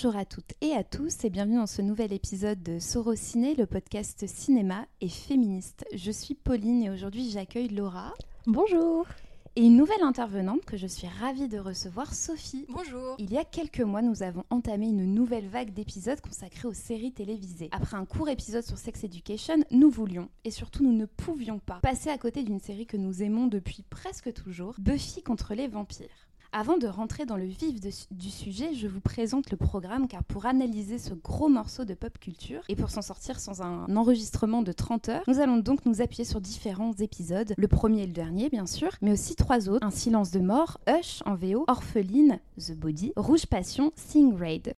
Bonjour à toutes et à tous et bienvenue dans ce nouvel épisode de Sorociné, le podcast cinéma et féministe. Je suis Pauline et aujourd'hui j'accueille Laura. Bonjour et une nouvelle intervenante que je suis ravie de recevoir, Sophie. Bonjour. Il y a quelques mois, nous avons entamé une nouvelle vague d'épisodes consacrés aux séries télévisées. Après un court épisode sur Sex Education, nous voulions, et surtout nous ne pouvions pas, passer à côté d'une série que nous aimons depuis presque toujours, Buffy contre les vampires. Avant de rentrer dans le vif du sujet, je vous présente le programme car pour analyser ce gros morceau de pop culture et pour s'en sortir sans un enregistrement de 30 heures, nous allons donc nous appuyer sur différents épisodes, le premier et le dernier bien sûr, mais aussi trois autres, Un silence de mort, Hush en VO, Orpheline, The Body, Rouge Passion, Sing Raid.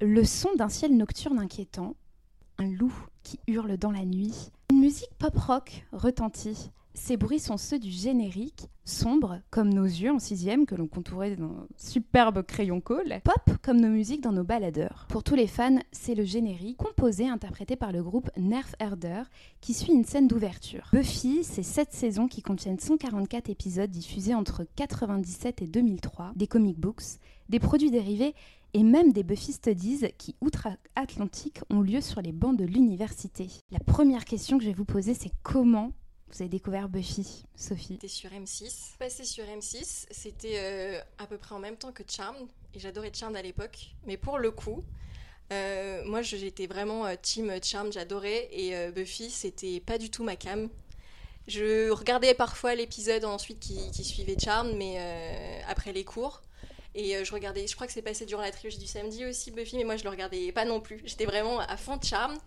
Le son d'un ciel nocturne inquiétant, un loup qui hurle dans la nuit, une musique pop rock retentit, ces bruits sont ceux du générique, sombre comme nos yeux en sixième que l'on contourait d'un superbe crayon colle, pop comme nos musiques dans nos baladeurs. Pour tous les fans, c'est le générique, composé interprété par le groupe Nerf Herder, qui suit une scène d'ouverture. Buffy, c'est sept saisons qui contiennent 144 épisodes diffusés entre 97 et 2003, des comic books, des produits dérivés et même des Buffy Studies qui, outre-Atlantique, ont lieu sur les bancs de l'université. La première question que je vais vous poser, c'est comment vous avez découvert Buffy, Sophie C'était sur M6. Passé sur M6, c'était euh, à peu près en même temps que Charmed. Et j'adorais Charmed à l'époque. Mais pour le coup, euh, moi j'étais vraiment euh, team Charmed, j'adorais. Et Buffy, c'était pas du tout ma cam. Je regardais parfois l'épisode ensuite qui, suivait Charmed, mais après les cours. Et je regardais, je crois que c'est passé durant la trilogie du samedi aussi, Buffy, mais moi je le regardais pas non plus. J'étais vraiment à fond de Charmed.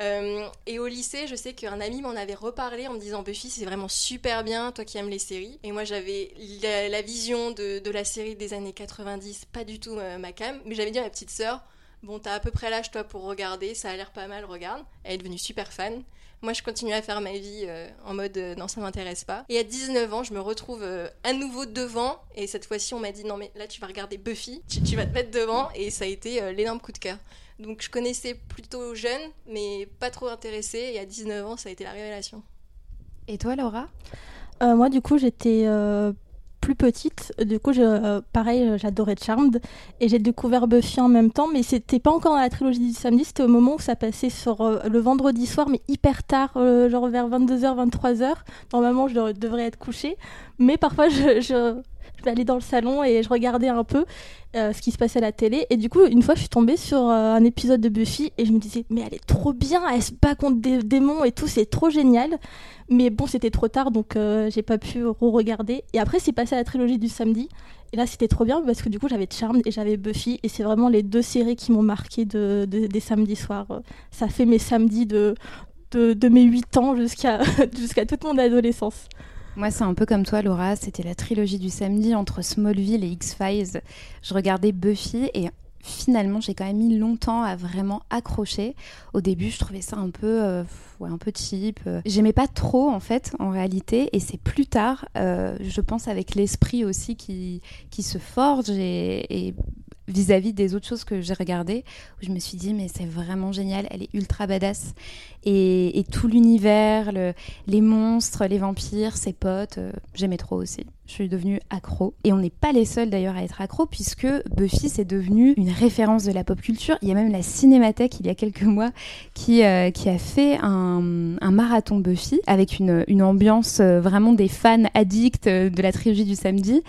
Euh, et au lycée, je sais qu'un ami m'en avait reparlé en me disant Buffy, c'est vraiment super bien, toi qui aimes les séries. Et moi, j'avais la, vision de, la série des années 90, pas du tout euh, ma cam, mais j'avais dit à ma petite sœur Bon, t'as à peu près l'âge, toi, pour regarder, ça a l'air pas mal, regarde. Elle est devenue super fan. Moi, je continue à faire ma vie euh, en mode non, ça m'intéresse pas. Et à 19 ans, je me retrouve à nouveau devant. Et cette fois-ci, on m'a dit non, mais là, tu vas regarder Buffy, tu, tu vas te mettre devant. Et ça a été l'énorme coup de cœur. Donc je connaissais plutôt jeune, mais pas trop intéressée. Et à 19 ans, ça a été la révélation. Et toi, Laura? Euh, Moi, du coup, j'étais euh, plus petite. Du coup, je, euh, pareil, j'adorais Charmed. Et j'ai découvert Buffy en même temps, mais c'était pas encore dans la trilogie du samedi. C'était au moment où ça passait sur le vendredi soir, mais hyper tard, genre vers 22h, 23h. Normalement, je devrais être couchée. Mais parfois, je, je vais aller dans le salon et je regardais un peu euh, ce qui se passait à la télé. Et du coup, une fois, je suis tombée sur euh, un épisode de Buffy et je me disais, mais elle est trop bien, elle se bat contre des démons et tout, c'est trop génial. Mais bon, c'était trop tard, donc euh, j'ai pas pu re-regarder. Et après, c'est passé à la trilogie du samedi. Et là, c'était trop bien parce que du coup, j'avais Charmed et j'avais Buffy. Et c'est vraiment les deux séries qui m'ont marqué de, des samedis soirs. Ça fait mes samedis de, de, mes 8 ans jusqu'à jusqu'à toute mon adolescence. Moi, c'est un peu comme toi, Laura. C'était la trilogie du samedi entre Smallville et X-Files. Je regardais Buffy et finalement, j'ai quand même mis longtemps à vraiment accrocher. Au début, je trouvais ça un peu, euh, ouais, un peu cheap. J'aimais pas trop, en fait, en réalité. Et c'est plus tard, euh, je pense, avec l'esprit aussi qui, se forge et vis-à-vis des autres choses que j'ai regardées, où je me suis dit, mais c'est vraiment génial, elle est ultra badass. Et, tout l'univers, les monstres, les vampires, ses potes, euh, j'aimais trop aussi. Je suis devenue accro. Et on n'est pas les seuls d'ailleurs à être accro, puisque Buffy, c'est devenu une référence de la pop culture. Il y a même la Cinémathèque, il y a quelques mois, qui, euh, a fait un, marathon Buffy, avec une, une ambiance euh, vraiment des fans addicts de la trilogie du samedi.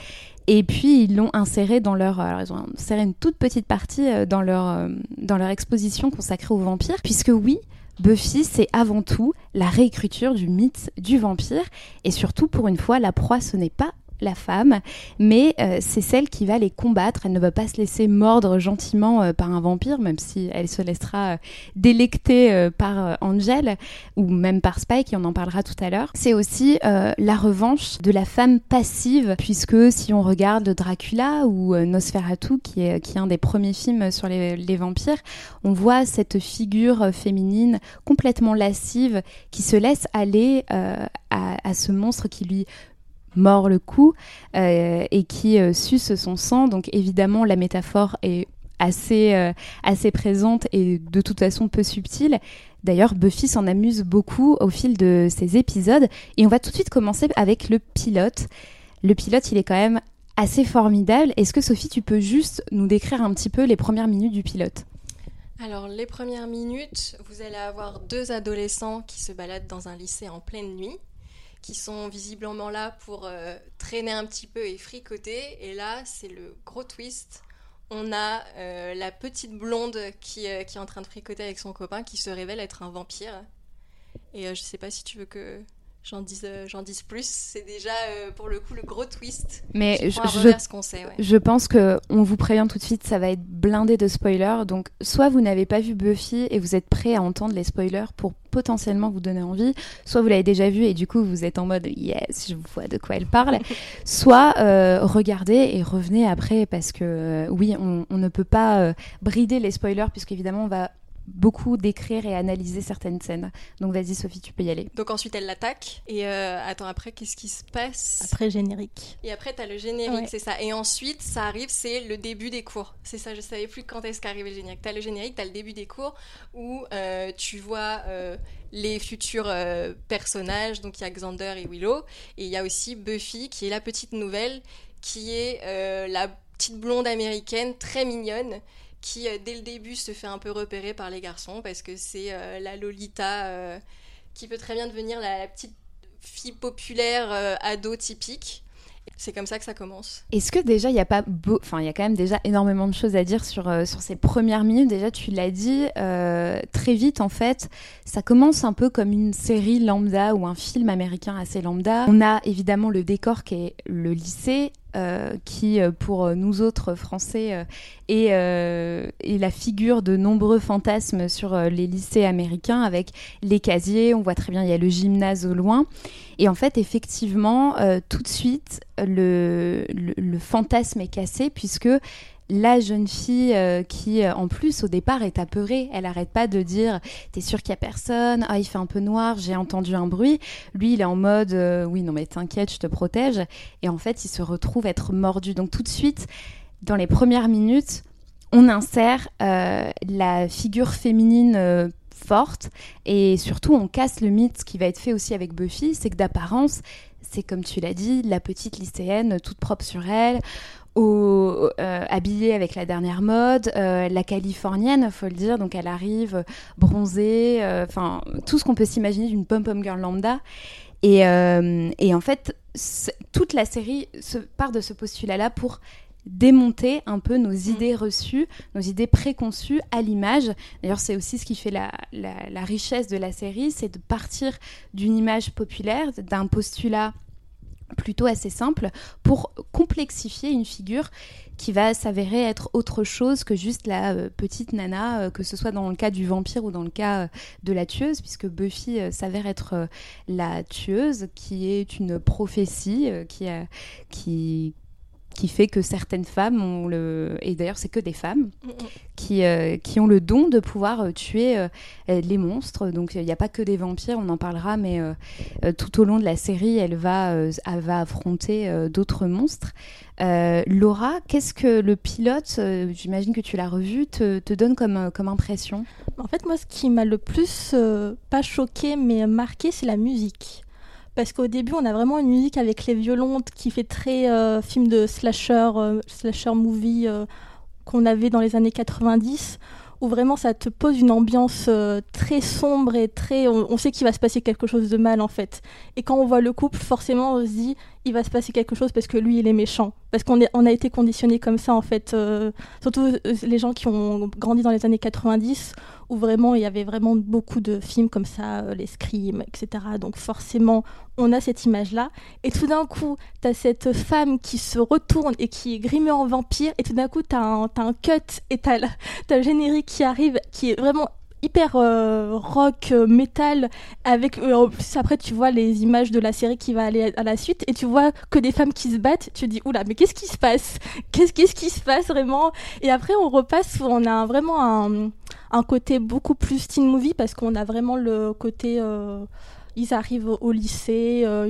Et puis ils l'ont inséré dans leur, alors ils ont inséré une toute petite partie euh, dans leur, euh, dans leur exposition consacrée aux vampires, puisque oui, Buffy, c'est avant tout la réécriture du mythe du vampire, et surtout pour une fois, la proie, ce n'est pas la femme, mais euh, c'est celle qui va les combattre. Elle ne va pas se laisser mordre gentiment euh, par un vampire, même si elle se laissera euh, délecter par Angel ou même par Spike, et on en parlera tout à l'heure. C'est aussi la revanche de la femme passive, puisque si on regarde Dracula ou Nosferatu, qui est, qui est un des premiers films sur les, vampires, on voit cette figure féminine complètement lascive qui se laisse aller à, à, ce monstre qui lui mord le cou euh, et qui euh, suce son sang. Donc évidemment, la métaphore est assez, euh, assez présente et de toute façon peu subtile. D'ailleurs, Buffy s'en amuse beaucoup au fil de ses épisodes. Et on va tout de suite commencer avec le pilote. Le pilote, il est quand même assez formidable. Est-ce que Sophie, tu peux juste nous décrire un petit peu les premières minutes du pilote? Alors, les premières minutes, vous allez avoir deux adolescents qui se baladent dans un lycée en pleine nuit, qui sont visiblement là pour euh, traîner un petit peu et fricoter. Et là, c'est le gros twist. On a euh, la petite blonde qui, euh, qui, est en train de fricoter avec son copain qui se révèle être un vampire. Et je sais pas si tu veux que j'en dise, euh, j'en dise plus. C'est déjà euh, pour le coup le gros twist. Mais je, je, sait, je pense que on vous prévient tout de suite, ça va être blindé de spoilers. Donc soit vous n'avez pas vu Buffy et vous êtes prêt à entendre les spoilers pour potentiellement vous donner envie, soit vous l'avez déjà vu et du coup vous êtes en mode yes, je vois de quoi elle parle, soit euh, regardez et revenez après parce que oui, on, on, ne peut pas brider les spoilers puisqu'évidemment on va beaucoup décrire et analyser certaines scènes. Donc vas-y Sophie, tu peux y aller. Donc ensuite elle l'attaque et euh, attends après qu'est-ce qui se passe? Après générique. Et après t'as le générique, c'est ça. Et ensuite ça arrive, c'est le début des cours. C'est ça, je savais plus quand est-ce qu'arrivait le générique. T'as le générique, t'as le début des cours où euh, tu vois euh, les futurs personnages. Donc il y a Xander et Willow et il y a aussi Buffy qui est la petite nouvelle, qui est la petite blonde américaine très mignonne qui euh, dès le début se fait un peu repérer par les garçons parce que c'est euh, la Lolita euh, qui peut très bien devenir la, petite fille populaire ado typique. C'est comme ça que ça commence. Est-ce que déjà il y a pas beau... enfin il y a quand même déjà énormément de choses à dire sur sur ces premières minutes? Déjà tu l'as dit très vite en fait, ça commence un peu comme une série lambda ou un film américain assez lambda. On a évidemment le décor qui est le lycée euh, qui, euh, pour nous autres Français, euh, est, la figure de nombreux fantasmes sur les lycées américains, avec les casiers, on voit très bien, il y a le gymnase au loin. Et en fait, effectivement, tout de suite, le, fantasme est cassé, puisque la jeune fille euh, qui, euh, en plus, au départ, est apeurée. Elle n'arrête pas de dire T'es sûr qu'il y a personne? Ah, il fait un peu noir, j'ai entendu un bruit. Lui, il est en mode euh, Oui, non, mais t'inquiète, je te protège. Et en fait, il se retrouve être mordu. Donc, tout de suite, dans les premières minutes, on insère la figure féminine forte et surtout on casse le mythe qui va être fait aussi avec Buffy, c'est que d'apparence c'est comme tu l'as dit, la petite lycéenne toute propre sur elle au, euh, habillée avec la dernière mode, euh, la californienne, faut le dire, donc elle arrive bronzée, euh, enfin tout ce qu'on peut s'imaginer d'une pom-pom girl lambda. Et, et en fait, toute la série se part de ce postulat-là pour démonter un peu nos mm. idées reçues, nos idées préconçues à l'image. D'ailleurs, c'est aussi ce qui fait la, la, la richesse de la série, c'est de partir d'une image populaire, d'un postulat plutôt assez simple pour complexifier une figure qui va s'avérer être autre chose que juste la euh, petite nana, euh, que ce soit dans le cas du vampire ou dans le cas euh, de la tueuse, puisque Buffy s'avère être la tueuse, qui est une prophétie qui, qui, qui fait que certaines femmes ont le et d'ailleurs c'est que des femmes mm, mm. qui, euh, qui ont le don de pouvoir euh, tuer euh, les monstres. Donc il n'y a pas que des vampires on en parlera mais tout au long de la série elle va elle va affronter d'autres monstres. Laura qu'est-ce que le pilote j'imagine que tu l'as revu te, te, donne comme, comme impression? En fait moi ce qui m'a le plus pas choqué mais marqué c'est la musique parce qu'au début, on a vraiment une musique avec les violons qui fait très euh, film de slasher, euh, slasher movie euh, qu'on avait dans les années 90, où vraiment ça te pose une ambiance très sombre et très. On, sait qu'il va se passer quelque chose de mal en fait. Et quand on voit le couple, forcément, on se dit il va se passer quelque chose parce que lui, il est méchant. Parce qu'on on a été conditionné comme ça en fait. surtout les gens qui ont grandi dans les années 90, où vraiment il y avait vraiment beaucoup de films comme ça, euh, les Scream, etc. Donc forcément, on a cette image-là. Et tout d'un coup, tu as cette femme qui se retourne et qui est grimée en vampire. Et tout d'un coup, tu as, un cut et tu as, le générique qui arrive, qui est vraiment hyper euh, rock euh, metal avec plus après tu vois les images de la série qui va aller à la suite et tu vois que des femmes qui se battent tu dis oula mais qu'est-ce qui se passe? Qu'est-ce qui se passe vraiment? Et après on repasse on a vraiment un un côté beaucoup plus teen movie parce qu'on a vraiment le côté euh, ils arrivent au lycée euh,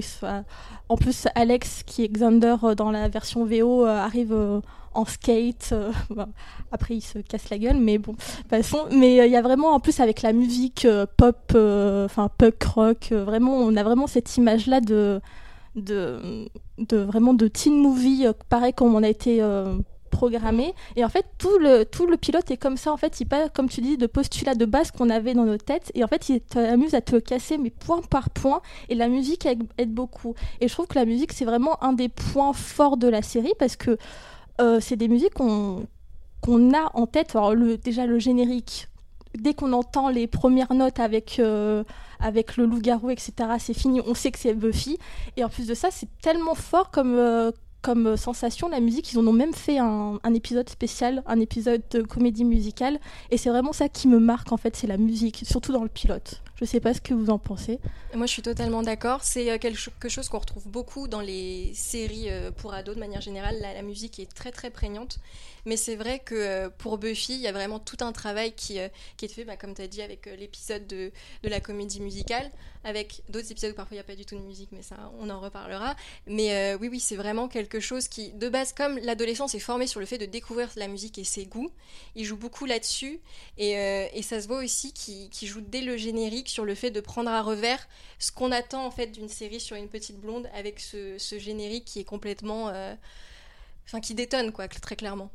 en plus Alex qui est Xander euh, dans la version VO arrive en skate après il se casse la gueule mais bon façon mais il y a vraiment en plus avec la musique pop enfin punk rock vraiment on a vraiment cette image là de de de vraiment de teen movie, pareil comme on a été programmé. Et en fait, tout le, tout le pilote est comme ça. En fait, il pas, comme tu dis, de postulat de base qu'on avait dans nos têtes. Et en fait, il t'amuse à te casser, mais point par point. Et la musique aide beaucoup. Et je trouve que la musique, c'est vraiment un des points forts de la série parce que euh, c'est des musiques qu'on a en tête. Alors, déjà, le générique. Dès qu'on entend les premières notes avec, euh, avec le loup-garou, etc., c'est fini, on sait que c'est Buffy. Et en plus de ça, c'est tellement fort comme, euh, comme sensation la musique. Ils en ont même fait un, épisode spécial, un épisode de comédie musicale. Et c'est vraiment ça qui me marque en fait, c'est la musique, surtout dans le pilote. Je sais pas ce que vous en pensez. Moi, je suis totalement d'accord. C'est euh, quelque chose qu'on retrouve beaucoup dans les séries euh, pour ados de manière générale. La, musique est très très prégnante. Mais c'est vrai que pour Buffy, il y a vraiment tout un travail qui, qui est fait, bah, comme tu as dit, avec l'épisode de, de, la comédie musicale, avec d'autres épisodes où parfois il n'y a pas du tout de musique, mais ça, on en reparlera. Mais oui, oui, c'est vraiment quelque chose qui, de base, comme l'adolescence est formée sur le fait de découvrir la musique et ses goûts, il joue beaucoup là-dessus. Et, euh, et, ça se voit aussi qu'il joue dès le générique sur le fait de prendre à revers ce qu'on attend en fait d'une série sur une petite blonde avec ce, générique qui est complètement. Euh, enfin, qui détonne, quoi, très clairement.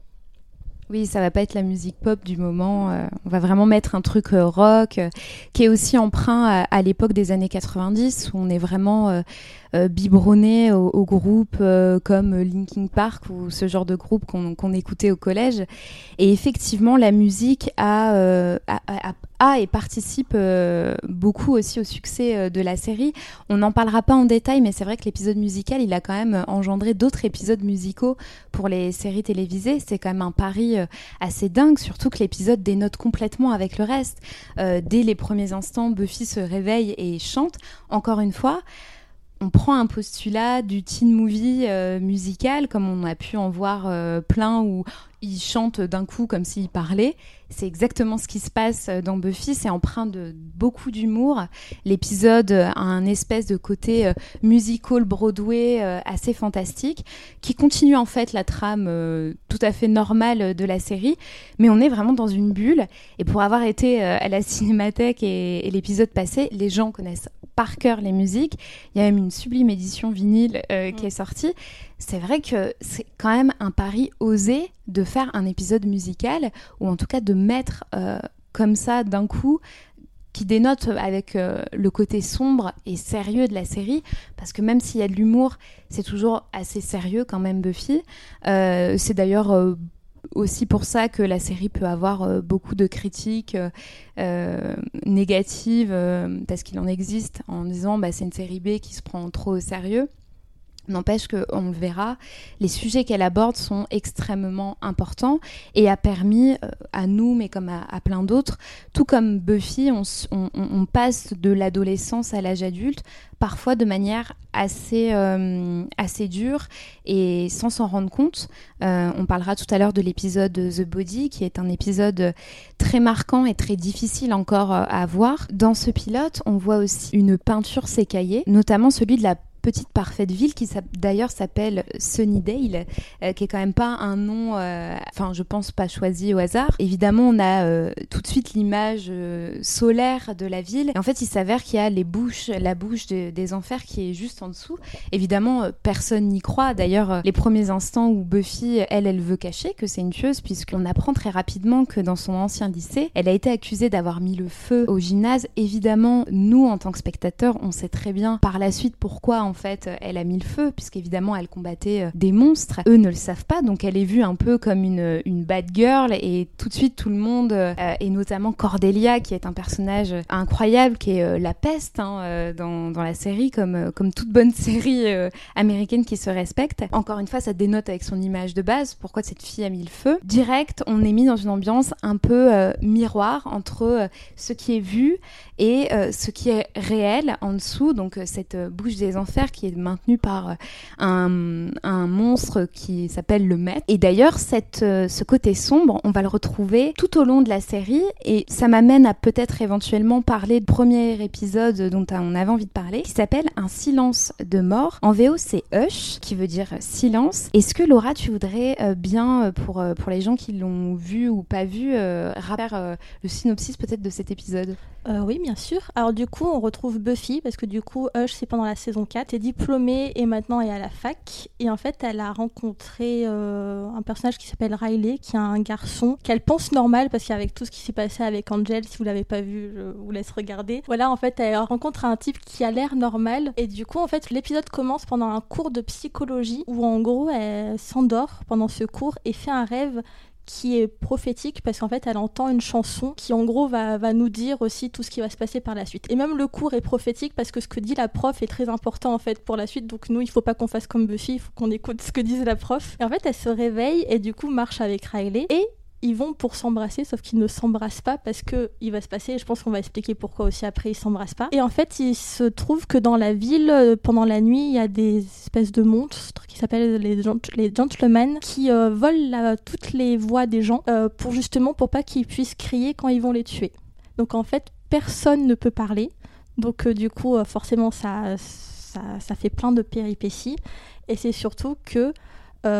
Oui, ça va pas être la musique pop du moment. Euh, on va vraiment mettre un truc rock qui est aussi emprunt à, l'époque des années 90 où on est vraiment euh, biberonné aux, groupes euh, comme Linkin Park ou ce genre de groupe qu'on écoutait au collège. Et effectivement, la musique a, euh, a, et participe beaucoup aussi au succès de la série. On n'en parlera pas en détail, mais c'est vrai que l'épisode musical, il a quand même engendré d'autres épisodes musicaux pour les séries télévisées. C'est quand même un pari assez dingue, surtout que l'épisode dénote complètement avec le reste. dès les premiers instants, Buffy se réveille et chante, encore une fois on prend un postulat du teen movie euh, musical, comme on a pu en voir euh, plein où il chante d'un coup comme s'il parlait. C'est exactement ce qui se passe euh, dans Buffy. C'est empreint de beaucoup d'humour. L'épisode a un espèce de côté musical Broadway assez fantastique qui continue en fait la trame tout à fait normale de la série. Mais on est vraiment dans une bulle. Et pour avoir été à la cinémathèque et l'épisode passé, les gens connaissent par cœur les musiques. Il y a même une sublime édition vinyle euh, qui mm. est sortie. C'est vrai que c'est quand même un pari osé de faire un épisode musical, ou en tout cas de mettre euh, comme ça d'un coup qui dénote avec euh, le côté sombre et sérieux de la série, parce que même s'il y a de l'humour, c'est toujours assez sérieux quand même Buffy. c'est d'ailleurs aussi pour ça que la série peut avoir euh, beaucoup de critiques euh, euh, négatives, parce qu'il en existe, en disant bah, c'est une série B qui se prend trop au sérieux. N'empêche qu'on le verra, les sujets qu'elle aborde sont extrêmement importants et a permis euh, à nous, mais comme à, plein d'autres, tout comme Buffy, on, passe de l'adolescence à l'âge adulte, parfois de manière assez, euh, dure et sans s'en rendre compte. Euh, on parlera tout à l'heure de l'épisode The Body, qui est un épisode très marquant et très difficile encore à voir. Dans ce pilote, on voit aussi une peinture s'écailler, notamment celui de la petite parfaite ville qui d'ailleurs s'appelle Sunnydale, euh, qui est quand même pas un nom, euh, enfin je pense pas choisi au hasard. Évidemment, on a euh, tout de suite l'image solaire de la ville. En fait, il s'avère qu'il y a les bouches, la bouche des enfers qui est juste en dessous. Évidemment, personne n'y croit. D'ailleurs, les premiers instants où Buffy, elle, elle veut cacher que c'est une tueuse, puisqu'on apprend très rapidement que dans son ancien lycée, elle a été accusée d'avoir mis le feu au gymnase. Évidemment, nous, en tant que spectateurs, on sait très bien par la suite pourquoi en fait, elle a mis le feu, puisqu'évidemment, elle combattait euh, des monstres. Eux ne le savent pas, donc elle est vue un peu comme une, une bad girl, et tout de suite, tout le monde, euh, et notamment Cordelia, qui est un personnage incroyable, qui est euh, la peste hein, dans, la série, comme toute bonne série américaine qui se respecte. Encore une fois, ça dénote avec son image de base, pourquoi cette fille a mis le feu. Direct, on est mis dans une ambiance un peu miroir entre ce qui est vu et ce qui est réel en dessous, donc cette bouche des enfers qui est maintenu par euh, un, un monstre qui s'appelle le maître. Et d'ailleurs, cette, euh, ce côté sombre, on va le retrouver tout au long de la série et ça m'amène à peut-être éventuellement parler du premier épisode dont on avait envie de parler, qui s'appelle Un silence de mort. En VO, c'est Hush, qui veut dire silence. Est-ce que Laura, tu voudrais euh, bien, pour, pour les gens qui l'ont vu ou pas vu, rappeler le synopsis peut-être de cet épisode? Oui, bien sûr. Alors du coup, on retrouve Buffy, parce que du coup, Hush, c'est pendant la saison 4 était diplômée et maintenant est à la fac. Et en fait, elle a rencontré euh, un personnage qui s'appelle Riley, qui est un garçon qu'elle pense normal parce qu'avec tout ce qui s'est passé avec Angel, si vous l'avez pas vu, je vous laisse regarder. Voilà, en fait, elle rencontre un type qui a l'air normal. Et du coup, en fait, l'épisode commence pendant un cours de psychologie où en gros, elle s'endort pendant ce cours et fait un rêve qui est prophétique parce qu'en fait elle entend une chanson qui en gros va, nous dire aussi tout ce qui va se passer par la suite. Et même le cours est prophétique parce que ce que dit la prof est très important en fait pour la suite. Donc nous il faut pas qu'on fasse comme Buffy, il faut qu'on écoute ce que disait la prof. Et en fait elle se réveille et du coup marche avec Riley et ils vont pour s'embrasser, sauf qu'ils ne s'embrassent pas parce que il va se passer. Et je pense qu'on va expliquer pourquoi aussi après ils s'embrassent pas. Et en fait, il se trouve que dans la ville, euh, pendant la nuit, il y a des espèces de monstres qui s'appellent les, gentlemen qui euh, volent toutes les voix des gens euh, pour justement pour pas qu'ils puissent crier quand ils vont les tuer. Donc en fait, personne ne peut parler. Donc du coup, forcément, ça, ça, ça, fait plein de péripéties. Et c'est surtout que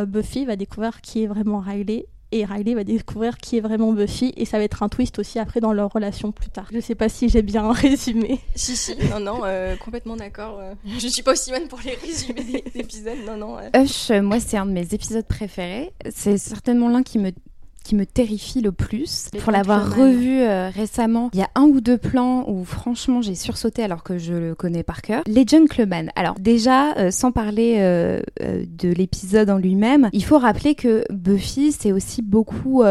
Buffy va découvrir qui est vraiment Riley et Riley va découvrir qui est vraiment Buffy et ça va être un twist aussi après dans leur relation plus tard. Je sais pas si j'ai bien résumé. Si si, non non, euh, complètement d'accord. Euh. je suis pas aussi bonne pour les résumés d'épisodes, non non. Euh. Hush, moi c'est un de mes épisodes préférés. C'est certainement l'un qui me qui me terrifie le plus. pour l'avoir revu euh, récemment, il y a un ou deux plans où franchement j'ai sursauté alors que je le connais par cœur. Les Gentlemen. Alors déjà, euh, sans parler euh, de l'épisode en lui-même, il faut rappeler que Buffy c'est aussi beaucoup,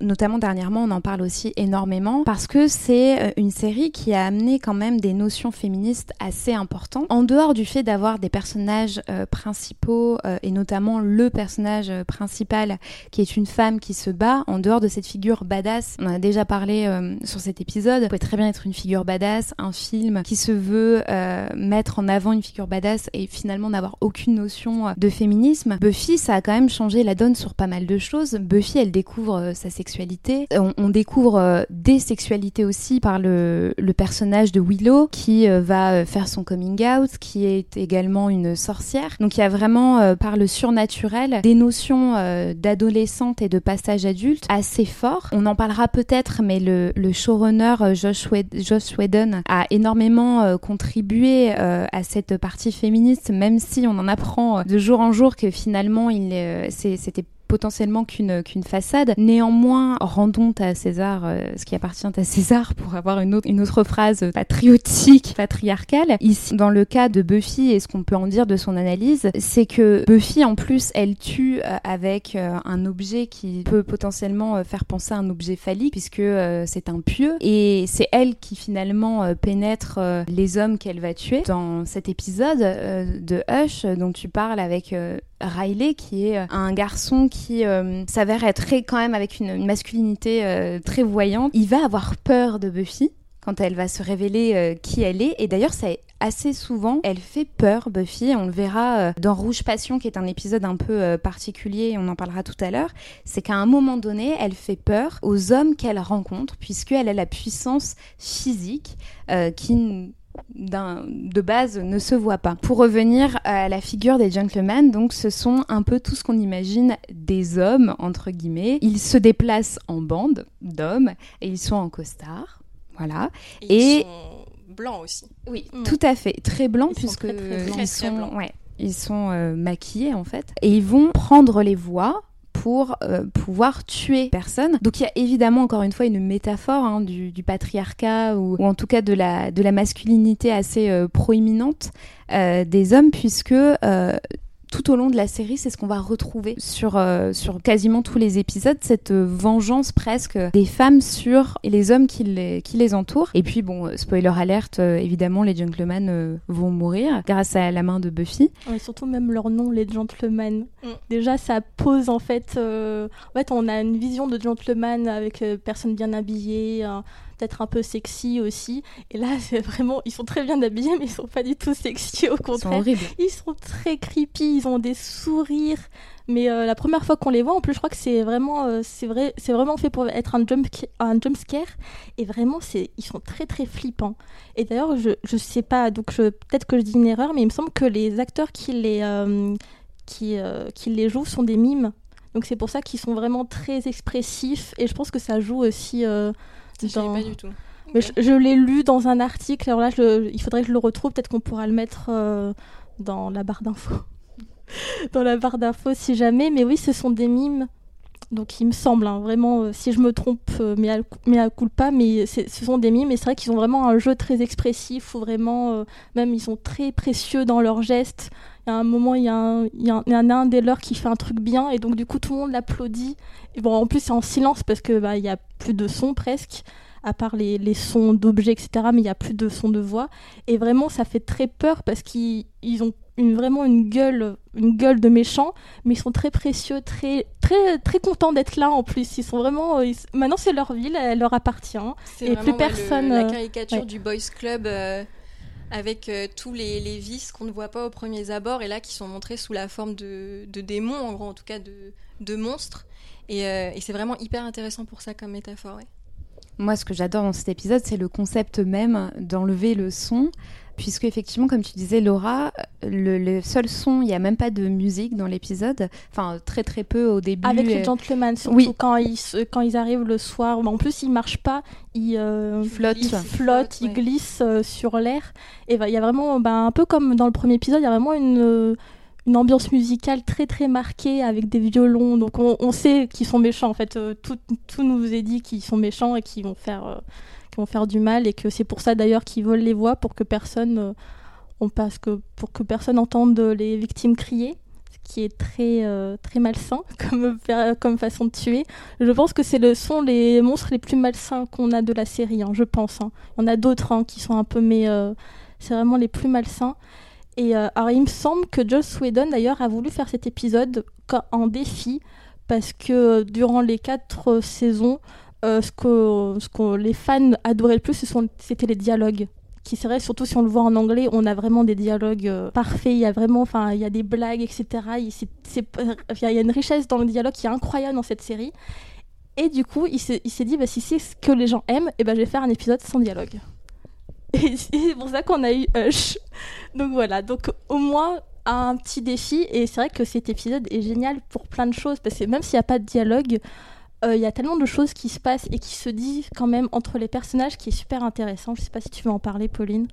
notamment dernièrement on en parle aussi énormément, parce que c'est une série qui a amené quand même des notions féministes assez importantes. En dehors du fait d'avoir des personnages principaux et notamment le personnage principal qui est une femme qui se en dehors de cette figure badass. On en a déjà parlé euh, sur cet épisode. Ça peut très bien être une figure badass, un film qui se veut euh, mettre en avant une figure badass et finalement n'avoir aucune notion euh, de féminisme. Buffy, ça a quand même changé la donne sur pas mal de choses. Buffy, elle découvre sa sexualité. On, découvre des sexualités aussi par le, le personnage de Willow qui va faire son coming out, qui est également une sorcière. Donc il y a vraiment par le surnaturel des notions d'adolescente et de passage assez fort. On en parlera peut-être, mais le, showrunner euh, Josh, Whedon a énormément euh, contribué euh, à cette partie féministe, même si on en apprend de jour en jour que finalement il c'était potentiellement qu'une qu'une façade. Néanmoins, rendons à César euh, ce qui appartient à César pour avoir une autre, une autre phrase patriotique, patriarcale. Ici, dans le cas de Buffy et ce qu'on peut en dire de son analyse, c'est que Buffy, en plus, elle tue euh, avec euh, un objet qui peut potentiellement faire penser à un objet phallique puisque c'est un pieu et c'est elle qui finalement pénètre les hommes qu'elle va tuer. Dans cet épisode de Hush dont tu parles avec Riley, qui est euh, un garçon qui euh, s'avère être quand même avec une, masculinité euh, très voyante. Il va avoir peur de Buffy quand elle va se révéler qui elle est. Et d'ailleurs, c'est assez souvent, elle fait peur, Buffy. On le verra dans Rouge Passion, qui est un épisode un peu particulier, on en parlera tout à l'heure. C'est qu'à un moment donné, elle fait peur aux hommes qu'elle rencontre, puisqu'elle a la puissance physique qui de base ne se voit pas. Pour revenir à la figure des gentlemen, donc ce sont un peu tout ce qu'on imagine des hommes entre guillemets. Ils se déplacent en bande d'hommes et ils sont en costard, voilà. Et, ils sont blancs aussi. Oui, mm. tout à fait, très blancs puisque ils sont, ouais, ils sont euh, maquillés en fait et ils vont prendre les voix pour euh, pouvoir tuer personne. Donc il y a évidemment encore une fois une métaphore hein, du, patriarcat ou, en tout cas de la, masculinité assez euh, proéminente euh, des hommes puisque tout au long de la série, c'est ce qu'on va retrouver sur, euh, sur quasiment tous les épisodes, cette euh, vengeance presque des femmes sur les hommes qui les, qui les entourent. Et puis, bon, euh, spoiler alerte, évidemment, les gentlemen vont mourir grâce à la main de Buffy. Et surtout même leur nom, les gentlemen. Mm. Déjà, ça pose en fait... En fait, on a une vision de gentleman avec personne bien habillée, peut-être un peu sexy aussi. Et là, c'est vraiment, ils sont très bien habillés, mais ils sont pas du tout sexy, au contraire. Ils sont Ils sont très creepy, ils ont des sourires. Mais euh, la première fois qu'on les voit, en plus, je crois que c'est vraiment, euh, c'est vrai, c'est vraiment fait pour être un jump, un jump scare. Et vraiment, c'est, ils sont très très flippants. Et d'ailleurs, je, je sais pas, donc peut-être que je dis une erreur, mais il me semble que les acteurs qui les, euh, qui, qui les jouent sont des mimes. Donc c'est pour ça qu'ils sont vraiment très expressifs. Et je pense que ça joue aussi pas du tout. Mais je, l'ai lu dans un article. Alors là, il faudrait que je le retrouve. Peut-être qu'on pourra le mettre euh, dans la barre d'infos. dans la barre d'infos si jamais. Mais oui, ce sont des mimes. Donc il me semble, hein, vraiment, euh, si je me trompe, euh, mais, à, mais à pas, mais ce sont des mimes, et c'est vrai qu'ils ont vraiment un jeu très expressif, où vraiment, euh, même ils sont très précieux dans leurs gestes. Y a un moment, il y, a un, il y, a un, des leurs qui fait un truc bien, et donc du coup tout le monde l'applaudit. Et bon, en plus c'est en silence parce que bah, il y a plus de son presque à part les, les sons d'objets, etc. Mais il n'y a plus de sons de voix. Et vraiment, ça fait très peur parce qu'ils ont une, vraiment une gueule, une gueule de méchants, mais ils sont très précieux, très, très, très contents d'être là en plus. Ils sont vraiment. Maintenant, c'est leur ville, elle leur appartient. Et plus personne. la euh, caricature du Boys Club. Euh, avec euh, tous les, les vices qu'on ne voit pas aux premiers abords et là qui sont montrés sous la forme de, démons, en gros, en tout cas de, monstres. Et, et c'est vraiment hyper intéressant pour ça comme métaphore. Moi, ce que j'adore dans cet épisode, c'est le concept même d'enlever le son, puisque effectivement, comme tu disais, Laura, le, seul son, il n'y a même pas de musique dans l'épisode, enfin très très peu au début. Avec les gentlemen, surtout oui. quand ils quand ils arrivent le soir. En plus, ils marchent pas, ils, euh, flottent, ils, flottent, ils glissent euh, sur l'air. Et bah, il y a vraiment, bah, un peu comme dans le premier épisode, il y a vraiment une une ambiance musicale très très marquée avec des violons. Donc on, sait qu'ils sont méchants en fait. Euh, tout, tout, nous est dit qu'ils sont méchants et qu'ils vont faire euh, faire du mal et que c'est pour ça d'ailleurs qu'ils volent les voix pour que personne euh, on passe que pour que personne entende les victimes crier ce qui est très très malsain comme comme façon de tuer. Je pense que c'est le sont les monstres les plus malsains qu'on a de la série. Hein, je pense. Hein. En a d'autres hein, qui sont un peu mais c'est vraiment les plus malsains. Et euh, alors, il me semble que Joss Whedon, d'ailleurs, a voulu faire cet épisode en défi, parce que euh, durant les quatre saisons, euh, ce, que, les fans adoraient le plus, c'était les dialogues qui serait surtout si on le voit en anglais, on a vraiment des dialogues parfaits, il y a vraiment, enfin, il y a des blagues, etc. Il, y a une richesse dans le dialogue qui est incroyable dans cette série. Et du coup, il s'est dit, bah, si c'est ce que les gens aiment, et eh ben, je vais faire un épisode sans dialogue. Et c'est pour ça qu'on a eu Hush. Donc voilà, donc au moins un petit défi. Et c'est vrai que cet épisode est génial pour plein de choses, parce que même s'il n'y a pas de dialogue, euh, il y a tellement de choses qui se passent et qui se disent quand même entre les personnages qui est super intéressant. Je sais pas si tu veux en parler, Pauline.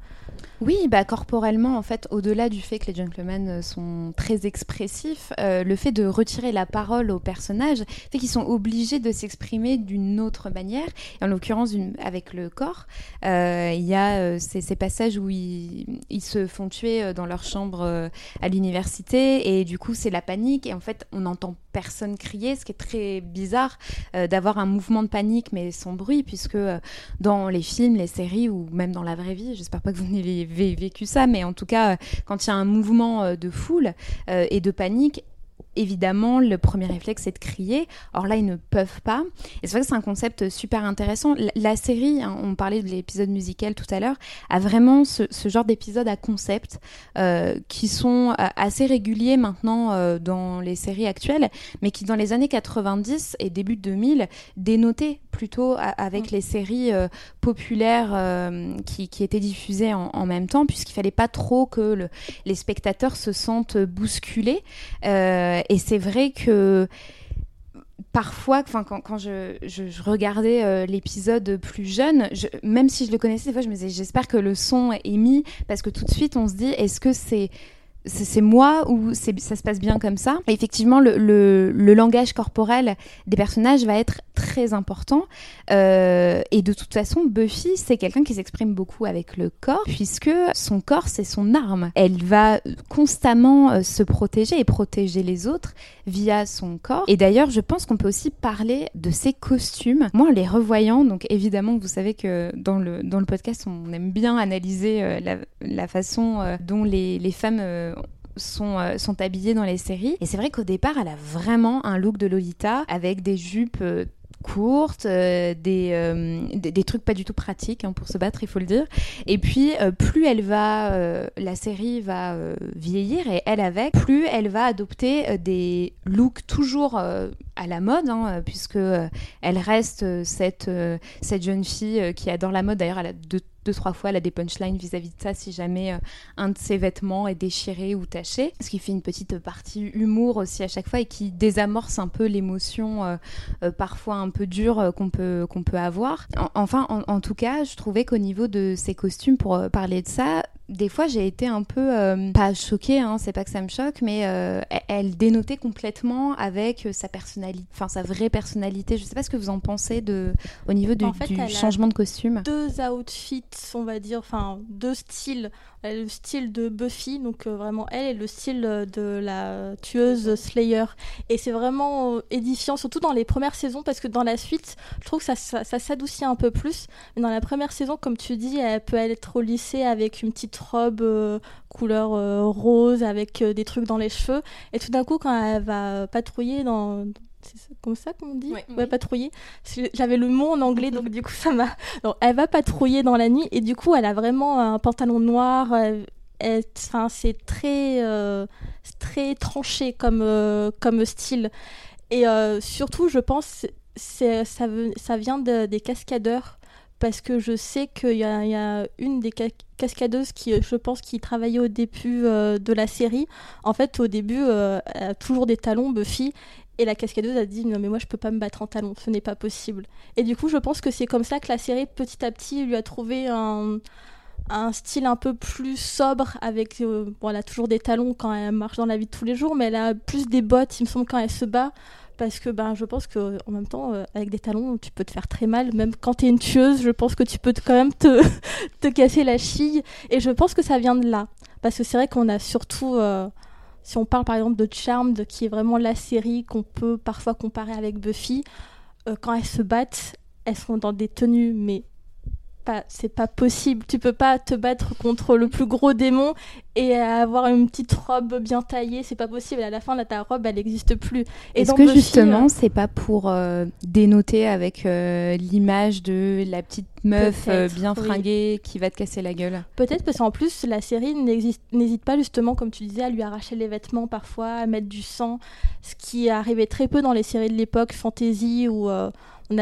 Oui, bah corporellement, en fait, au-delà du fait que les gentlemen euh, sont très expressifs, euh, le fait de retirer la parole aux personnages fait qu'ils sont obligés de s'exprimer d'une autre manière. en l'occurrence, avec le corps, il y a ces, passages où ils, ils, se font tuer dans leur chambre à l'université et du coup, c'est la panique. Et en fait, on n'entend personne crier, ce qui est très bizarre euh, d'avoir un mouvement de panique mais sans bruit, puisque euh, dans les films, les séries ou même dans la vraie vie, j'espère pas que vous n'ayez vécu ça, mais en tout cas, euh, quand il y a un mouvement de foule et de panique, évidemment, le premier réflexe, c'est de crier. Or là, ils ne peuvent pas. Et c'est vrai que c'est un concept super intéressant. La, série, hein, on parlait de l'épisode musical tout à l'heure, a vraiment ce, genre d'épisodes à concept euh, qui sont euh, assez réguliers maintenant euh, dans les séries actuelles, mais qui dans les années 90 et début 2000 dénotaient plutôt avec mm. les séries populaires qui, étaient diffusées en, même temps, puisqu'il fallait pas trop que les spectateurs se sentent bousculés et c'est vrai que parfois, quand, je, regardais euh, l'épisode plus jeune, même si je le connaissais, des fois je me disais j'espère que le son est mis parce que tout de suite on se dit est-ce que c'est c'est moi ou ça se passe bien comme ça. effectivement, le, langage corporel des personnages va être très important. Euh, et de toute façon, Buffy, c'est quelqu'un qui s'exprime beaucoup avec le corps, puisque son corps, c'est son arme. Elle va constamment euh, se protéger et protéger les autres via son corps. Et d'ailleurs, je pense qu'on peut aussi parler de ses costumes. Moi, en les revoyant, donc évidemment, vous savez que dans le, dans le podcast, on aime bien analyser euh, la, façon dont les, les femmes sont, euh, sont habillées dans les séries. Et c'est vrai qu'au départ, elle a vraiment un look de Lolita avec des jupes euh, courtes, euh, des, des, trucs pas du tout pratiques hein, pour se battre, il faut le dire. Et puis, plus elle va, la série va vieillir et elle avec, plus elle va adopter des looks toujours à la mode, hein, puisque elle reste cette, cette jeune fille qui adore la mode. D'ailleurs, elle a deux, trois fois, elle a des punchlines vis-à-vis de ça si jamais euh, un de ses vêtements est déchiré ou taché. Ce qui fait une petite partie humour aussi à chaque fois et qui désamorce un peu l'émotion euh, euh, parfois un peu dure qu'on peut, peut avoir. enfin, en, tout cas, je trouvais qu'au niveau de ses costumes, pour parler de ça, des fois j'ai été un peu euh, pas choquée hein, c'est pas que ça me choque mais euh, elle dénotait complètement avec sa personnalité enfin sa vraie personnalité. Je sais pas ce que vous en pensez de au niveau du, changement de costume. deux outfits on va dire enfin deux styles. Le style de Buffy donc euh, vraiment elle et le style de la tueuse Slayer. Et c'est vraiment édifiant surtout dans les premières saisons parce que dans la suite je trouve que ça, ça, ça s'adoucit un peu plus. Mais dans la première saison comme tu dis elle peut être au lycée avec une petite robe euh, couleur euh, rose avec euh, des trucs dans les cheveux. Et tout d'un coup, quand elle va patrouiller dans, c'est comme ça qu'on dit? Ouais. patrouiller. J'avais le mot en anglais, donc du coup, ça m'a. Elle va patrouiller dans la nuit et du coup, elle a vraiment un pantalon noir. Enfin, c'est très, très tranché comme, comme style. Et surtout, je pense, ça, ça vient des cascadeurs parce que je sais qu'il y, a une des cascadeuses qui, euh, je pense, qui travaillait au début euh, de la série. En fait, au début, euh, elle a toujours des talons, Buffy, et la cascadeuse a dit non mais moi je peux pas me battre en talons, ce n'est pas possible. Et du coup, je pense que c'est comme ça que la série, petit à petit, lui a trouvé un, style un peu plus sobre avec bon elle a toujours des talons quand elle marche dans la vie de tous les jours mais elle a plus des bottes il me semble quand elle se bat parce que ben, je pense que en même temps, euh, avec des talons, tu peux te faire très mal. Même quand tu es une tueuse, je pense que tu peux quand même te, casser la chille. Et je pense que ça vient de là. Parce que c'est vrai qu'on a surtout, euh, si on parle par exemple de Charmed, qui est vraiment la série qu'on peut parfois comparer avec Buffy, euh, quand elles se battent, elles sont dans des tenues mais c'est pas possible. Tu peux pas te battre contre le plus gros démon et avoir une petite robe bien taillée, c'est pas possible. À la fin, ta robe, elle n'existe plus. Est-ce que justement, euh, c'est pas pour euh, dénoter avec euh, l'image de la petite meuf bien fringuée qui va te casser la gueule? Peut-être parce qu'en plus, la série n'hésite pas justement, comme tu disais, à lui arracher les vêtements parfois, à mettre du sang, ce qui arrivait très peu dans les séries de l'époque, fantasy, où on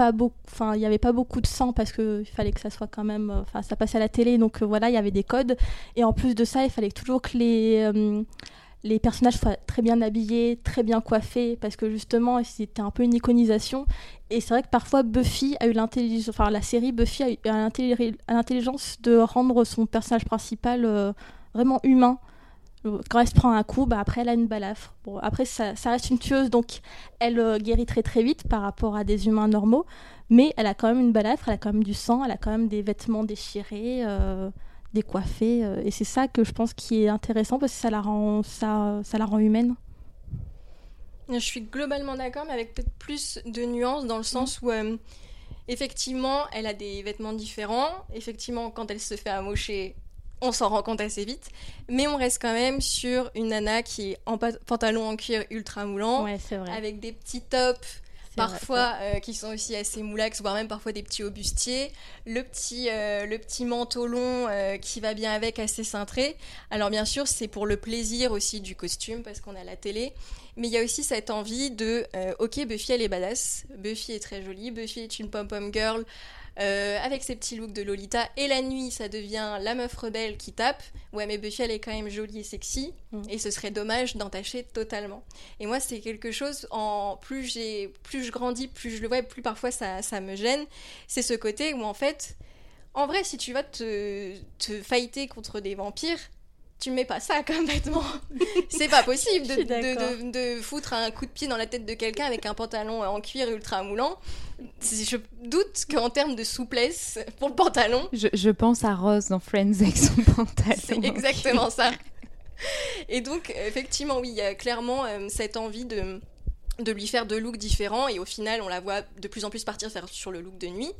avait beaucoup, enfin, il n'y avait pas beaucoup de sang parce qu'il fallait que ça soit quand même, euh, enfin, ça passait à la télé, donc euh, voilà, il y avait des codes. Et en plus de ça, il fallait toujours que les euh, les personnages soient très bien habillés, très bien coiffés, parce que justement, c'était un peu une iconisation. Et c'est vrai que parfois, Buffy a eu l'intelligence, enfin, la série Buffy a eu l'intelligence de rendre son personnage principal vraiment humain quand elle se prend un coup, bah après elle a une balafre. Bon, après ça, ça reste une tueuse, donc elle euh, guérit très très vite par rapport à des humains normaux, mais elle a quand même une balafre, elle a quand même du sang, elle a quand même des vêtements déchirés, euh, décoiffés, euh, et c'est ça que je pense qui est intéressant parce que ça la rend, ça, ça la rend humaine. Je suis globalement d'accord, mais avec peut-être plus de nuances dans le sens où effectivement elle a des vêtements différents. Effectivement, quand elle se fait amocher, on s'en rend compte assez vite. Mais on reste quand même sur une nana qui est en pantalon en cuir ultra moulant, avec des petits tops parfois euh, qui sont aussi assez moulax, voire même parfois des petits aubustiers, le petit, euh, le petit manteau long euh, qui va bien avec, assez cintré. Alors bien sûr, c'est pour le plaisir aussi du costume, parce qu'on a la télé, mais il y a aussi cette envie de, ok, Buffy elle est badass, Buffy est très jolie, Buffy est une pom-pom girl, euh, avec ses petits looks de Lolita. Et la nuit, ça devient la meuf rebelle qui tape. Ouais, mais Buffy, elle est quand même jolie et sexy. Mm. Et ce serait dommage d'entacher totalement. Et moi, c'est quelque chose, en plus, j'ai, plus je grandis, plus je le vois, plus parfois ça, ça me gêne. C'est ce côté où, en fait, en vrai, si tu vas te, te fighter contre des vampires, tu mets pas ça complètement. c'est pas possible de, de, de, foutre un coup de pied dans la tête de quelqu'un avec un pantalon en cuir ultra moulant. Je doute qu'en termes de souplesse pour le pantalon. Je, je, pense à Rose dans Friends avec son pantalon. C'est exactement ça. Et donc, effectivement, oui, il y a clairement euh, cette envie de de lui faire deux looks différents et au final on la voit de plus en plus partir sur le look de nuit.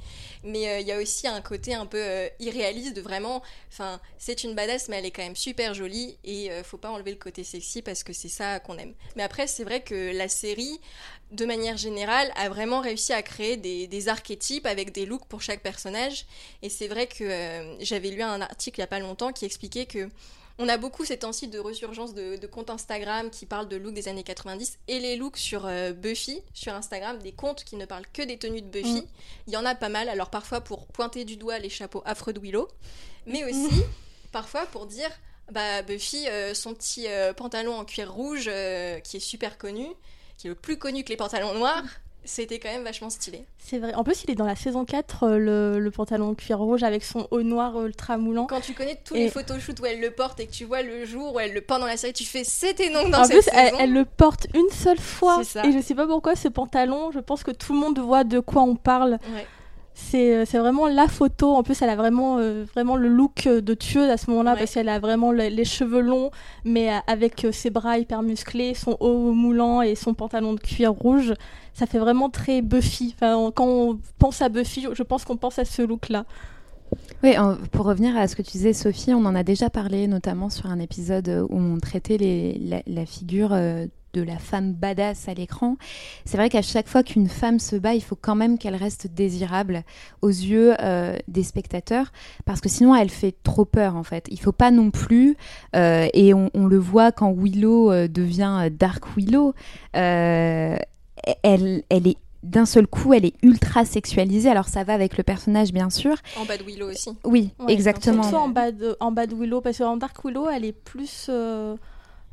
Mais euh, il y a aussi un côté un peu euh, irréaliste de vraiment enfin c'est une badass mais elle est quand même super jolie et euh, faut pas enlever le côté sexy parce que c'est ça qu'on aime. Mais après c'est vrai que la série de manière générale a vraiment réussi à créer des, des archétypes avec des looks pour chaque personnage. Et c'est vrai que j'avais lu un article il y a pas longtemps qui expliquait que on a beaucoup ces temps-ci de resurgence de, comptes Instagram qui parlent de looks des années 90 et les looks sur euh, Buffy, sur Instagram, des comptes qui ne parlent que des tenues de Buffy. Mm. Il y en a pas mal, alors parfois pour pointer du doigt les chapeaux affreux de Willow, mais aussi mm. parfois pour dire bah Buffy, euh, son petit euh, pantalon en cuir rouge qui est super connu, qui est le plus connu que les pantalons noirs, c'était quand même vachement stylé. C'est vrai. En plus, il est dans la saison 4, euh, le, pantalon cuir rouge avec son haut noir ultra moulant. Quand tu connais tous les photoshoots où elle le porte et que tu vois le jour où elle le porte dans la série, tu fais c'était non dans en cette plus, Elle, elle, le porte une seule fois. Et je sais pas pourquoi ce pantalon, je pense que tout le monde voit de quoi on parle. Ouais. Euh, c'est vraiment la photo. En plus, elle a vraiment, euh, vraiment le look de tueuse à ce moment-là parce qu'elle a vraiment les cheveux longs, mais avec ses bras hyper musclés, son haut moulant et son pantalon de cuir rouge ça fait vraiment très Buffy. Enfin, quand on pense à Buffy, je pense qu'on pense à ce look-là. Oui, pour revenir à ce que tu disais, Sophie, on en a déjà parlé, notamment sur un épisode où on traitait les, la, figure euh, de la femme badass à l'écran. C'est vrai qu'à chaque fois qu'une femme se bat, il faut quand même qu'elle reste désirable aux yeux euh, des spectateurs, parce que sinon elle fait trop peur en fait. Il faut pas non plus, euh, et on, le voit quand Willow devient Dark Willow elle, elle est d'un seul coup, elle est ultra sexualisée. Alors ça va avec le personnage, bien sûr. En Bad Willow aussi. Oui, exactement. Surtout en Bad, en Bad Willow, parce qu'en Dark Willow, elle est plus. Euh,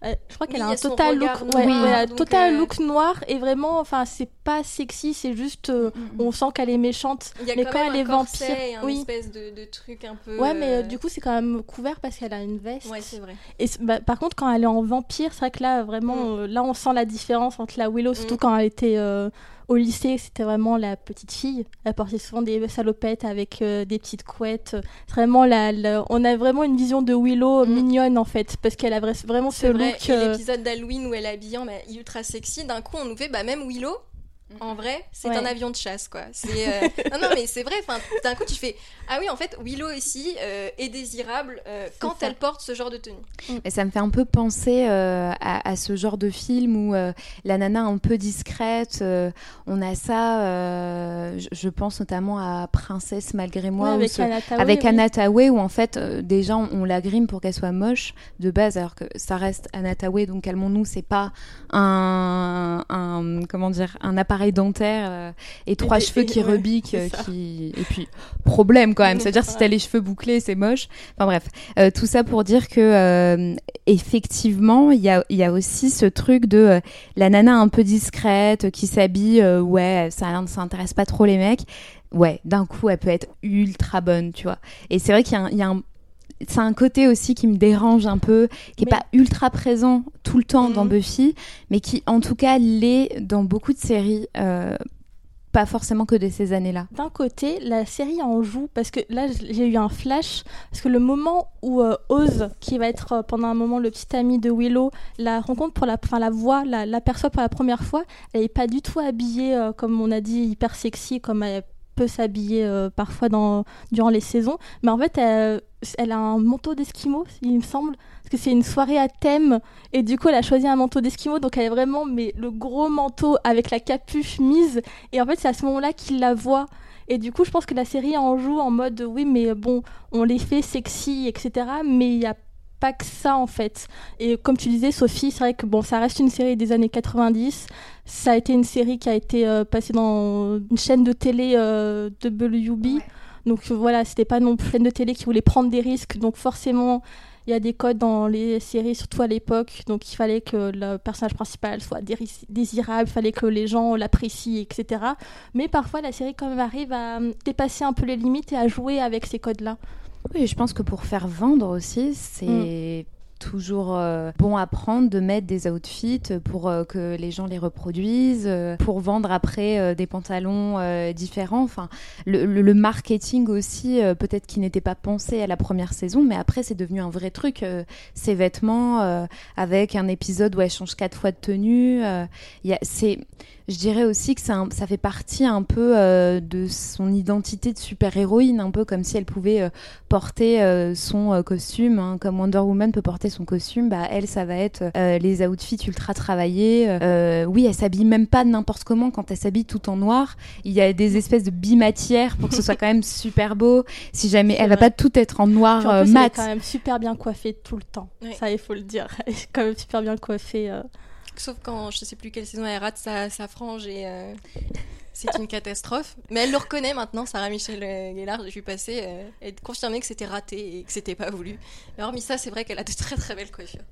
je crois qu'elle a un total look, total euh, look noir et vraiment, enfin, c'est pas sexy, c'est juste, euh, mm, mm, mm. on sent qu'elle est méchante. Il y a mais quand, elle est vampire, un espèce de, de, truc un peu. Ouais, mais du coup, c'est quand même couvert parce qu'elle a une veste. Ouais, c'est vrai. Et bah, par contre, quand elle est en vampire, c'est vrai que là, vraiment, là, on sent la différence entre la Willow, surtout quand elle était au lycée, c'était vraiment la petite fille. Elle portait souvent des salopettes avec euh, des petites couettes. Vraiment, la, on a vraiment une vision de Willow mm. mignonne en fait, parce qu'elle a vraiment ce look. Euh, l'épisode d'Halloween où elle est habillée en ultra sexy, d'un coup on nous fait bah même Willow, en vrai, c'est un avion de chasse, quoi. Euh, non, non, mais c'est vrai. Enfin, d'un coup, tu fais ah oui, en fait, Willow aussi euh, est désirable euh, quand elle porte ce genre de tenue. Et ça me fait un peu penser à, ce genre de film où la nana un peu discrète. on a ça. Je, pense notamment à Princesse malgré moi, avec, Anna Tawai, où en fait déjà on, on la grime pour qu'elle soit moche de base, alors que ça reste Anna Tawai. Donc calmons-nous, c'est pas un, un comment dire un appareil dentaire euh, et trois cheveux qui rebiquent, euh, qui... et puis problème quand même. C'est-à-dire si t'as les cheveux bouclés, c'est moche. Enfin bref, euh, tout ça pour dire que effectivement, il y a, y a aussi ce truc de la nana un peu discrète qui s'habille, ouais, ça, ça intéresse pas trop les mecs. Ouais, d'un coup, elle peut être ultra bonne, tu vois. Et c'est vrai qu'il y a un c'est un côté aussi qui me dérange un peu, qui est pas ultra présent tout le temps dans mhm. Buffy, mais qui en tout cas l'est dans beaucoup de séries. Euh, pas forcément que de ces années-là. D'un côté, la série en joue parce que là j'ai eu un flash parce que le moment où euh, Oz, qui va être euh, pendant un moment le petit ami de Willow, la rencontre pour la, enfin la voix, l'aperçoit pour la première fois, elle est pas du tout habillée comme on a dit hyper sexy comme elle peut s'habiller euh, parfois dans, durant les saisons. Mais en fait, elle, a un manteau d'esquimau, il me semble. Parce que c'est une soirée à thème. Et du coup, elle a choisi un manteau d'esquimau. Donc, elle est vraiment mais, le gros manteau avec la capuche mise. Et en fait, c'est à ce moment-là qu'il la voit. Et du coup, je pense que la série en joue en mode oui, mais bon, on les fait sexy, etc. Mais il y a pas que ça en fait. Et comme tu disais, Sophie, c'est vrai que bon, ça reste une série des années 90. Ça a été une série qui a été euh, passée dans une chaîne de télé euh, WB. Donc voilà, c'était pas non plus une chaîne de télé qui voulait prendre des risques. Donc forcément, il y a des codes dans les séries, surtout à l'époque. Donc il fallait que le personnage principal soit désirable, il fallait que les gens l'apprécient, etc. Mais parfois, la série quand même arrive à dépasser un peu les limites et à jouer avec ces codes-là. Oui, je pense que pour faire vendre aussi, c'est mm. toujours euh, bon à prendre de mettre des outfits pour euh, que les gens les reproduisent, euh, pour vendre après des pantalons différents. Enfin, le, marketing aussi, peut-être qui n'était pas pensé à la première saison, mais après c'est devenu un vrai truc. ces vêtements avec un épisode où elle change quatre fois de tenue, c'est je dirais aussi que ça, ça fait partie un peu euh, de son identité de super-héroïne, un peu comme si elle pouvait euh, porter euh, son costume, hein, comme Wonder Woman peut porter son costume, bah elle, ça va être les outfits ultra travaillés. oui, elle s'habille même pas n'importe comment quand elle s'habille tout en noir. Il y a des espèces de bimatières pour que ce soit quand même super beau. Si jamais, elle va pas tout être en noir mat. Elle est quand même super bien coiffée tout le temps. Ça, il faut le dire. Elle est quand même super bien coiffée. Sauf quand je sais plus quelle saison elle rate sa, sa frange et euh, c'est une catastrophe. Mais elle le reconnaît maintenant, Sarah Michel Gellar. Je suis passée euh, confirmer que c'était raté et que c'était pas voulu. Mais hormis ça, c'est vrai qu'elle a de très très belles coiffures.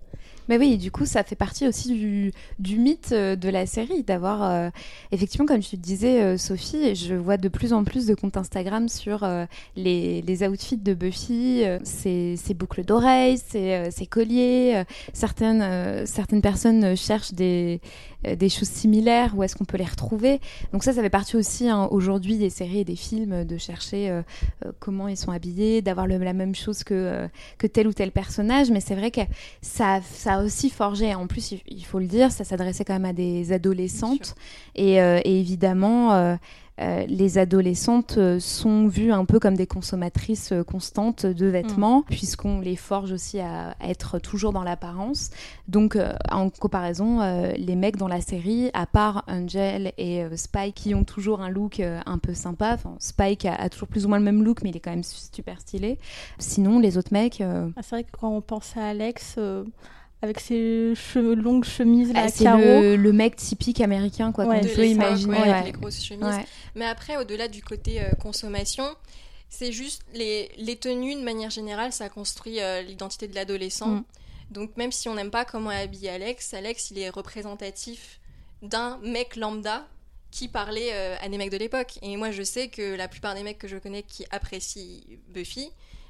Mais oui, du coup, ça fait partie aussi du, du mythe euh, de la série, d'avoir, euh, effectivement, comme tu disais, euh, Sophie, je vois de plus en plus de comptes Instagram sur les, les, outfits de Buffy, ses, ses, boucles d'oreilles, ses, ses, colliers. certaines, certaines personnes cherchent des, des choses similaires, où est-ce qu'on peut les retrouver. Donc ça, ça fait partie aussi hein, aujourd'hui des séries et des films, de chercher comment ils sont habillés, d'avoir la même chose que, que tel ou tel personnage. Mais c'est vrai que ça, ça aussi forgé. En plus, il faut le dire, ça s'adressait quand même à des adolescentes. Et, euh, évidemment, euh, euh, les adolescentes sont vues un peu comme des consommatrices constantes de vêtements, mm. puisqu'on les forge aussi à, être toujours dans l'apparence. Donc, en comparaison, les mecs dans la série, à part Angel et Spike, qui ont toujours un look un peu sympa. Spike a, toujours plus ou moins le même look, mais il est quand même super stylé. Sinon, les autres mecs. Ah, c'est vrai que quand on pense à Alex avec ses longues chemises là, ah, c'est le, mec typique américain quoi qu'on peut imaginer avec les grosses chemises. Mais après au-delà du côté euh, consommation c'est juste les, les, tenues de manière générale ça construit euh, l'identité de l'adolescent. Mm. donc même si on n'aime pas comment est habillé Alex Alex il est représentatif d'un mec lambda qui parlait euh, à des mecs de l'époque. Et moi je sais que la plupart des mecs que je connais qui apprécient Buffy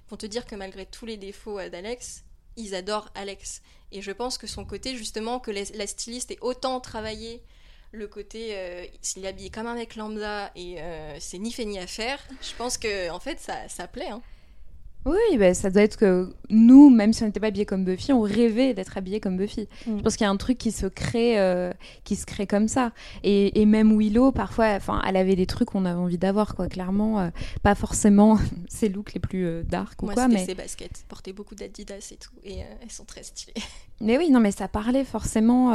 vont te dire que malgré tous les défauts d'Alex ils adorent Alex. Et je pense que son côté, justement, que la styliste ait autant travaillé le côté euh, s'il est habillé comme un mec lambda et euh, c'est ni fait ni à faire, je pense que en fait ça, ça plaît. Hein. Oui, bah, ça doit être que nous, même si on n'était pas habillés comme Buffy, on rêvait d'être habillés comme Buffy. Mm. Je pense qu'il y a un truc qui se crée, euh, qui se crée comme ça. Et, et même Willow, parfois, enfin, elle avait des trucs qu'on avait envie d'avoir, quoi. Clairement, euh, pas forcément ses looks les plus euh, dark ou Moi, quoi, mais ses baskets, portait beaucoup d'Adidas et tout, et elles sont très stylées. Mais oui, non, mais ça parlait forcément.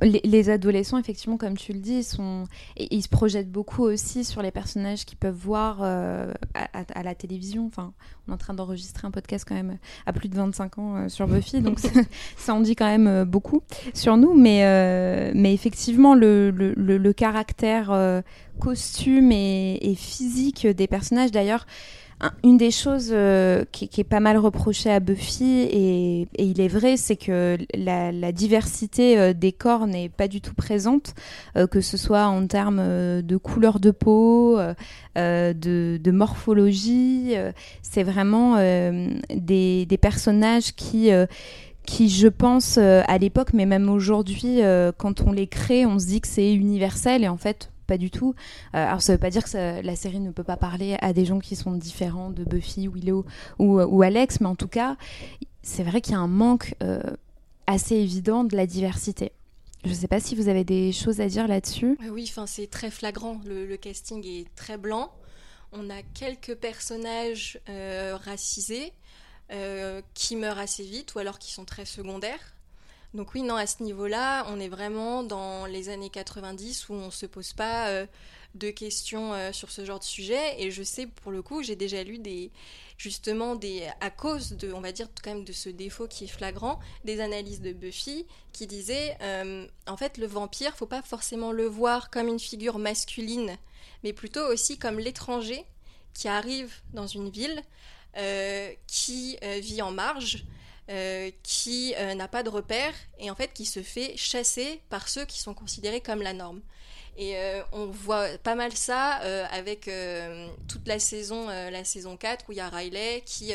Les, les, adolescents, effectivement, comme tu le dis, ils sont, ils se projettent beaucoup aussi sur les personnages qu'ils peuvent voir à, à, la télévision. Enfin, on est en train d'enregistrer un podcast quand même à plus de 25 ans euh, sur Buffy, donc ça, en dit quand même euh, beaucoup sur nous. Mais, euh, mais effectivement, le, le, le, caractère costume et, et, physique des personnages, d'ailleurs, une des choses euh, qui, est pas mal reprochée à Buffy, et, il est vrai, c'est que la, diversité euh, des corps n'est pas du tout présente, euh, que ce soit en termes de couleur de peau, de, morphologie. c'est vraiment des, personnages qui qui, je pense, à l'époque, mais même aujourd'hui, quand on les crée, on se dit que c'est universel, et en fait, pas du tout. Euh, alors ça veut pas dire que la série ne peut pas parler à des gens qui sont différents de Buffy, Willow ou, ou Alex, mais en tout cas, c'est vrai qu'il y a un manque euh, assez évident de la diversité. Je ne sais pas si vous avez des choses à dire là-dessus. Oui, enfin c'est très flagrant. Le, casting est très blanc. On a quelques personnages euh, racisés qui meurent assez vite ou alors qui sont très secondaires. Donc oui, non, à ce niveau-là, on est vraiment dans les années 90 où on ne se pose pas euh, de questions euh, sur ce genre de sujet. Et je sais, pour le coup, j'ai déjà lu des, justement, des, à cause de, on va dire quand même de ce défaut qui est flagrant, des analyses de Buffy qui disaient, euh, en fait, le vampire, faut pas forcément le voir comme une figure masculine, mais plutôt aussi comme l'étranger qui arrive dans une ville, qui vit en marge, euh, qui euh, n'a pas de repère et en fait qui se fait chasser par ceux qui sont considérés comme la norme. Et euh, on voit pas mal ça avec toute la saison, la saison 4 où il y a Riley qui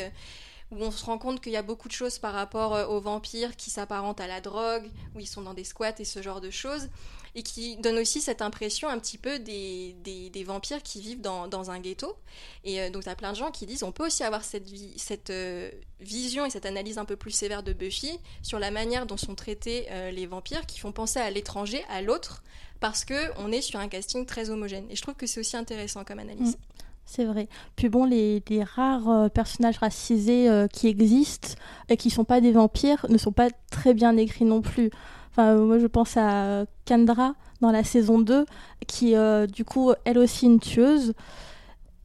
où on se rend compte qu'il y a beaucoup de choses par rapport aux vampires qui s'apparentent à la drogue, où ils sont dans des squats et ce genre de choses et qui donne aussi cette impression un petit peu des, des, vampires qui vivent dans, dans un ghetto. Et euh, donc, il y a plein de gens qui disent on peut aussi avoir cette, cette euh, vision et cette analyse un peu plus sévère de Buffy sur la manière dont sont traités euh, les vampires qui font penser à l'étranger, à l'autre, parce qu'on est sur un casting très homogène. Et je trouve que c'est aussi intéressant comme analyse. Mm. C'est vrai. Puis bon, les, les rares personnages racisés qui existent et qui ne sont pas des vampires ne sont pas très bien écrits non plus moi, je pense à Kendra dans la saison 2, qui, euh, du coup, elle aussi une tueuse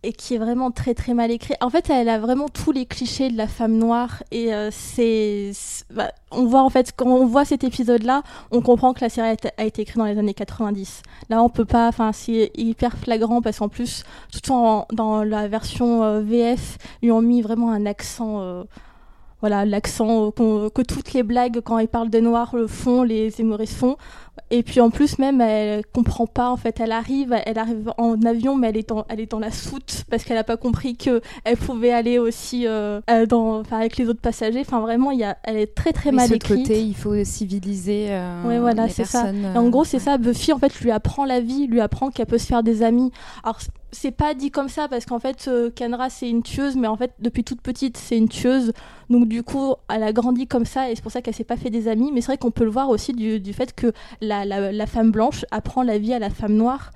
et qui est vraiment très très mal écrite. En fait, elle a vraiment tous les clichés de la femme noire et euh, c'est, bah, on voit en fait quand on voit cet épisode-là, on comprend que la série a, été écrite dans les années 90. Là, on peut pas, enfin, c'est hyper flagrant parce qu'en plus, tout en, dans la version euh, VF, ils ont mis vraiment un accent voilà l'accent que toutes les blagues quand elle parle des noirs le font, les humoristes font. Et puis en plus même elle comprend pas en fait, elle arrive, elle arrive en avion mais elle est dans, elle est dans la soute parce qu'elle a pas compris que elle pouvait aller aussi euh, euh, dans, avec les autres passagers. Enfin vraiment, il y a, elle est très très mal écrite. côté, il faut civiliser. Euh, ouais voilà, c'est ça. en gros c'est ça. Buffy en fait lui apprend la vie, lui apprend qu'elle peut se faire des amis. Alors c'est pas dit comme ça parce qu'en fait Kenra c'est une tueuse mais en fait depuis toute petite c'est une tueuse donc du coup elle a grandi comme ça et c'est pour ça qu'elle s'est pas fait des amis mais c'est vrai qu'on peut le voir aussi du, du fait que la, la, femme blanche apprend la vie à la femme noire.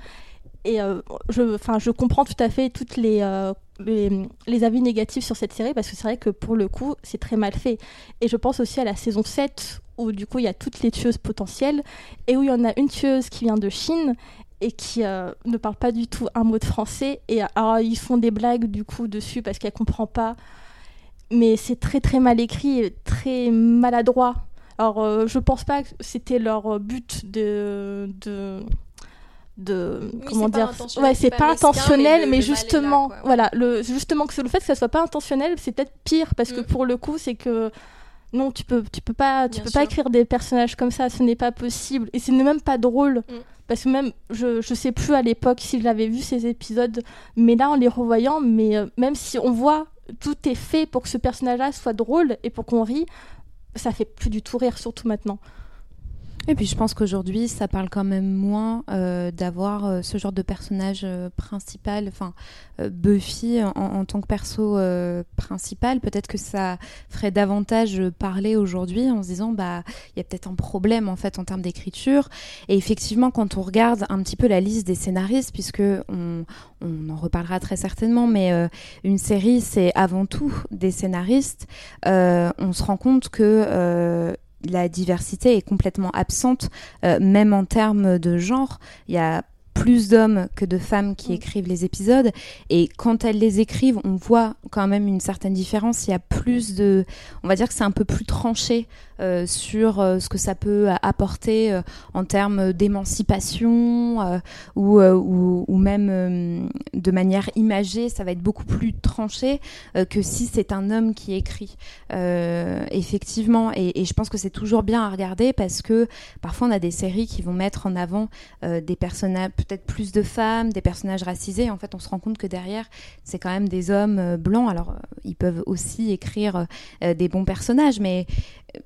Et euh, je, je comprends tout à fait toutes euh, les, les, avis négatifs sur cette série parce que c'est vrai que pour le coup, c'est très mal fait. Et je pense aussi à la saison 7 où du coup il y a toutes les tueuses potentielles et où il y en a une tueuse qui vient de Chine et qui euh, ne parle pas du tout un mot de français. Et alors ils font des blagues du coup dessus parce qu'elle comprend pas. Mais c'est très très mal écrit et très maladroit. Alors, euh, je pense pas que c'était leur but de. de de comment dire? ouais c'est pas, intentionnel mais, justement voilà le justement que le fait que ça soit pas intentionnel c'est peut-être pire parce que mm. pour le coup c'est que non tu peux tu peux pas tu peux pas écrire des personnages comme ça ce n'est pas possible et ce n'est même pas drôle mm. parce que même je je sais plus à l'époque si j'avais vu ces épisodes mais là en les revoyant mais euh, même si on voit tout est fait pour que ce personnage-là soit drôle et pour qu'on rit ça fait plus du tout rire, surtout maintenant. Et puis je pense qu'aujourd'hui, ça parle quand même moins euh, d'avoir euh, ce genre de personnage euh, principal, enfin Buffy en, tant que perso principal. Peut-être que ça ferait davantage parler aujourd'hui en se disant bah il y a peut-être un problème en fait en termes d'écriture. Et effectivement, quand on regarde un petit peu la liste des scénaristes, puisque on, on en reparlera très certainement, mais une série c'est avant tout des scénaristes. on se rend compte que la diversité est complètement absente, euh, même en termes de genre. Il y a plus d'hommes que de femmes qui mm. écrivent les épisodes. Et quand elles les écrivent, on voit quand même une certaine différence. Il y a plus de. On va dire que c'est un peu plus tranché euh, sur euh, ce que ça peut apporter euh, en termes d'émancipation ou, ou, même de manière imagée, ça va être beaucoup plus tranché que si c'est un homme qui écrit. effectivement, et, et, je pense que c'est toujours bien à regarder parce que parfois on a des séries qui vont mettre en avant des personnages, peut-être plus de femmes, des personnages racisés. En fait, on se rend compte que derrière, c'est quand même des hommes blancs. Alors, ils peuvent aussi écrire des bons personnages, mais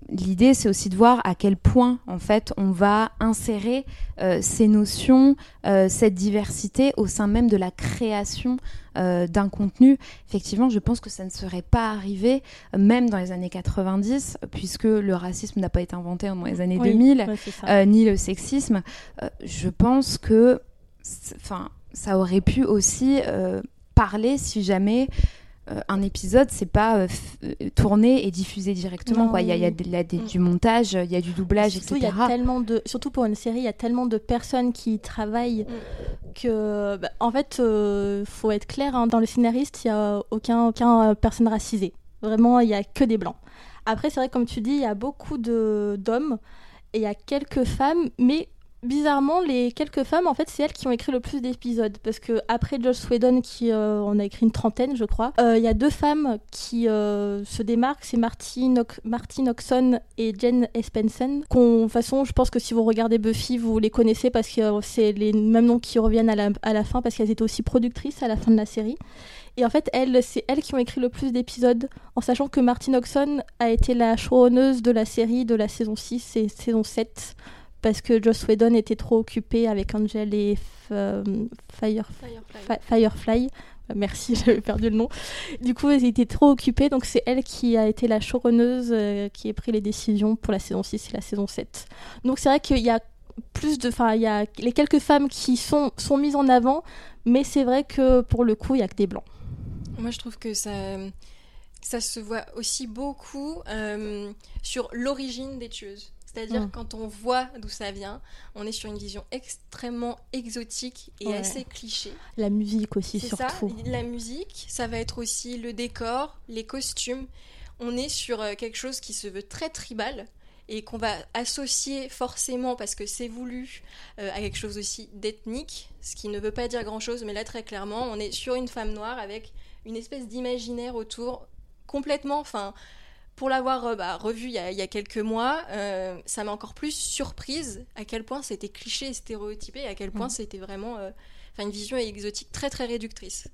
l'idée, c'est aussi de voir à quel point, en fait, on va insérer euh, ces notions, euh, cette diversité au sein même de la création euh, d'un contenu. Effectivement, je pense que ça ne serait pas arrivé, même dans les années 90, puisque le racisme n'a pas été inventé dans les années 2000, ni le sexisme. je pense que, enfin, ça aurait pu aussi parler si jamais euh, un épisode, c'est pas euh, euh, tourné et diffusé directement. quoi. Il y a, du montage, il y a du doublage, surtout, etc. Y a tellement de, surtout pour une série, il y a tellement de personnes qui travaillent mm. que, bah, en fait, il faut être clair, hein, dans les scénaristes, il n'y a aucun, aucun personne racisée. Vraiment, il n'y a que des blancs. Après, c'est vrai, comme tu dis, il y a beaucoup d'hommes et il y a quelques femmes, mais bizarrement, les quelques femmes, en fait, c'est elles qui ont écrit le plus d'épisodes. Parce que après Joss Whedon, qui euh, en a écrit une trentaine, je crois, euh, il y a deux femmes qui euh, se démarquent, c'est Martine, Martine Oxon et Jen Espensen. De toute façon, je pense que si vous regardez Buffy, vous les connaissez parce que c'est les mêmes noms qui reviennent à la, à la fin, parce qu'elles étaient aussi productrices à la fin de la série. Et en fait, c'est elles qui ont écrit le plus d'épisodes, en sachant que Martine Oxon a été la showrunneuse de la série de la saison 6 et saison 7 parce que Joss Whedon était trop occupé avec Angel et euh, Firefly. Euh, merci, j'avais perdu le nom. Du coup, elle était trop occupée, donc c'est elle qui a été la showrunneuse euh, qui a pris les décisions pour la saison 6 et la saison 7. Donc c'est vrai qu'il y a plus de. Enfin, il y a les quelques femmes qui sont, sont mises en avant, mais c'est vrai que pour le coup, il n'y a que des blancs. Moi, je trouve que ça, ça se voit aussi beaucoup sur l'origine des tueuses. C'est-à-dire mm. quand on voit d'où ça vient, on est sur une vision extrêmement exotique et assez cliché. La musique aussi surtout. Ça, la musique, ça va être aussi le décor, les costumes. On est sur euh, quelque chose qui se veut très tribal et qu'on va associer forcément parce que c'est voulu euh, à quelque chose aussi d'ethnique, ce qui ne veut pas dire grand-chose, mais là très clairement, on est sur une femme noire avec une espèce d'imaginaire autour complètement, enfin, pour l'avoir bah, revu il y, a, quelques mois, ça m'a encore plus surprise à quel point c'était cliché et stéréotypé, et à quel point mm. c'était vraiment une vision exotique très très réductrice.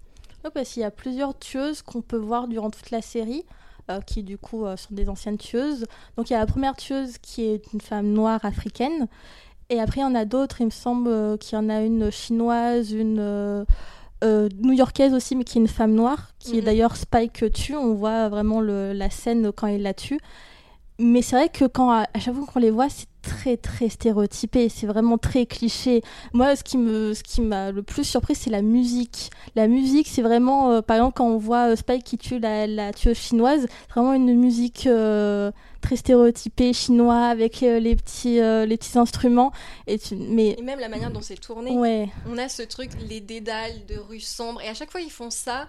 Oui, parce qu'il y a plusieurs tueuses qu'on peut voir durant toute la série. Euh, qui du coup euh, sont des anciennes tueuses. Donc il y a la première tueuse qui est une femme noire africaine. Et après, il y en a d'autres, il me semble euh, qu'il y en a une chinoise, une new-yorkaise aussi, mais qui est une femme noire, qui est mhm. d'ailleurs Spike tue. On voit vraiment la scène quand il la tue. Mais c'est vrai que quand à chaque fois qu'on les voit, c'est très très stéréotypé, c'est vraiment très cliché. Moi, ce qui me, ce qui m'a le plus surpris, c'est la musique. La musique, c'est vraiment, euh, par exemple, quand on voit euh, Spike qui tue la, la tueuse chinoise, c'est vraiment une musique euh, très stéréotypée chinois avec les petits, les petits instruments. Et, mais... et même la manière dont c'est tourné. Ouais. On a ce truc, les dédales de rue sombre, et à chaque fois ils font ça.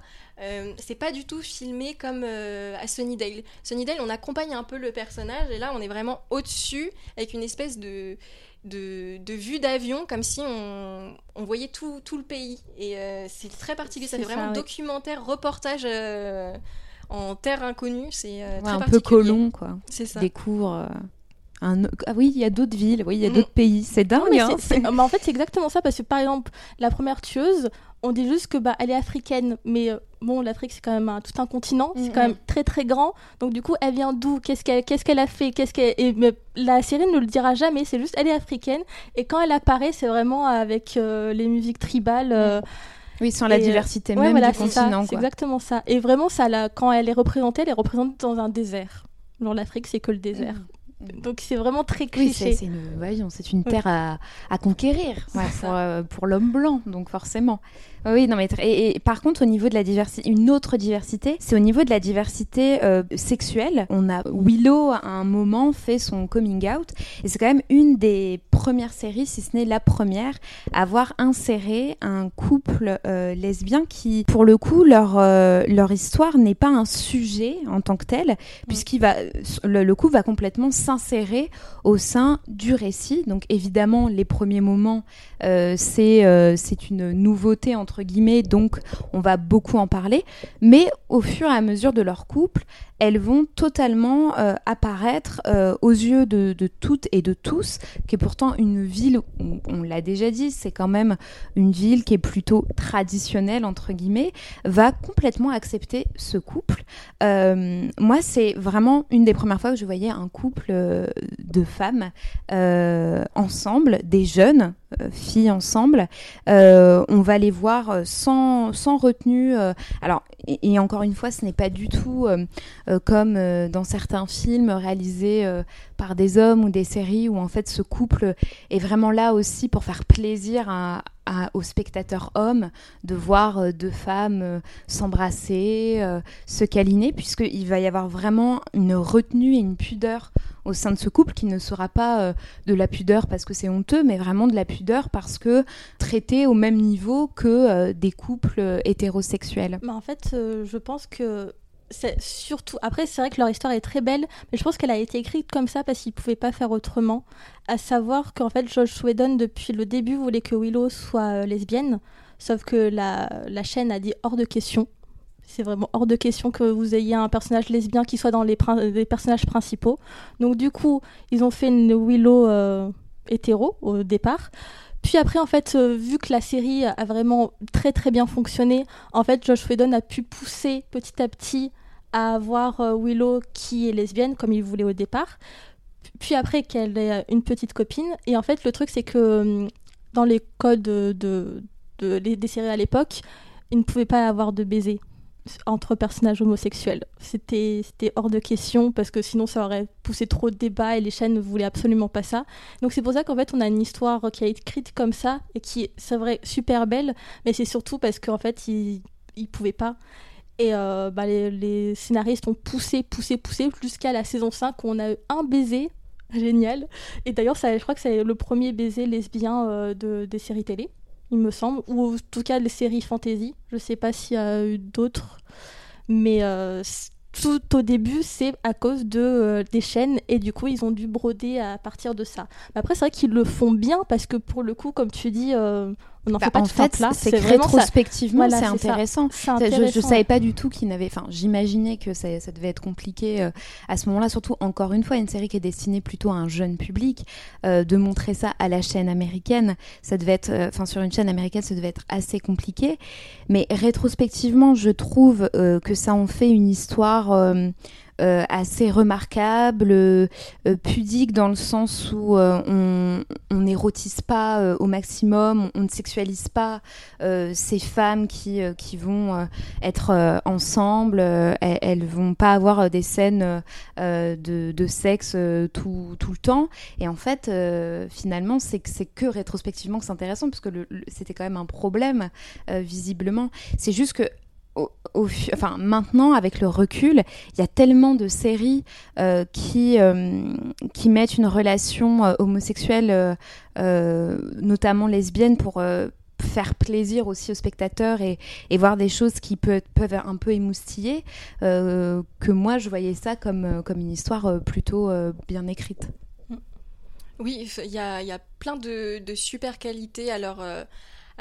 c'est pas du tout filmé comme à Sunnydale. Sunnydale, on accompagne un peu le personnage et là on est vraiment au-dessus avec une espèce de, de, vue d'avion, comme si on, on voyait tout, tout, le pays. Et euh, c'est très particulier, ça fait vraiment documentaire, reportage euh, en terre inconnue. C'est euh, un peu colon, quoi. C'est ça. Découvre. Un... Ah oui, il y a d'autres villes, oui, il y a mm. d'autres pays. C'est dingue. hein. mais en fait, c'est exactement ça parce que par exemple, la première tueuse, on dit juste que bah elle est africaine, mais euh, bon l'Afrique c'est quand même un, tout un continent, c'est quand même très très grand. Donc du coup elle vient d'où? Qu'est-ce qu'elle qu'est-ce qu'elle a fait? Qu'est-ce qu'elle et la série ne le dira jamais. C'est juste elle est africaine et quand elle apparaît c'est vraiment avec euh, les musiques tribales. Euh, oui, sans la diversité même du continent. C'est exactement ça. Et vraiment ça quand elle est représentée, elle est représentée dans un désert. Genre l'Afrique c'est que le désert. Mm. Donc c'est vraiment très cliché. c'est une, c'est une terre à, à conquérir pour, pour l'homme blanc, donc forcément. Oui, non, mais et, par contre, au niveau de la diversité, une autre diversité, c'est au niveau de la diversité euh, sexuelle. On a Willow à un moment fait son coming out, et c'est quand même une des premières séries, si ce n'est la première, à avoir inséré un couple euh, lesbien qui, pour le coup, leur euh, leur histoire n'est pas un sujet en tant que tel, puisqu'il va le, le couple va complètement s'insérer au sein du récit. Donc évidemment, les premiers moments, c'est c'est une nouveauté entre guillemets, donc on va beaucoup en parler. Mais au fur et à mesure de leur couple, elles vont totalement euh, apparaître euh, aux yeux de, toutes et de tous, qui est pourtant une ville, on, l'a déjà dit, c'est quand même une ville qui est plutôt traditionnelle, entre guillemets, va complètement accepter ce couple. Euh, moi, c'est vraiment une des premières fois que je voyais un couple de femmes ensemble, des jeunes, filles ensemble. on va les voir sans, sans retenue. alors, et, encore une fois, ce n'est pas du tout comme euh, dans certains films réalisés euh, par des hommes ou des séries où en fait ce couple est vraiment là aussi pour faire plaisir à, aux spectateurs hommes de voir deux femmes s'embrasser, se câliner, puisqu'il va y avoir vraiment une retenue et une pudeur au sein de ce couple qui ne sera pas de la pudeur parce que c'est honteux, mais vraiment de la pudeur parce que traité au même niveau que des couples hétérosexuels. Mais en fait, je pense que c'est surtout après c'est vrai que leur histoire est très belle mais je pense qu'elle a été écrite comme ça parce qu'ils pouvaient pas faire autrement. À savoir qu'en fait Josh Whedon depuis le début voulait que Willow soit euh, lesbienne. Sauf que la, la, chaîne a dit hors de question. C'est vraiment hors de question que vous ayez un personnage lesbien qui soit dans les, les personnages principaux. Donc du coup ils ont fait une Willow euh, hétéro au départ puis après, en fait, euh, vu que la série a vraiment très très bien fonctionné, en fait, Josh Whedon a pu pousser petit à petit à avoir euh, Willow qui est lesbienne comme il voulait au départ. Puis après qu'elle ait une petite copine. Et en fait, le truc, c'est que euh, dans les codes de, des séries à l'époque, il ne pouvait pas avoir de baiser entre personnages homosexuels. C'était hors de question parce que sinon ça aurait poussé trop de débats et les chaînes ne voulaient absolument pas ça. Donc c'est pour ça qu'en fait on a une histoire qui a été écrite comme ça et qui est, c'est vrai, super belle, mais c'est surtout parce qu'en fait ils, ils pouvaient pas. Et euh, bah, les, scénaristes ont poussé, poussé, poussé jusqu'à la saison 5 où on a eu un baiser génial. Et d'ailleurs, je crois que c'est le premier baiser lesbien euh, de, des séries télé il me semble, ou en tout cas les séries fantasy. Je sais pas s'il y a eu d'autres, mais euh, tout au début, c'est à cause de, euh, des chaînes et du coup, ils ont dû broder à partir de ça. Mais après, c'est vrai qu'ils le font bien parce que pour le coup, comme tu dis, euh, on n'en Bah, fait pas en tout fait, c'est rétrospectivement, Voilà, c'est intéressant. Je, savais pas du tout qu'il n'avait. Enfin, j'imaginais que ça, ça devait être compliqué euh, à ce moment-là. Surtout, encore une fois, une série qui est destinée plutôt à un jeune public, euh, de montrer ça à la chaîne américaine, ça devait être. euh, Enfin, sur une chaîne américaine, ça devait être assez compliqué. Mais rétrospectivement, je trouve que ça en fait une histoire. Euh, assez remarquable, euh, euh, pudique dans le sens où on n'érotise pas au maximum, on, ne sexualise pas ces femmes qui, qui vont être ensemble, elles, elles vont pas avoir des scènes de, de sexe tout, tout le temps. Et en fait, finalement, c'est que rétrospectivement que c'est intéressant, parce que c'était quand même un problème, visiblement. C'est juste que enfin, maintenant, avec le recul, il y a tellement de séries euh, qui, euh, qui mettent une relation euh, homosexuelle, notamment lesbienne, pour faire plaisir aussi aux spectateurs et, voir des choses qui peuvent un peu émoustiller, que moi, je voyais ça comme, comme une histoire plutôt bien écrite. Oui, il y a, y a plein de, de super qualités à leur,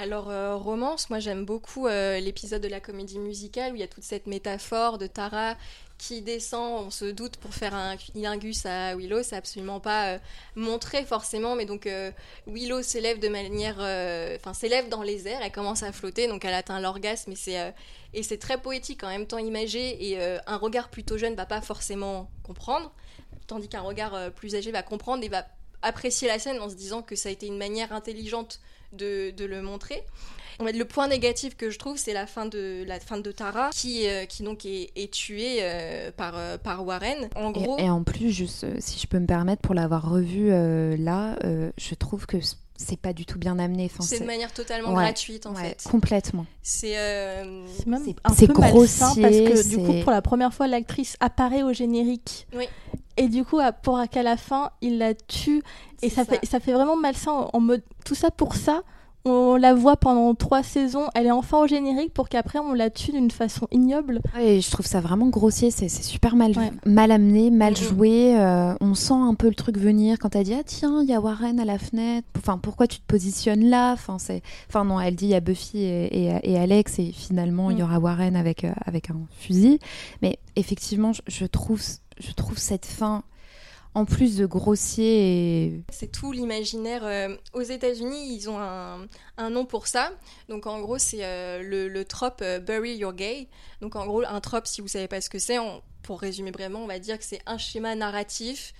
leur euh, romance. Moi, j'aime beaucoup euh, l'épisode de la comédie musicale où il y a toute cette métaphore de Tara qui descend, on se doute, pour faire un cunilingus à Willow. C'est absolument pas euh, montré forcément, mais donc Willow s'élève de manière. Enfin, s'élève dans les airs, elle commence à flotter, donc elle atteint l'orgasme et c'est. et c'est très poétique, en même temps imagé, et un regard plutôt jeune va pas forcément comprendre, tandis qu'un regard plus âgé va comprendre et va apprécier la scène en se disant que ça a été une manière intelligente de, de le montrer. Le point négatif que je trouve, c'est la fin de la fin de Tara, qui, euh, qui donc est, est tuée euh, par, euh, par Warren. En gros, Et, et en plus, juste, si je peux me permettre, pour l'avoir revu là, je trouve que c'est pas du tout bien amené. Enfin, c'est de manière totalement Ouais, gratuite en ouais, fait. complètement. C'est euh, C'est même C'est- un peu malsain parce grossier, que du coup, pour la première fois, l'actrice apparaît au générique. Oui. Et du coup, à- pour qu'à la fin, il la tue. Et ça, ça. Fait, ça fait vraiment malsain en mode tout ça pour ça. On la voit pendant trois saisons, elle est enfin au générique pour qu'après on la tue d'une façon ignoble. Ouais, je trouve ça vraiment grossier, c'est super mal, Ouais. mal amené, mal joué. euh, on sent un peu le truc venir quand elle dit Ah tiens, il y a Warren à la fenêtre. Enfin, pourquoi tu te positionnes là? Enfin, enfin, non, elle dit il y a Buffy et, et- et Alex, et finalement il y Mm. aura Warren avec, euh, avec un fusil. Mais effectivement, je, je trouve, je trouve cette fin, en plus de grossier. C'est tout l'imaginaire. euh, aux États-Unis, ils ont un, un nom pour ça. Donc en gros, c'est euh, le, le trope euh, Bury Your Gay. Donc en gros, un trope, si vous savez pas ce que c'est, pour résumer vraiment, on va dire que c'est un schéma narratif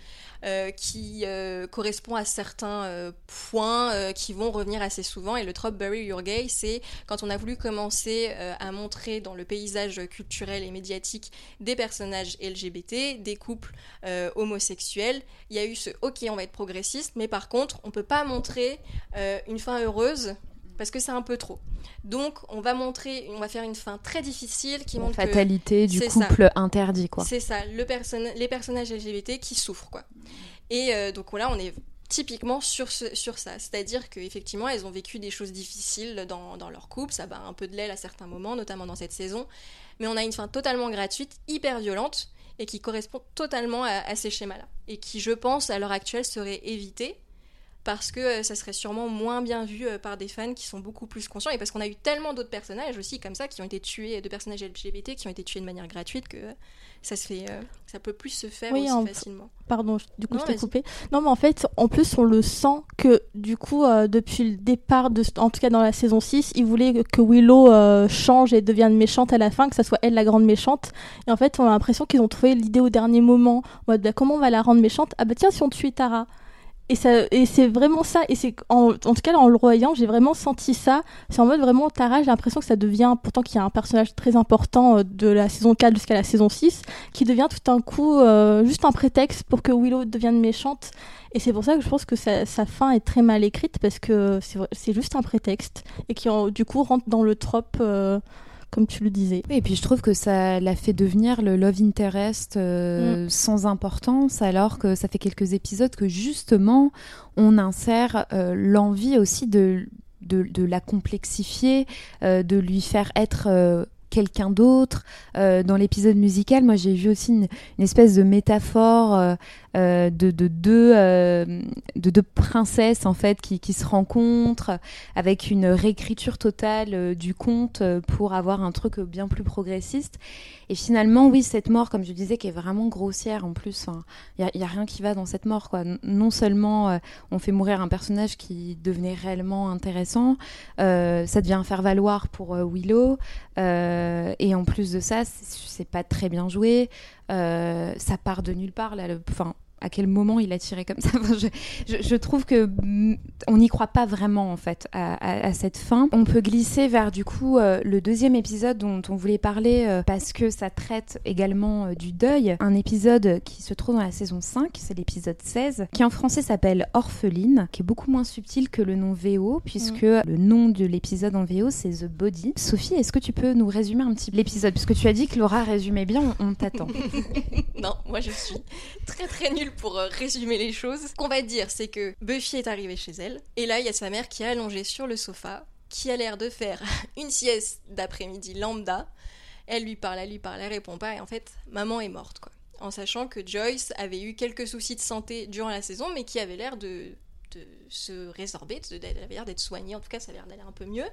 euh, qui euh, correspond à certains euh, points qui vont revenir assez souvent. Et le trope Bury Your Gay, c'est quand on a voulu commencer à montrer dans le paysage culturel et médiatique des personnages LGBT, des couples homosexuels, il y a eu ce ok, on va être progressiste, mais par contre, on peut pas montrer une fin heureuse parce que c'est un peu trop. Donc, on va montrer, on va faire une fin très difficile qui La montre que fatalité du ça. couple interdit, quoi. c'est ça, le perso- les personnages LGBT qui souffrent, quoi. Et euh, donc voilà, on est typiquement sur, ce- sur ça. C'est-à-dire qu'effectivement, elles ont vécu des choses difficiles dans, dans leur couple, ça bat un peu de l'aile à certains moments, notamment dans cette saison. Mais on a une fin totalement gratuite, hyper violente, et qui correspond totalement à, à ces schémas-là. Et qui, je pense, à l'heure actuelle, serait évitée parce que euh, ça serait sûrement moins bien vu euh, par des fans qui sont beaucoup plus conscients et parce qu'on a eu tellement d'autres personnages aussi comme ça qui ont été tués, de personnages LGBT qui ont été tués de manière gratuite que euh, ça se fait, ça peut plus se faire Oui, aussi en- facilement. Pardon, du coup Non, je t'ai coupé. Non, mais en fait, en plus, on le sent que du coup, euh, depuis le départ, de, en tout cas dans la saison 6, ils voulaient que- Willow euh, change et devienne méchante à la fin, que ça soit elle la grande méchante. Et en fait, on a l'impression qu'ils ont trouvé l'idée au dernier moment. En mode, bah, comment on va la rendre méchante? Ah bah tiens, si on tuait Tara. Et, ça, et c'est vraiment ça. Et c'est en, tout cas, en le voyant, j'ai vraiment senti ça. C'est en mode vraiment Tara, j'ai l'impression que ça devient, pourtant qu'il y a un personnage très important euh, de la saison 4 jusqu'à la saison 6, qui devient tout un coup euh, juste un prétexte pour que Willow devienne méchante. Et c'est pour ça que je pense que sa, fin est très mal écrite parce que c'est juste un prétexte et qui du coup rentre dans le trope, euh, comme tu le disais. Et puis je trouve que ça l'a fait devenir le love interest euh, sans importance, alors que ça fait quelques épisodes que justement on insère euh, l'envie aussi de, de, de la complexifier, euh, de lui faire être quelqu'un d'autre. Euh, dans l'épisode musical, moi j'ai vu aussi une, une espèce de métaphore euh, de, de, deux, de deux princesses en fait qui, se rencontrent avec une réécriture totale du conte pour avoir un truc bien plus progressiste. Et finalement, oui, cette mort, comme je disais, qui est vraiment grossière en plus, il n'y a, a, rien qui va dans cette mort. Quoi. Non seulement on fait mourir un personnage qui devenait réellement intéressant, ça devient faire-valoir pour Willow, et en plus de ça, c'est pas très bien joué. Euh, ça part de nulle part. Là, le, à quel moment il a tiré comme ça. je, trouve que mm, on n'y croit pas vraiment en fait à, cette fin. On peut glisser vers du coup euh, le deuxième épisode dont on voulait parler euh, parce que ça traite également euh, du deuil. Un épisode qui se trouve dans la saison 5, c'est l'épisode 16, qui en français s'appelle Orpheline, qui est beaucoup moins subtil que le nom VO puisque mm. le nom de l'épisode en VO c'est The Body. Sophie, est-ce que tu peux nous résumer un petit peu l'épisode? Puisque tu as dit que Laura résumait bien, on, on t'attend. non, moi je suis très très nulle pour euh, résumer les choses. Ce qu'on va dire, c'est que Buffy est arrivée chez elle, et là, il y a sa mère qui est allongée sur le sofa, qui a l'air de faire une sieste d'après-midi lambda. Elle lui parle, elle lui parle, elle répond pas, et en fait, maman est morte, quoi. En sachant que Joyce avait eu quelques soucis de santé durant la saison, mais qui avait l'air de, se résorber, elle avait l'air d'être soignée, en tout cas, ça avait l'air d'aller un peu mieux.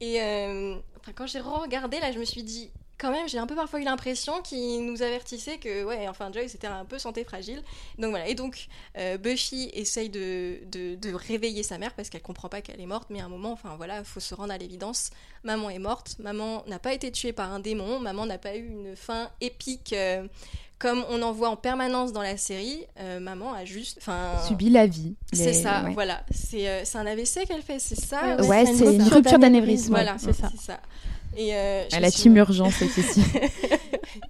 Et euh, quand j'ai re-regardé, là, je me suis dit, quand même, j'ai un peu parfois eu l'impression qu'il nous avertissait que, ouais, enfin, Joyce était un peu santé fragile. Donc voilà. Et donc, euh, Buffy essaye de, de, réveiller sa mère parce qu'elle comprend pas qu'elle est morte, mais à un moment, enfin voilà, il faut se rendre à l'évidence. Maman est morte. Maman n'a pas été tuée par un démon. Maman n'a pas eu une fin épique. Euh, comme on en voit en permanence dans la série, euh, maman a juste subi la vie. C'est ça, voilà. C'est un AVC qu'elle fait, c'est ça Ouais, c'est une rupture d'anévrisme. Voilà, c'est ça. ça. Et euh, à la team urgence, c'est ici.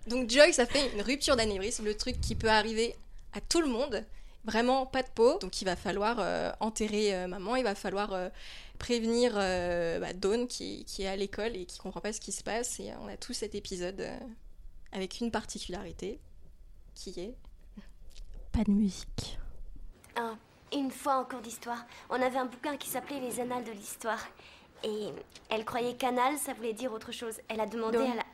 Donc Joyce a fait une rupture d'anévrisme, le truc qui peut arriver à tout le monde. Vraiment pas de peau. Donc il va falloir euh, enterrer euh, maman, il va falloir prévenir bah, Dawn qui, qui, est à l'école et qui comprend pas ce qui se passe. Et on a tout cet épisode avec une particularité qui est... Pas de musique. Ah, une fois en cours d'histoire, on avait un bouquin qui s'appelait Les Annales de l'Histoire. Et elle croyait canal, ça voulait dire autre chose. Elle a demandé à la...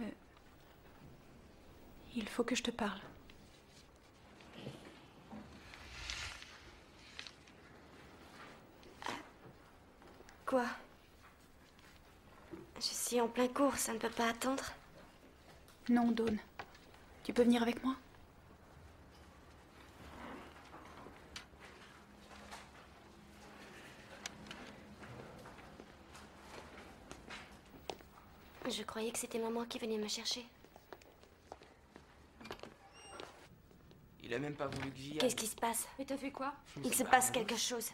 Euh, il faut que je te parle. Quoi? Je suis en plein cours, ça ne peut pas attendre. Non, Dawn. Tu peux venir avec moi? Je croyais que c'était maman qui venait me chercher. Il a même pas voulu que j'y Qu'est-ce qui se passe? Mais t'as fait quoi? Il se passe quelque chose.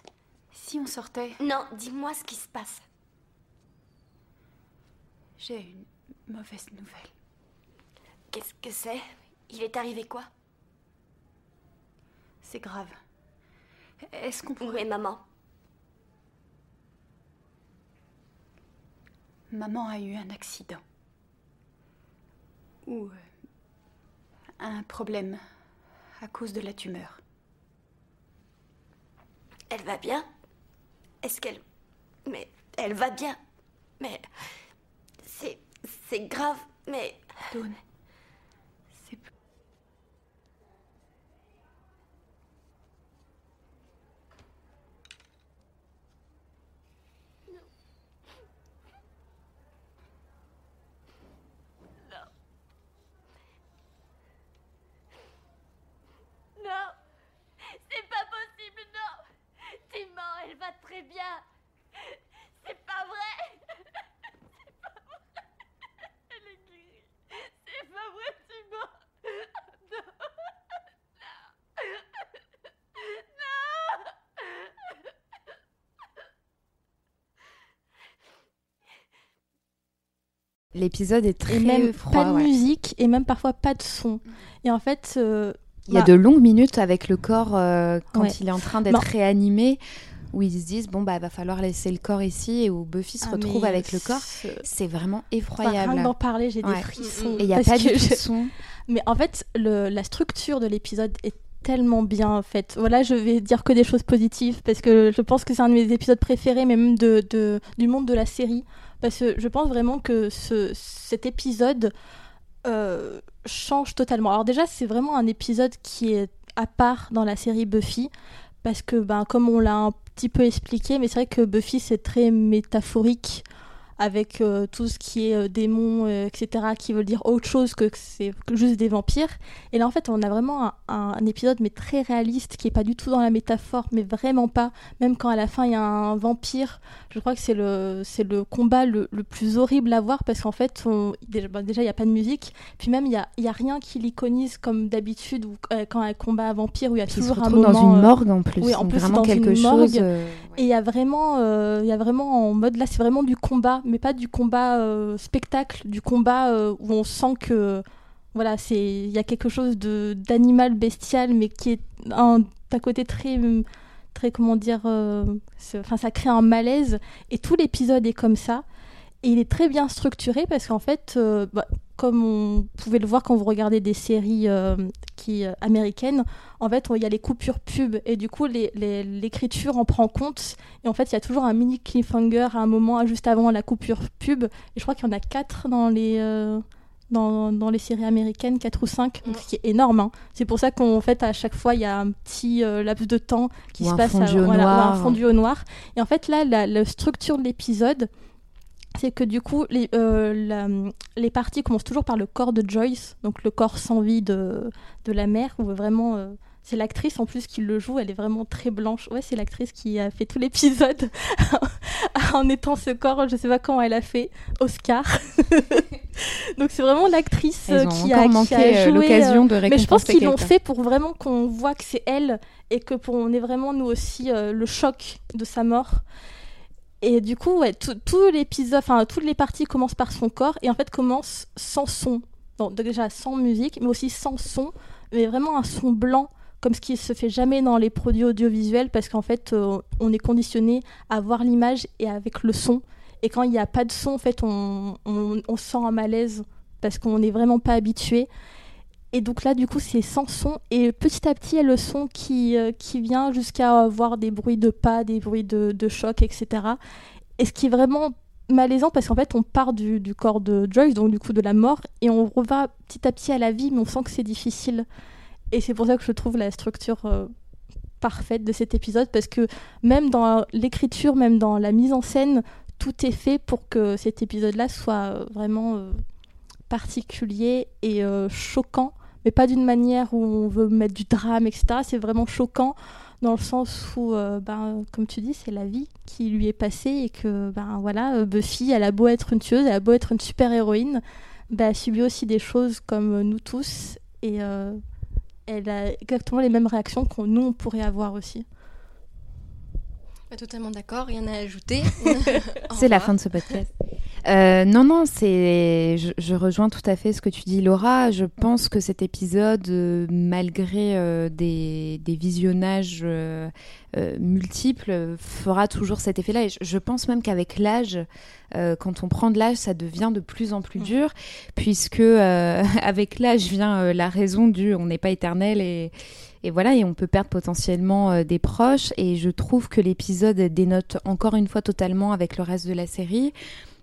Si on sortait? Non, dis-moi ce qui se passe. J'ai une mauvaise nouvelle. Qu'est-ce que c'est? Il est arrivé quoi? C'est grave. Est-ce qu'on pourrait... Où est maman? Maman a eu un accident. Ou euh, un problème à cause de la tumeur. Elle va bien? Est-ce qu'elle... Mais elle va bien? Mais... C'est... C'est grave, mais... Dawn, bien. C'est pas vrai. C'est pas vrai. Elle est guérie. C'est pas vrai, tu mens. Non. Non. L'épisode est très et même froid. Pas de musique et même parfois pas de son. Et en fait, euh, il y a bah de longues minutes avec le corps euh, quand il est en train d'être réanimé où ils se disent bon bah va falloir laisser le corps ici et où Buffy se ah, retrouve avec le corps, c'est vraiment effroyable. Enfin, d'en parler, j'ai des frissons. Et il n'y a pas de son. Mais en fait, le, la structure de l'épisode est tellement bien faite. Voilà, je vais dire que des choses positives parce que je pense que c'est un de mes épisodes préférés, même de, de, du monde de la série. Parce que je pense vraiment que ce, cet épisode euh, change totalement. Alors déjà, c'est vraiment un épisode qui est à part dans la série Buffy, parce que, ben, comme on l'a un petit peu expliqué, mais c'est vrai que Buffy, c'est très métaphorique avec euh, tout ce qui est euh, démons, euh, etc., qui veulent dire autre chose que c'est que juste des vampires. Et là, en fait, on a vraiment un, un- un épisode, mais très réaliste, qui est pas du tout dans la métaphore, mais vraiment pas. Même quand à la fin, il y a un vampire, je crois que c'est le, c'est le combat le, le plus horrible à voir, parce qu'en fait, on- déjà, bah, déjà, il n'y a pas de musique, puis même, il n'y a, y a rien qui l'iconise comme d'habitude, ou euh, quand un combat un vampire, où il y a Qui se toujours un moment... dans une morgue en plus. oui, en plus, vraiment dans quelque une chose. Et il y a vraiment, il y a vraiment en mode là, c'est vraiment du combat, mais pas du combat euh, spectacle, du combat euh, où on sent que voilà, c'est il y a quelque chose de d'animal bestial, mais qui est un d'un côté très très comment dire, euh, enfin ça crée un malaise. Et tout l'épisode est comme ça. Et il est très bien structuré parce qu'en fait, bah, comme on pouvait le voir quand vous regardez des séries qui, euh, américaines, en fait, il y a les coupures pub et du coup, l'écriture en prend compte. Et en fait, il y a toujours un mini cliffhanger à un moment juste avant la coupure pub. Et je crois qu'il y en a quatre dans les, euh, dans, dans les séries américaines, quatre ou cinq, Mm. ce qui est énorme. hein. C'est pour ça qu'en fait, à chaque fois, il y a un petit euh, laps de temps qui Ou se passe à- voilà, ou un fondu au noir. Et en fait, là, la, la structure de l'épisode, c'est que du coup, les, euh, la- les parties commencent toujours par le corps de Joyce, donc le corps sans vie de, de la mère, où vraiment. euh, c'est l'actrice en plus qui le joue, elle est vraiment très blanche. Ouais, c'est l'actrice qui a fait tout l'épisode en étant ce corps, je sais pas comment elle a fait, Oscar. donc c'est vraiment l'actrice euh, qui a, manqué qui a joué. l'occasion de récompenser mais je pense qu'ils l'ont fait pour vraiment qu'on voit que c'est elle et que pour on ait vraiment nous aussi euh, le choc de sa mort. Et du coup, ouais, tout, tout l'épisode, enfin toutes les parties commencent par son corps et en fait commencent sans son. Donc déjà sans musique, mais aussi sans son, mais vraiment un son blanc comme ce qui se fait jamais dans les produits audiovisuels parce qu'en fait euh, on est conditionné à voir l'image et avec le son. Et quand il n'y a pas de son, en fait, on, on, on sent un malaise parce qu'on n'est vraiment pas habitué. Et donc là, du coup, c'est sans son. Et petit à petit, il y a le son qui, euh, qui vient jusqu'à avoir des bruits de pas, des bruits de, de choc, etc. Et ce qui est vraiment malaisant, parce qu'en fait, on part du, du corps de Joyce, donc du coup de la mort, et on revient petit à petit à la vie, mais on sent que c'est difficile. Et c'est pour ça que je trouve la structure euh, parfaite de cet épisode, parce que même dans l'écriture, même dans la mise en scène, tout est fait pour que cet épisode-là soit euh, vraiment particulier et choquant, pas d'une manière où on veut mettre du drame, etc. C'est vraiment choquant dans le sens où, euh, ben, comme tu dis, c'est la vie qui lui est passée et que, ben voilà, euh, Buffy, elle a beau être une tueuse, elle a beau être une super héroïne, ben, elle subit aussi des choses comme euh, nous tous et elle a exactement les mêmes réactions que nous on pourrait avoir aussi. Pas totalement d'accord, rien à ajouter. C'est la fin de ce podcast. Euh, non, non, c'est. Je, je rejoins tout à fait ce que tu dis, Laura. Je pense que cet épisode, euh, malgré euh, des, des visionnages euh, euh, multiples, fera toujours cet effet-là. Et je, je pense même qu'avec l'âge, euh, quand on prend de l'âge, ça devient de plus en plus dur, puisque euh, avec l'âge vient euh, la raison du on n'est pas éternel et. Et voilà, et on peut perdre potentiellement euh, des proches. Et je trouve que l'épisode dénote encore une fois totalement avec le reste de la série.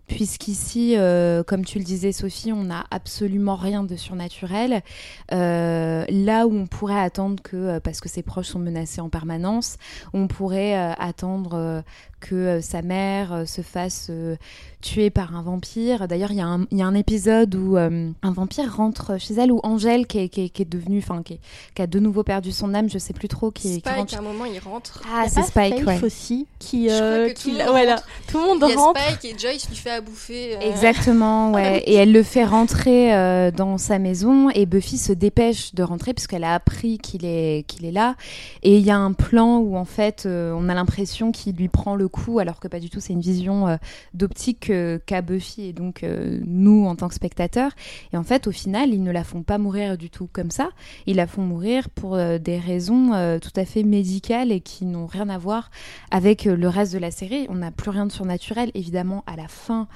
Puisqu'ici, euh, comme tu le disais Sophie, on n'a absolument rien de surnaturel. Euh, là où on pourrait attendre que, parce que ses proches sont menacés en permanence, on pourrait attendre que euh, sa mère euh, se fasse euh, tuer par un vampire. D'ailleurs, il y, a un- il y a un épisode où euh, un vampire rentre chez elle, ou Angèle, qui est, qui est- qui est devenue, enfin, qui, a de nouveau perdu son âme, je sais plus trop, qui, est- qui Spike, rentre. à un moment, il rentre. Ah, c'est Spike, Faith ouais. aussi qui, Je crois que tout qui- le monde voilà, rentre. tout le monde Il y a rentre. Spike et Joyce lui fait à bouffer. euh, Exactement, ouais. Et elle le fait rentrer euh, dans sa maison et Buffy se dépêche de rentrer puisqu'elle a appris qu'il est qu'il est là. Et il y a un plan où en fait euh, on a l'impression qu'il lui prend le coup alors que pas du tout. C'est une vision euh, d'optique qu'a Buffy et donc euh, nous en tant que spectateurs. Et en fait au final ils ne la font pas mourir du tout comme ça. Ils la font mourir pour euh, des raisons tout à fait médicales et qui n'ont rien à voir avec le reste de la série. On n'a plus rien de surnaturel évidemment à la fin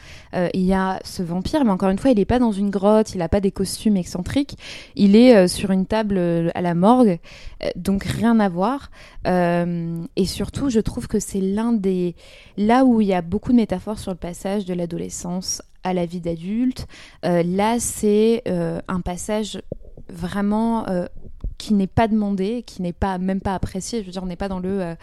il y a ce vampire, mais encore une fois, il n'est pas dans une grotte, il n'a pas des costumes excentriques, il est sur une table à la morgue, donc rien à voir. Et surtout, je trouve que c'est l'un des là où il y a beaucoup de métaphores sur le passage de l'adolescence à la vie d'adulte. Euh, là, c'est euh, un passage vraiment euh, qui n'est pas demandé, qui n'est pas même pas apprécié. Je veux dire, on n'est pas dans le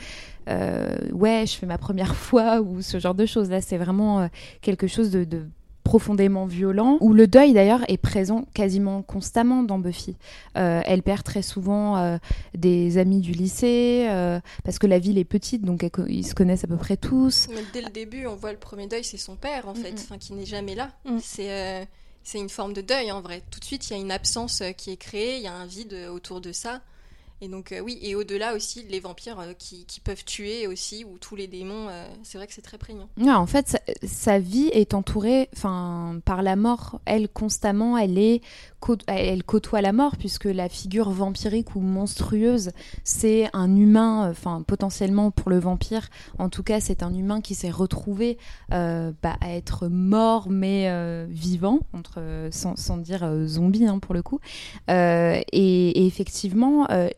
ouais, je fais ma première fois ou ce genre de choses. Là, c'est vraiment quelque chose de profondément violent, où le deuil d'ailleurs est présent quasiment constamment dans Buffy. Euh, elle perd très souvent euh, des amis du lycée, euh, parce que la ville est petite, donc elle ils se connaissent à peu près tous. Mais dès le début, on voit le premier deuil, c'est son père en fait, enfin, qui n'est jamais là. Mhm. C'est c'est une forme de deuil en vrai. Tout de suite, il y a une absence qui est créée, il y a un vide autour de ça. Et donc euh, oui, et au-delà aussi, les vampires euh, qui, peuvent tuer aussi, ou tous les démons, euh, c'est vrai que c'est très prégnant. Ouais, en fait, sa, sa vie est entourée par la mort. Elle, constamment, elle, est, elle côtoie la mort, puisque la figure vampirique ou monstrueuse, c'est un humain, enfin, potentiellement pour le vampire, en tout cas, c'est un humain qui s'est retrouvé euh, bah, à être mort, mais euh, vivant, entre, sans, dire euh, zombie, hein, pour le coup. Euh, et, effectivement, euh,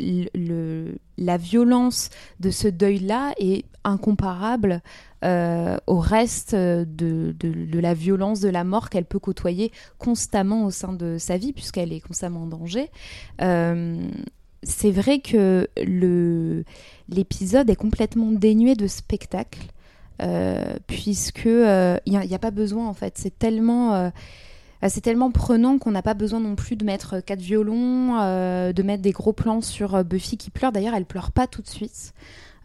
la violence de ce deuil-là est incomparable euh, au reste de, la violence de la mort qu'elle peut côtoyer constamment au sein de sa vie, puisqu'elle est constamment en danger. Euh, c'est vrai que l'épisode est complètement dénué de spectacle, euh, puisque il n'y a, pas besoin en fait. C'est tellement euh, euh, c'est tellement prenant qu'on n'a pas besoin non plus de mettre quatre violons, euh, de mettre des gros plans sur euh, Buffy qui pleure. D'ailleurs, elle pleure pas tout de suite.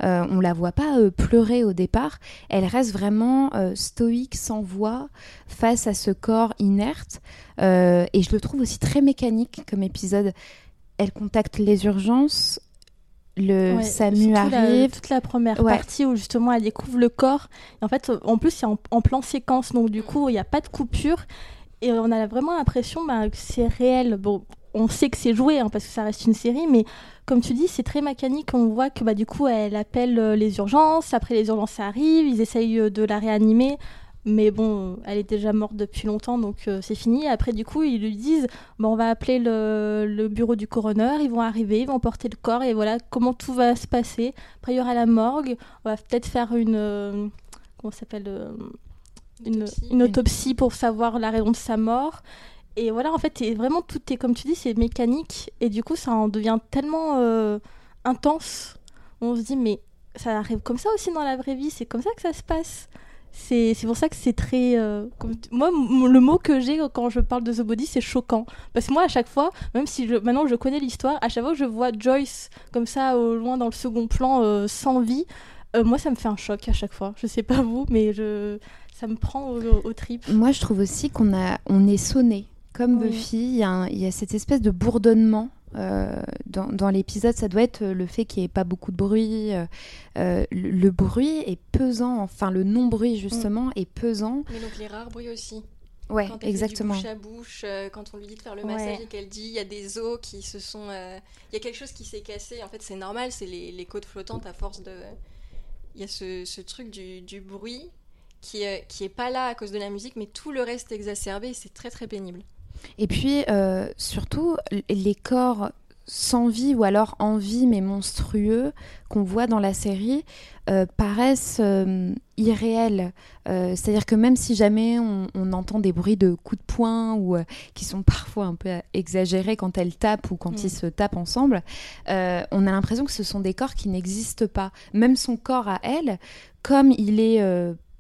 Euh, on la voit pas euh, pleurer au départ. Elle reste vraiment euh, stoïque, sans voix, face à ce corps inerte. Euh, et je le trouve aussi très mécanique comme épisode. Elle contacte les urgences. Le Ouais, SAMU surtout la- arrive. toute la première Ouais. partie où justement elle découvre le corps. Et en fait, en plus, c'est en, en plan séquence, donc du coup, il n'y a pas de coupure. Et on a vraiment l'impression bah, que c'est réel. Bon, on sait que c'est joué hein, parce que ça reste une série, mais comme tu dis, c'est très mécanique. On voit que bah, du coup, elle appelle euh, les urgences. Après, les urgences arrivent, ils essayent euh, de la réanimer. Mais bon, elle est déjà morte depuis longtemps, donc euh, c'est fini. Après, du coup, ils lui disent bon, on va appeler le, le bureau du coroner, ils vont arriver, ils vont porter le corps, et voilà comment tout va se passer. Après, il y aura la morgue, on va peut-être faire une. euh, comment ça s'appelle euh, une autopsie pour savoir la raison de sa mort. Et voilà, en fait, vraiment, tout est, comme tu dis, c'est mécanique, et du coup, ça en devient tellement euh, intense. On se dit, mais ça arrive comme ça aussi dans la vraie vie, c'est comme ça que ça se passe. C'est pour ça que c'est très. euh, Moi, le mot que j'ai quand je parle de The Body, c'est choquant. Parce que moi, à chaque fois, même si maintenant je connais l'histoire, à chaque fois que je vois Joyce comme ça, au loin dans le second plan, euh, sans vie, moi, ça me fait un choc à chaque fois. Je sais pas vous, mais je, ça me prend au, au trip. Moi, je trouve aussi qu'on on est sonné. Comme Oui. Buffy, il y, a un- il y a cette espèce de bourdonnement euh, dans, dans l'épisode. Ça doit être le fait qu'il n'y ait pas beaucoup de bruit. euh, euh, le, le bruit est pesant, enfin le non-bruit justement est pesant. Mais donc les rares bruits aussi. Ouais, quand elle exactement. fait du bouche à bouche, euh, quand on lui dit de faire le Ouais. massage et qu'elle dit il y a des os qui se sont. euh, Il y a quelque chose qui s'est cassé. En fait, c'est normal, c'est les, les côtes flottantes à force de. Il y a ce, ce truc du, du bruit qui est, qui est pas là à cause de la musique, mais tout le reste est exacerbé et c'est très très pénible. Et puis, euh, surtout, les corps sans vie ou alors en vie mais monstrueux qu'on voit dans la série euh, paraissent euh, irréels. Euh, C'est-à-dire que même si jamais on, on entend des bruits de coups de poing ou qui sont parfois un peu exagérés quand elles tapent ou quand Mm. ils se tapent ensemble, on a l'impression que ce sont des corps qui n'existent pas. Même son corps à elle, comme il est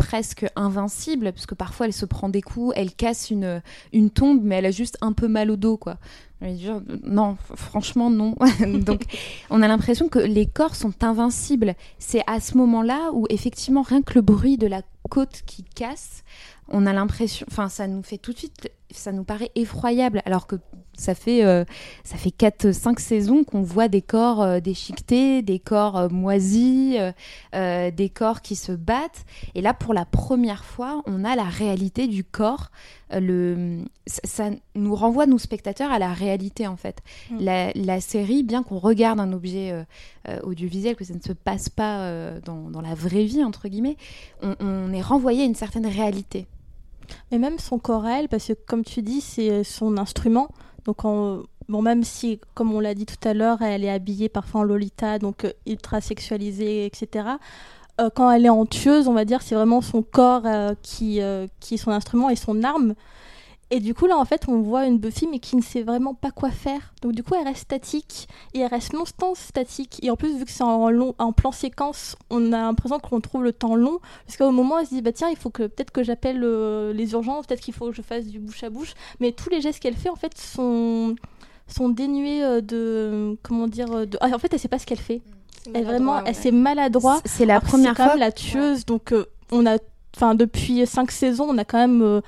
presque invincible, parce que parfois elle se prend des coups, elle casse une, une tombe, mais elle a juste un peu mal au dos, quoi. Non, franchement, non. Donc, on a l'impression que les corps sont invincibles. C'est à ce moment-là où, effectivement, rien que le bruit de la côte qui casse, on a l'impression, enfin, ça nous fait tout de suite, ça nous paraît effroyable, alors que ça fait, euh, ça fait 4-5 saisons qu'on voit des corps euh, déchiquetés, des corps euh, moisis, des corps qui se battent. Et là, pour la première fois, on a la réalité du corps. Le, ça, ça nous renvoie, nous spectateurs, à la réalité, en fait. Mm. La, la série, bien qu'on regarde un objet audiovisuel, que ça ne se passe pas dans, dans la vraie vie, entre guillemets, on, on est renvoyé à une certaine réalité. Mais même son corps à elle, parce que comme tu dis, c'est son instrument. Donc Bon, même si, comme on l'a dit tout à l'heure, elle est habillée parfois en Lolita, donc euh, ultra sexualisée, etc. Euh, quand elle est en tueuse, on va dire, c'est vraiment son corps euh, qui, qui est son instrument et son arme. Et du coup, là, en fait, on voit une Buffy, mais qui ne sait vraiment pas quoi faire. Donc, du coup, elle reste statique. Et elle reste longtemps statique. Et en plus, vu que c'est en, long, en plan séquence, on a l'impression qu'on trouve le temps long. Parce qu'au moment, elle se dit, bah tiens, il faut que peut-être que j'appelle les urgences, peut-être qu'il faut que je fasse du bouche à bouche. Mais tous les gestes qu'elle fait, en fait, sont sont dénuées euh, de comment dire euh, de... Ah, en fait elle sait pas ce qu'elle fait elle vraiment elle c'est maladroit c'est la première fois la tueuse donc euh, on a enfin depuis cinq saisons on a quand même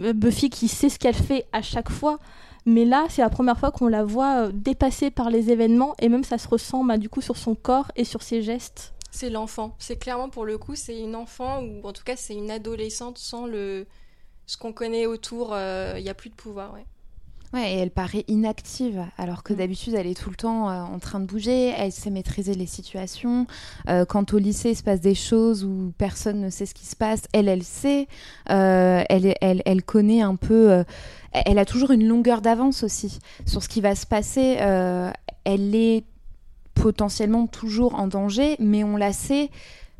Buffy qui sait ce qu'elle fait à chaque fois mais là c'est la première fois qu'on la voit dépassée par les événements et même ça se ressent bah, du coup sur son corps et sur ses gestes. C'est l'enfant. C'est clairement pour le coup c'est une enfant ou en tout cas c'est une adolescente sans le ce qu'on connaît autour il n'y a plus de pouvoir Ouais, et elle paraît inactive, alors que mm. d'habitude, elle est tout le temps euh, en train de bouger, elle sait maîtriser les situations. Euh, quand au lycée, il se passe des choses où personne ne sait ce qui se passe, elle, elle sait. Euh, elle, elle, elle, connaît un peu. elle a toujours une longueur d'avance aussi sur ce qui va se passer. elle est potentiellement toujours en danger, mais on la sait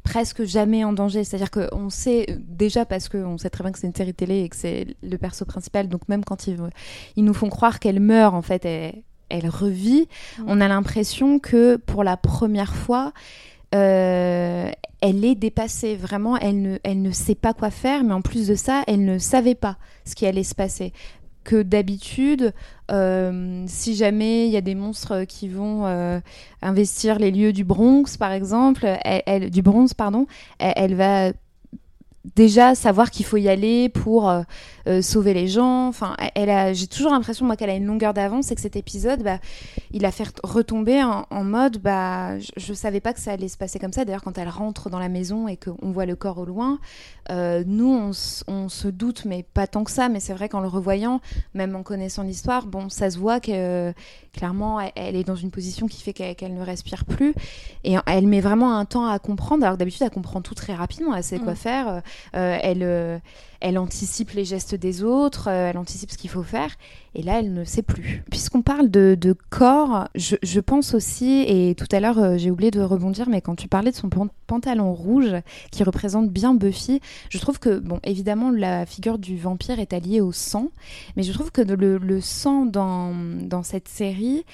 presque jamais en danger. C'est-à-dire qu'on sait déjà parce qu'on sait très bien que c'est une série télé et que c'est le perso principal, donc même quand ils, ils nous font croire qu'elle meurt, en fait, elle, revit, mm. on a l'impression que pour la première fois, euh, elle est dépassée. Vraiment, elle ne, elle ne sait pas quoi faire, mais en plus de ça, elle ne savait pas ce qui allait se passer que d'habitude, euh, si jamais il y a des monstres qui vont euh, investir les lieux du Bronx, par exemple, du bronze, pardon, elle va déjà savoir qu'il faut y aller pour euh, sauver les gens. Enfin, elle a, j'ai toujours l'impression moi qu'elle a une longueur d'avance et que cet épisode, bah, il a fait retomber en, mode, bah, je, ne savais pas que ça allait se passer comme ça. D'ailleurs, quand elle rentre dans la maison et qu'on voit le corps au loin, euh, nous on, on, se doute, mais pas tant que ça. Mais c'est vrai qu'en le revoyant, même en connaissant l'histoire, bon, ça se voit que clairement, elle, est dans une position qui fait qu'elle, ne respire plus et elle met vraiment un temps à comprendre. Alors d'habitude, elle comprend tout très rapidement, elle sait quoi mm. faire. Euh, elle, elle anticipe les gestes des autres, euh, elle anticipe ce qu'il faut faire, et là, elle ne sait plus. Puisqu'on parle de, corps, je, pense aussi, et tout à l'heure, j'ai oublié de rebondir, mais quand tu parlais de son pantalon rouge, qui représente bien Buffy, je trouve que, bon, évidemment, la figure du vampire est alliée au sang, mais je trouve que le, sang dans, dans cette série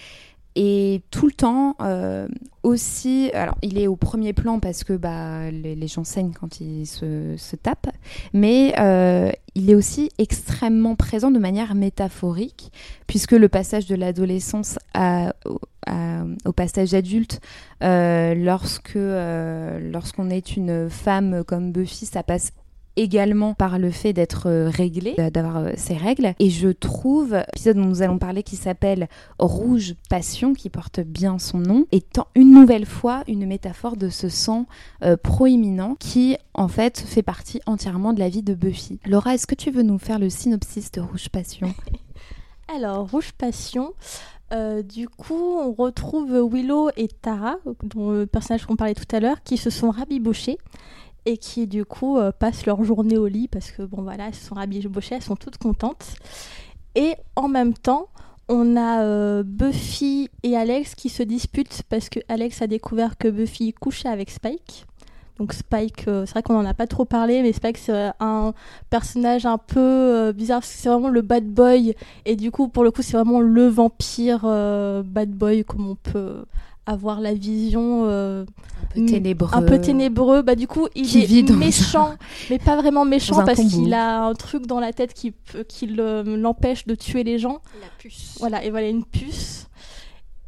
et tout le temps euh, aussi, alors il est au premier plan parce que bah, les, gens saignent quand ils se, tapent, mais euh, il est aussi extrêmement présent de manière métaphorique, puisque le passage de l'adolescence au passage adulte, euh, lorsque lorsqu'on est une femme comme Buffy, ça passe également par le fait d'être euh, réglé, d'avoir euh, ses règles. Et je trouve, l'épisode dont nous allons parler qui s'appelle Rouge Passion, qui porte bien son nom, étant une nouvelle fois une métaphore de ce sang euh, proéminent qui, en fait, fait partie entièrement de la vie de Buffy. Laura, est-ce que tu veux nous faire le synopsis de Rouge Passion? Alors, Rouge Passion, du coup, on retrouve Willow et Tara, dont le personnage qu'on parlait tout à l'heure, qui se sont rabibochés et qui du coup euh, passent leur journée au lit parce que bon voilà, elles sont rabibochées, elles sont toutes contentes. Et en même temps, on a euh, Buffy et Alex qui se disputent parce que Alex a découvert que Buffy couchait avec Spike. Donc Spike, euh, c'est vrai qu'on n'en a pas trop parlé, mais Spike c'est un personnage un peu bizarre c'est vraiment le bad boy et du coup pour le coup c'est vraiment le vampire bad boy comme on peut avoir la vision euh, un peu ténébreux. Un peu ténébreux. Bah du coup, il est méchant, mais pas vraiment méchant parce qu'il a un truc dans la tête qui, qui l'empêche de tuer les gens. La puce. Voilà, et voilà une puce.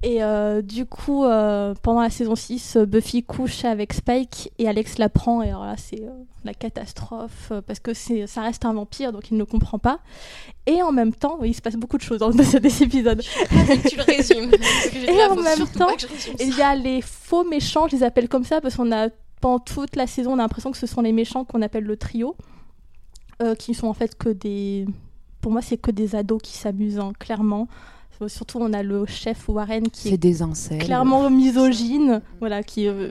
Et euh, du coup, euh, pendant la saison 6, Buffy couche avec Spike et Alex la prend. Et alors là, c'est euh, la catastrophe parce que ça reste un vampire, donc il ne comprend pas. Et en même temps, il se passe beaucoup de choses dans cet épisode. tu le résumes. et en même temps, il y a les faux méchants, je les appelle comme ça parce qu'on a pendant toute la saison, on a l'impression que ce sont les méchants qu'on appelle le trio, qui sont en fait que des. Pour moi, c'est que des ados qui s'amusent, hein, clairement Surtout, on a le chef Warren qui est des clairement misogyne, voilà, qui euh,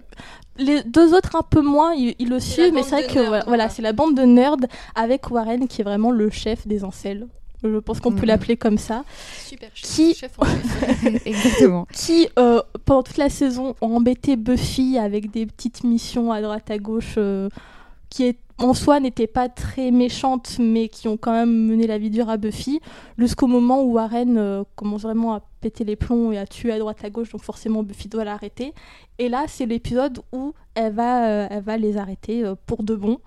les deux autres un peu moins, ils, ils le suivent, mais c'est vrai que nerds, voilà, c'est la bande de nerds avec Warren qui est vraiment le chef des incels. Je pense qu'on peut Mhm. l'appeler comme ça. Super chef. Qui- chef en chef. Exactement. Qui, euh, pendant toute la saison, ont embêté Buffy avec des petites missions à droite à gauche euh, qui est, en soi n'étaient pas très méchantes, mais qui ont quand même mené la vie dure à Buffy, jusqu'au moment où Warren euh, commence vraiment à péter les plombs et à tuer à droite à gauche, donc forcément Buffy doit l'arrêter. Et là, c'est l'épisode où elle va, euh, elle va les arrêter euh, pour de bon.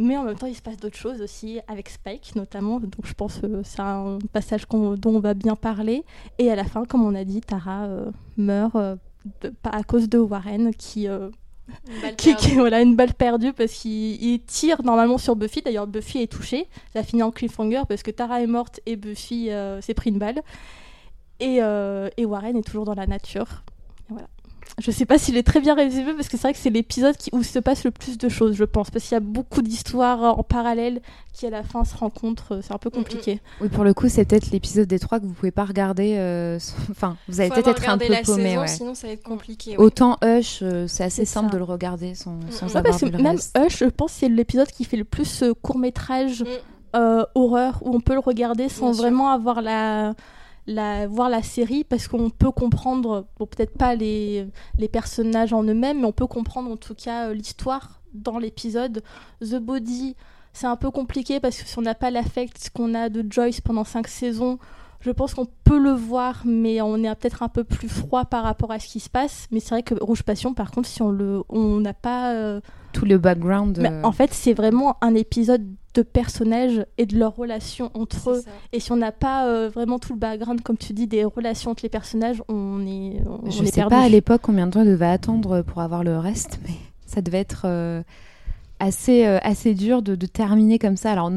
Mais en même temps, il se passe d'autres choses aussi, avec Spike notamment, donc je pense que c'est un passage dont on va bien parler. Et à la fin, comme on a dit, Tara meurt de- à cause de Warren qui, qui, perdue. qui- voilà, une balle perdue parce qu'il il tire normalement sur Buffy. D'ailleurs, Buffy est touchée. Ça finit en cliffhanger parce que Tara est morte et Buffy euh, s'est pris une balle. Et, euh, et Warren est toujours dans la nature. Je sais pas s'il est très bien résumé parce que c'est vrai que c'est l'épisode qui- où se passe le plus de choses, je pense. Parce qu'il y a beaucoup d'histoires en parallèle qui à la fin se rencontrent. C'est un peu compliqué. Oui, pour le coup, c'est peut-être l'épisode des trois que vous pouvez pas regarder. euh, sans- Enfin, vous allez peut-être être un peu la paumé. saison, ouais. sinon ça va être compliqué. ouais. Autant Hush, euh, c'est assez simple ça. de le regarder sans, sans Ouais, Ouais, avoir parce que le même reste. Hush, je pense, c'est l'épisode qui fait le plus court métrage Mm. euh, horreur où on peut le regarder sans Bien sûr. vraiment avoir la, la voir la série parce qu'on peut comprendre peut-être pas les, les personnages en eux-mêmes mais on peut comprendre en tout cas euh, l'histoire dans l'épisode. The Body c'est un peu compliqué parce que si on n'a pas l'affect qu'on a de Joyce pendant cinq saisons je pense qu'on peut le voir mais on est peut-être un peu plus froid par rapport à ce qui se passe mais c'est vrai que Rouge Passion par contre si on le on n'a pas euh, Tout le background. mais euh, en fait, c'est vraiment un épisode de personnages et de leurs relations entre eux. ça. Et si on n'a pas euh, vraiment tout le background, comme tu dis, des relations entre les personnages, on est, on je est sais perdu. pas à l'époque combien de temps il devait attendre pour avoir le reste, mais ça devait être euh, assez, euh, assez dur de, de terminer comme ça. Alors,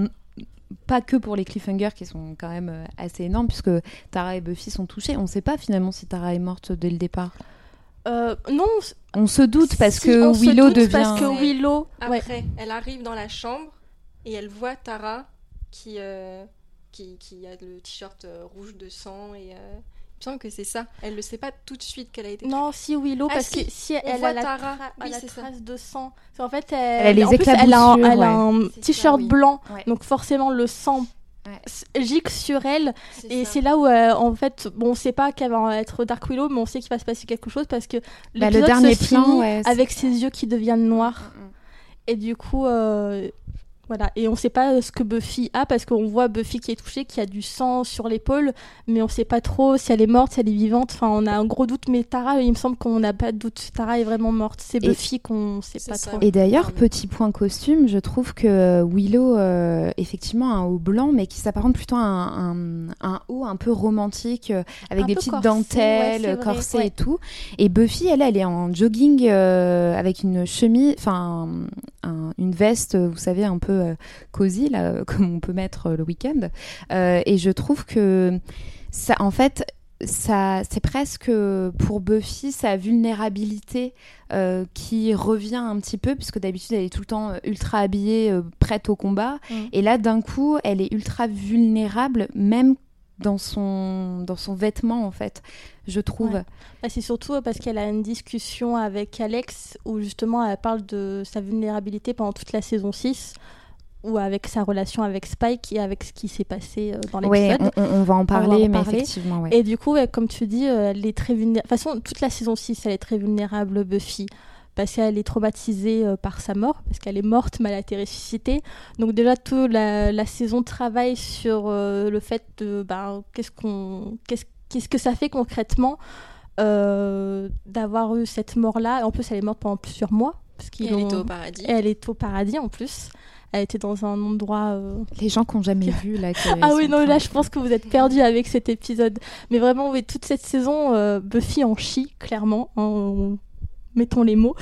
pas que pour les cliffhangers qui sont quand même euh, assez énormes, puisque Tara et Buffy sont touchés. On sait pas finalement si Tara est morte dès le départ. Euh, non, On se doute parce si, que on se Willow doute devient. Parce que Willow. ouais. Après, elle arrive dans la chambre et elle voit Tara qui, euh, qui, qui a le t-shirt euh, rouge de sang. Et, euh, me semble que c'est ça. Elle ne sait pas tout de suite qu'elle a été. Non, si Willow, Ah, parce si, que si on elle a la, Tara. tra- Oui, la c'est ça. trace de sang, en fait, Elle a les en plus, elle a un, éclaboussures, elle a un ça, t-shirt oui. blanc, Ouais. donc forcément le sang Ouais. gicle sur elle Et c'est là où, euh, en fait, bon, on sait pas qu'elle va être Dark Willow, mais on sait qu'il va se passer quelque chose parce que Bah, le dernier se plan, finit ouais, avec ses yeux qui deviennent noirs. Mm, mm. Et du coup, euh, voilà. Et on sait pas ce que Buffy a parce qu'on voit Buffy qui est touchée, qui a du sang sur l'épaule, mais on sait pas trop si elle est morte, si elle est vivante. Enfin, on a un gros doute, mais Tara, il me semble qu'on n'a pas de doute. Tara est vraiment morte. C'est Buffy qu'on sait C'est pas ça. trop. Et d'ailleurs, petit point costume, je trouve que Willow, euh, effectivement, a un haut blanc, mais qui s'apparente plutôt à un, un, un haut un peu romantique, euh, avec Un des petites dentelles, ouais. et tout. Et Buffy, elle, elle est en jogging euh, avec une chemise, enfin, un- une veste, vous savez, un peu euh, cosy, là, comme on peut mettre euh, le week-end. Euh, et je trouve que ça, en fait, ça, c'est presque pour Buffy sa vulnérabilité euh, qui revient un petit peu, puisque d'habitude elle est tout le temps ultra habillée, euh, prête au combat. Mm. Et là, d'un coup, elle est ultra vulnérable, même dans son, dans son vêtement, en fait, je trouve. Ouais. Bah, c'est surtout parce qu'elle a une discussion avec Alex où justement elle parle de sa vulnérabilité pendant toute la saison 6 ou avec sa relation avec Spike et avec ce qui s'est passé euh, dans Ouais, l'épisode. on, on- on va en parler, en mais parler. effectivement, ouais. Et du coup, ouais, comme tu dis, euh, elle est très vulnérable. De toute façon, toute la saison 6, elle est très vulnérable, Buffy. Parce qu'elle est traumatisée euh, par sa mort, parce qu'elle est morte, mais elle a été ressuscitée. Donc déjà, toute la, la saison travaille sur euh, le fait de ben, qu'est-ce qu'on, qu'est-ce, qu'est-ce que ça fait concrètement euh, d'avoir eu cette mort-là. En plus, elle est morte pendant plusieurs mois. Parce Et qu'ils elle était au paradis. et elle est au paradis en plus. Elle était dans un endroit euh, Les gens qui n'ont jamais vu, là. ah oui, non, là, je pense que vous êtes perdus avec cet épisode. Mais vraiment, oui, toute cette saison, euh, Buffy en chie, clairement. hein, on- Mettons les mots.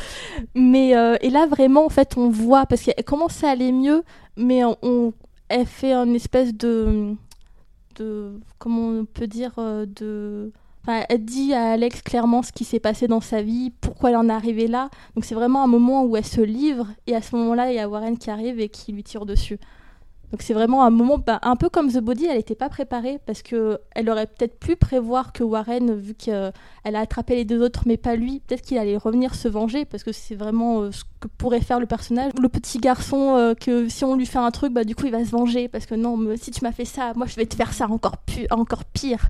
Mais, euh, et là, vraiment, en fait, on voit, parce qu'elle commence à aller mieux, mais on, elle fait une espèce de. de comment on peut dire de. Elle dit à Alex clairement ce qui s'est passé dans sa vie, pourquoi elle en est arrivée là. Donc c'est vraiment un moment où elle se livre, et à ce moment-là, il y a Warren qui arrive et qui lui tire dessus. Donc c'est vraiment un moment, bah, un peu comme The Body, elle n'était pas préparée parce que elle aurait peut-être pu prévoir que Warren, vu qu'elle a attrapé les deux autres mais pas lui, peut-être qu'il allait revenir se venger parce que c'est vraiment euh, ce que pourrait faire le personnage. Le petit garçon euh, que si on lui fait un truc, bah du coup il va se venger parce que non, si tu m'as fait ça, moi je vais te faire ça encore, pu- encore pire.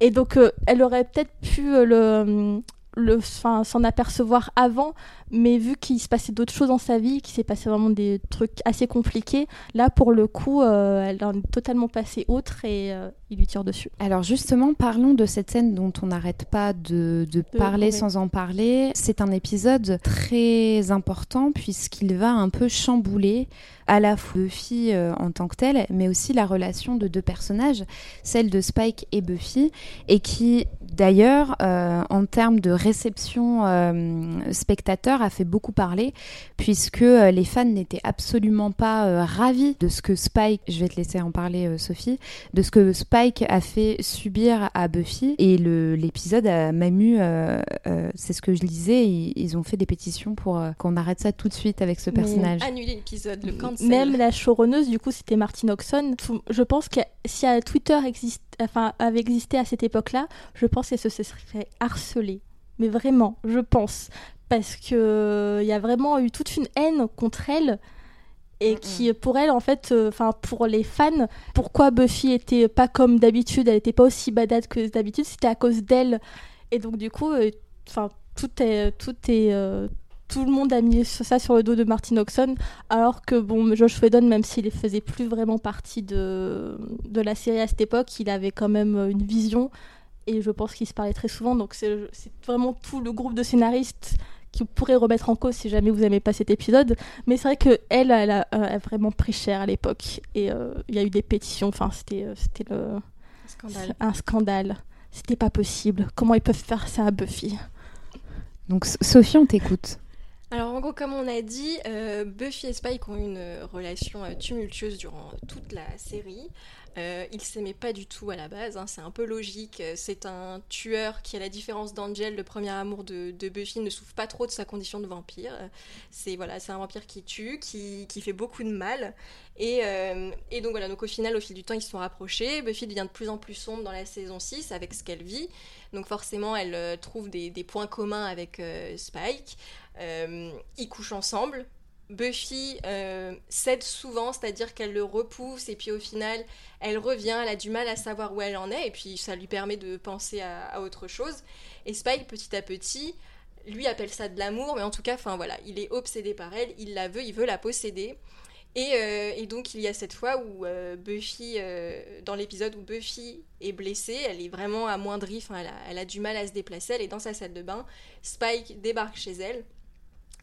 Et donc euh, elle aurait peut-être pu euh, le le, s'en apercevoir avant, mais vu qu'il se passait d'autres choses dans sa vie, qu'il s'est passé vraiment des trucs assez compliqués, là pour le coup, euh, elle en est totalement passée autre et euh, il lui tire dessus. Alors justement, parlons de cette scène dont on n'arrête pas de, de parler sans en parler. C'est un épisode très important puisqu'il va un peu chambouler à la fois Buffy euh, en tant que telle, mais aussi la relation de deux personnages, celle de Spike et Buffy, et qui d'ailleurs, euh, en termes de réception euh, spectateur, a fait beaucoup parler, puisque euh, les fans n'étaient absolument pas euh, ravis de ce que Spike, je vais te laisser en parler euh, Sophie, de ce que Spike a fait subir à Buffy. Et l'épisode a même eu, euh, euh, c'est ce que je lisais, ils, ils ont fait des pétitions pour euh, qu'on arrête ça tout de suite avec ce personnage. Annuler l'épisode, le cancel. Même la showrunneuse, du coup, c'était Martine Oxon. Je pense que si Twitter existe, enfin, avait existé à cette époque-là, je pense qu'elle se serait harcelée. Mais vraiment, je pense. Parce que euh, il y a vraiment eu toute une haine contre elle. Et qui, pour elle, en fait, euh, enfin, pour les fans, pourquoi Buffy était pas comme d'habitude, elle était pas aussi badade que d'habitude, c'était à cause d'elle. Et donc, du coup, euh, enfin, tout est, tout est, euh, tout le monde a mis ça sur le dos de Martin Oxon, alors que bon, Josh Whedon, même s'il ne faisait plus vraiment partie de, de la série à cette époque, il avait quand même euh, une vision, et je pense qu'il se parlait très souvent, donc c'est vraiment tout le groupe de scénaristes qui pourrait remettre en cause si jamais vous n'aimez pas cet épisode. Mais c'est vrai que elle, elle a, elle a vraiment pris cher à l'époque, et euh, il y a eu des pétitions, enfin c'était euh, c'était le- Scandale. un scandale. C'était pas possible. Comment ils peuvent faire ça à Buffy? Donc Sophie, on t'écoute. Alors en gros, comme on a dit, euh, Buffy et Spike ont une euh, relation euh, tumultueuse durant toute la série. Euh, ils s'aimaient pas du tout à la base, hein, c'est un peu logique. C'est un tueur qui, à la différence d'Angel, le premier amour de, Buffy, ne souffre pas trop de sa condition de vampire. C'est voilà, c'est un vampire qui tue, qui, qui fait beaucoup de mal. Et, euh, et donc voilà, donc au final, au fil du temps, ils se sont rapprochés. Buffy devient de plus en plus sombre dans la saison 6 avec ce qu'elle vit. Donc forcément, elle euh, trouve des, points communs avec euh, Spike. Ils couchent ensemble. Buffy euh, cède souvent, c'est-à-dire qu'elle le repousse et puis au final, elle revient, elle a du mal à savoir où elle en est et puis ça lui permet de penser à, autre chose. Et Spike, petit à petit, lui appelle ça de l'amour, mais en tout cas, enfin voilà, il est obsédé par elle, il la veut, il veut la posséder. Et, euh, donc il y a cette fois où euh, Buffy, dans l'épisode où Buffy est blessée, elle est vraiment amoindrie, enfin elle elle a du mal à se déplacer, elle est dans sa salle de bain, Spike débarque chez elle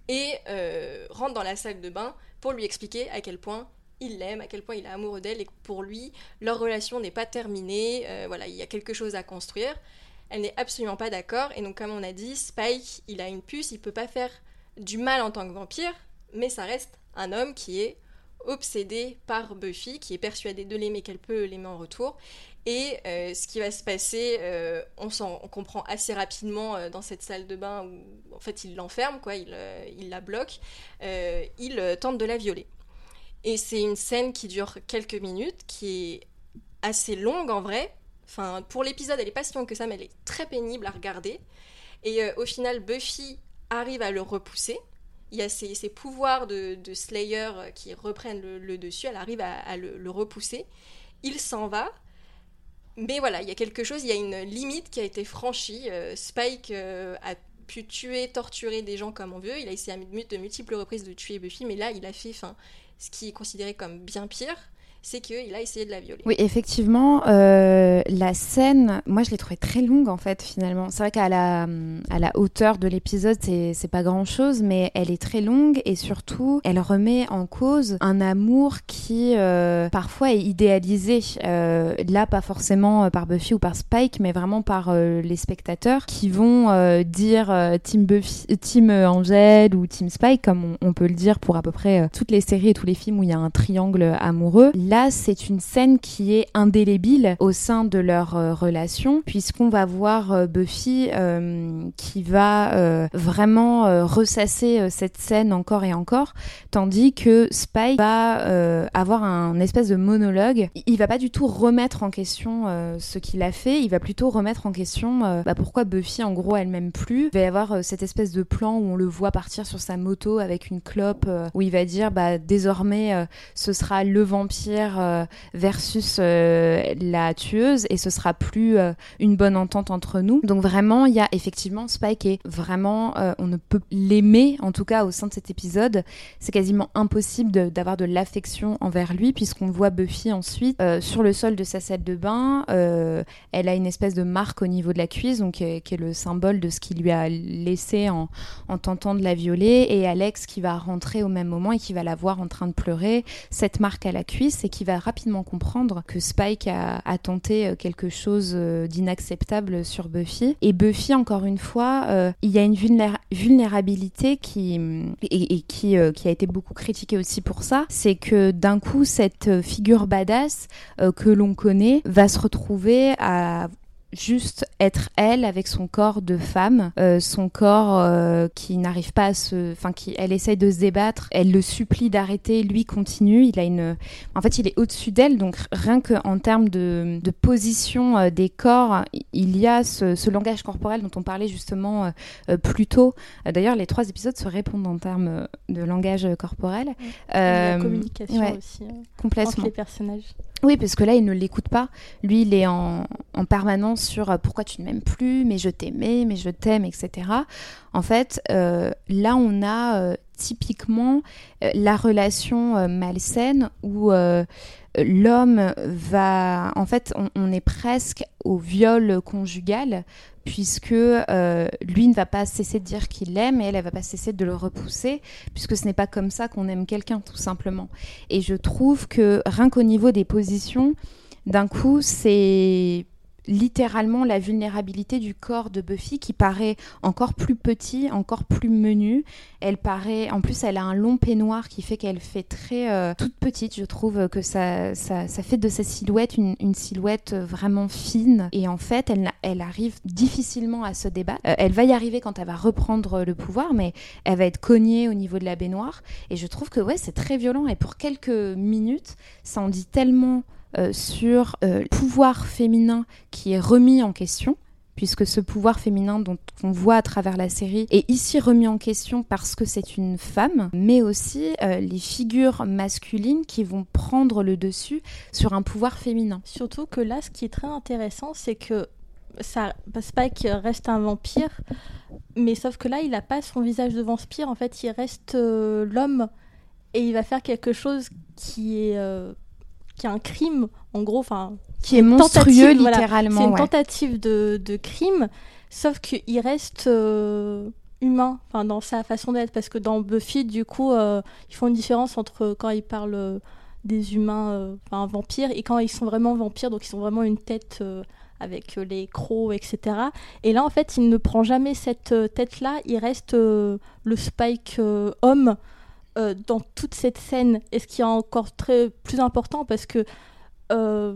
et euh, rentre dans la salle de bain pour lui expliquer à quel point il l'aime, à quel point il est amoureux d'elle et que pour lui, leur relation n'est pas terminée, euh, voilà, il y a quelque chose à construire. Elle n'est absolument pas d'accord et donc comme on a dit, Spike, il a une puce, il peut pas faire du mal en tant que vampire, mais ça reste un homme qui est obsédé par Buffy, qui est persuadé de l'aimer, qu'elle peut l'aimer en retour. Et euh, ce qui va se passer, euh, on, comprend assez rapidement euh, dans cette salle de bain où en fait il l'enferme, quoi, il, la bloque, il tente de la violer. Et c'est une scène qui dure quelques minutes, qui est assez longue en vrai. Enfin, pour l'épisode, elle est pas si longue que ça, mais elle est très pénible à regarder. Et au final, Buffy arrive à le repousser. Il y a ces pouvoirs de, Slayer qui reprennent le, dessus. Elle arrive à, le repousser. Il s'en va. Mais voilà, il y a quelque chose, il y a une limite qui a été franchie. Euh, Spike euh, a pu tuer, torturer des gens comme on veut. Il a essayé à de multiples reprises de tuer Buffy, mais là, il a fait enfin, ce qui est considéré comme bien pire, c'est qu'il a essayé de la violer. Oui, effectivement, euh, la scène, moi je l'ai trouvée très longue en fait finalement. C'est vrai qu'à la, à la hauteur de l'épisode, c'est pas grand chose, mais elle est très longue et surtout, elle remet en cause un amour qui euh, parfois est idéalisé. Euh, là, pas forcément euh, par Buffy ou par Spike, mais vraiment par euh, les spectateurs qui vont euh, dire Team Buffy, Team Angel ou Team Spike, comme on, peut le dire pour à peu près toutes les séries et tous les films où il y a un triangle amoureux. Là, c'est une scène qui est indélébile au sein de leur euh, relation, puisqu'on va voir euh, Buffy euh, qui va vraiment ressasser cette scène encore et encore, tandis que Spike va avoir un espèce de monologue. Il va pas du tout remettre en question ce qu'il a fait, il va plutôt remettre en question bah, pourquoi Buffy, en gros, elle m'aime plus. Il va y avoir cette espèce de plan où on le voit partir sur sa moto avec une clope, où il va dire bah, désormais ce sera le vampire euh, versus euh, la tueuse et ce sera plus euh, une bonne entente entre nous. Donc vraiment, il y a effectivement Spike est vraiment, on ne peut l'aimer, en tout cas au sein de cet épisode, c'est quasiment impossible d'avoir de, l'affection envers lui puisqu'on voit Buffy ensuite sur le sol de sa salle de bain, elle a une espèce de marque au niveau de la cuisse, donc qui est le symbole de ce qu'il lui a laissé en, en tentant de la violer, et Alex qui va rentrer au même moment et qui va la voir en train de pleurer, cette marque à la cuisse, et qui va rapidement comprendre que Spike a, tenté euh, quelque chose euh, d'inacceptable sur Buffy. Et Buffy, encore une fois, euh, il y a une vulnéra- vulnérabilité qui, et, qui, a été beaucoup critiquée aussi pour ça, c'est que d'un coup, cette figure badass que l'on connaît va se retrouver à juste être elle avec son corps de femme, euh, son corps euh, qui n'arrive pas à se, enfin qui, elle essaye de se débattre, elle le supplie d'arrêter, lui continue, il a une, en fait il est au-dessus d'elle, donc rien que en termes de, de position euh, des corps, il y a ce, ce langage corporel dont on parlait justement plus tôt. D'ailleurs les trois épisodes se répondent en termes de langage corporel. Et la communication ouais, aussi entre complètement. les personnages. Oui, parce que là, il ne l'écoute pas. Lui, il est en, en permanence sur euh, pourquoi tu ne m'aimes plus, mais je t'aimais, mais je t'aime, etc. En fait, euh, là, on a euh, typiquement la relation malsaine où l'homme va... En fait, on est presque au viol conjugal puisque euh, lui ne va pas cesser de dire qu'il l'aime et elle, elle va pas cesser de le repousser, puisque ce n'est pas comme ça qu'on aime quelqu'un, tout simplement. Et je trouve que rien qu'au niveau des positions, d'un coup, c'est littéralement la vulnérabilité du corps de Buffy qui paraît encore plus petit, encore plus menu. Elle paraît, en plus, elle a un long peignoir qui fait qu'elle fait très euh, toute petite. Je trouve que ça, ça, fait de sa silhouette une, silhouette vraiment fine. Et en fait, elle, elle arrive difficilement à se débattre. Euh, elle va y arriver quand elle va reprendre le pouvoir, mais elle va être cognée au niveau de la baignoire. Et je trouve que ouais, c'est très violent. Et pour quelques minutes, ça en dit tellement euh, sur euh, le pouvoir féminin qui est remis en question puisque ce pouvoir féminin dont on voit à travers la série est ici remis en question parce que c'est une femme, mais aussi euh, les figures masculines qui vont prendre le dessus sur un pouvoir féminin. Surtout que là, ce qui est très intéressant, c'est que ça, Spike reste un vampire, mais sauf que là, il n'a pas son visage de vampire. En fait, il reste l'homme et il va faire quelque chose qui est, qui est un crime, en gros. Enfin, Qui est monstrueux voilà. littéralement. c'est une ouais. tentative de, de crime, sauf qu'il reste euh, humain, enfin dans sa façon d'être, parce que dans Buffy, du coup, euh, ils font une différence entre quand ils parlent euh, des humains, enfin vampires, et quand ils sont vraiment vampires, donc ils ont vraiment une tête avec les crocs, etc. Et là, en fait, il ne prend jamais cette tête-là, il reste euh, le Spike euh, homme euh, dans toute cette scène, et ce qui est encore très plus important, parce que euh,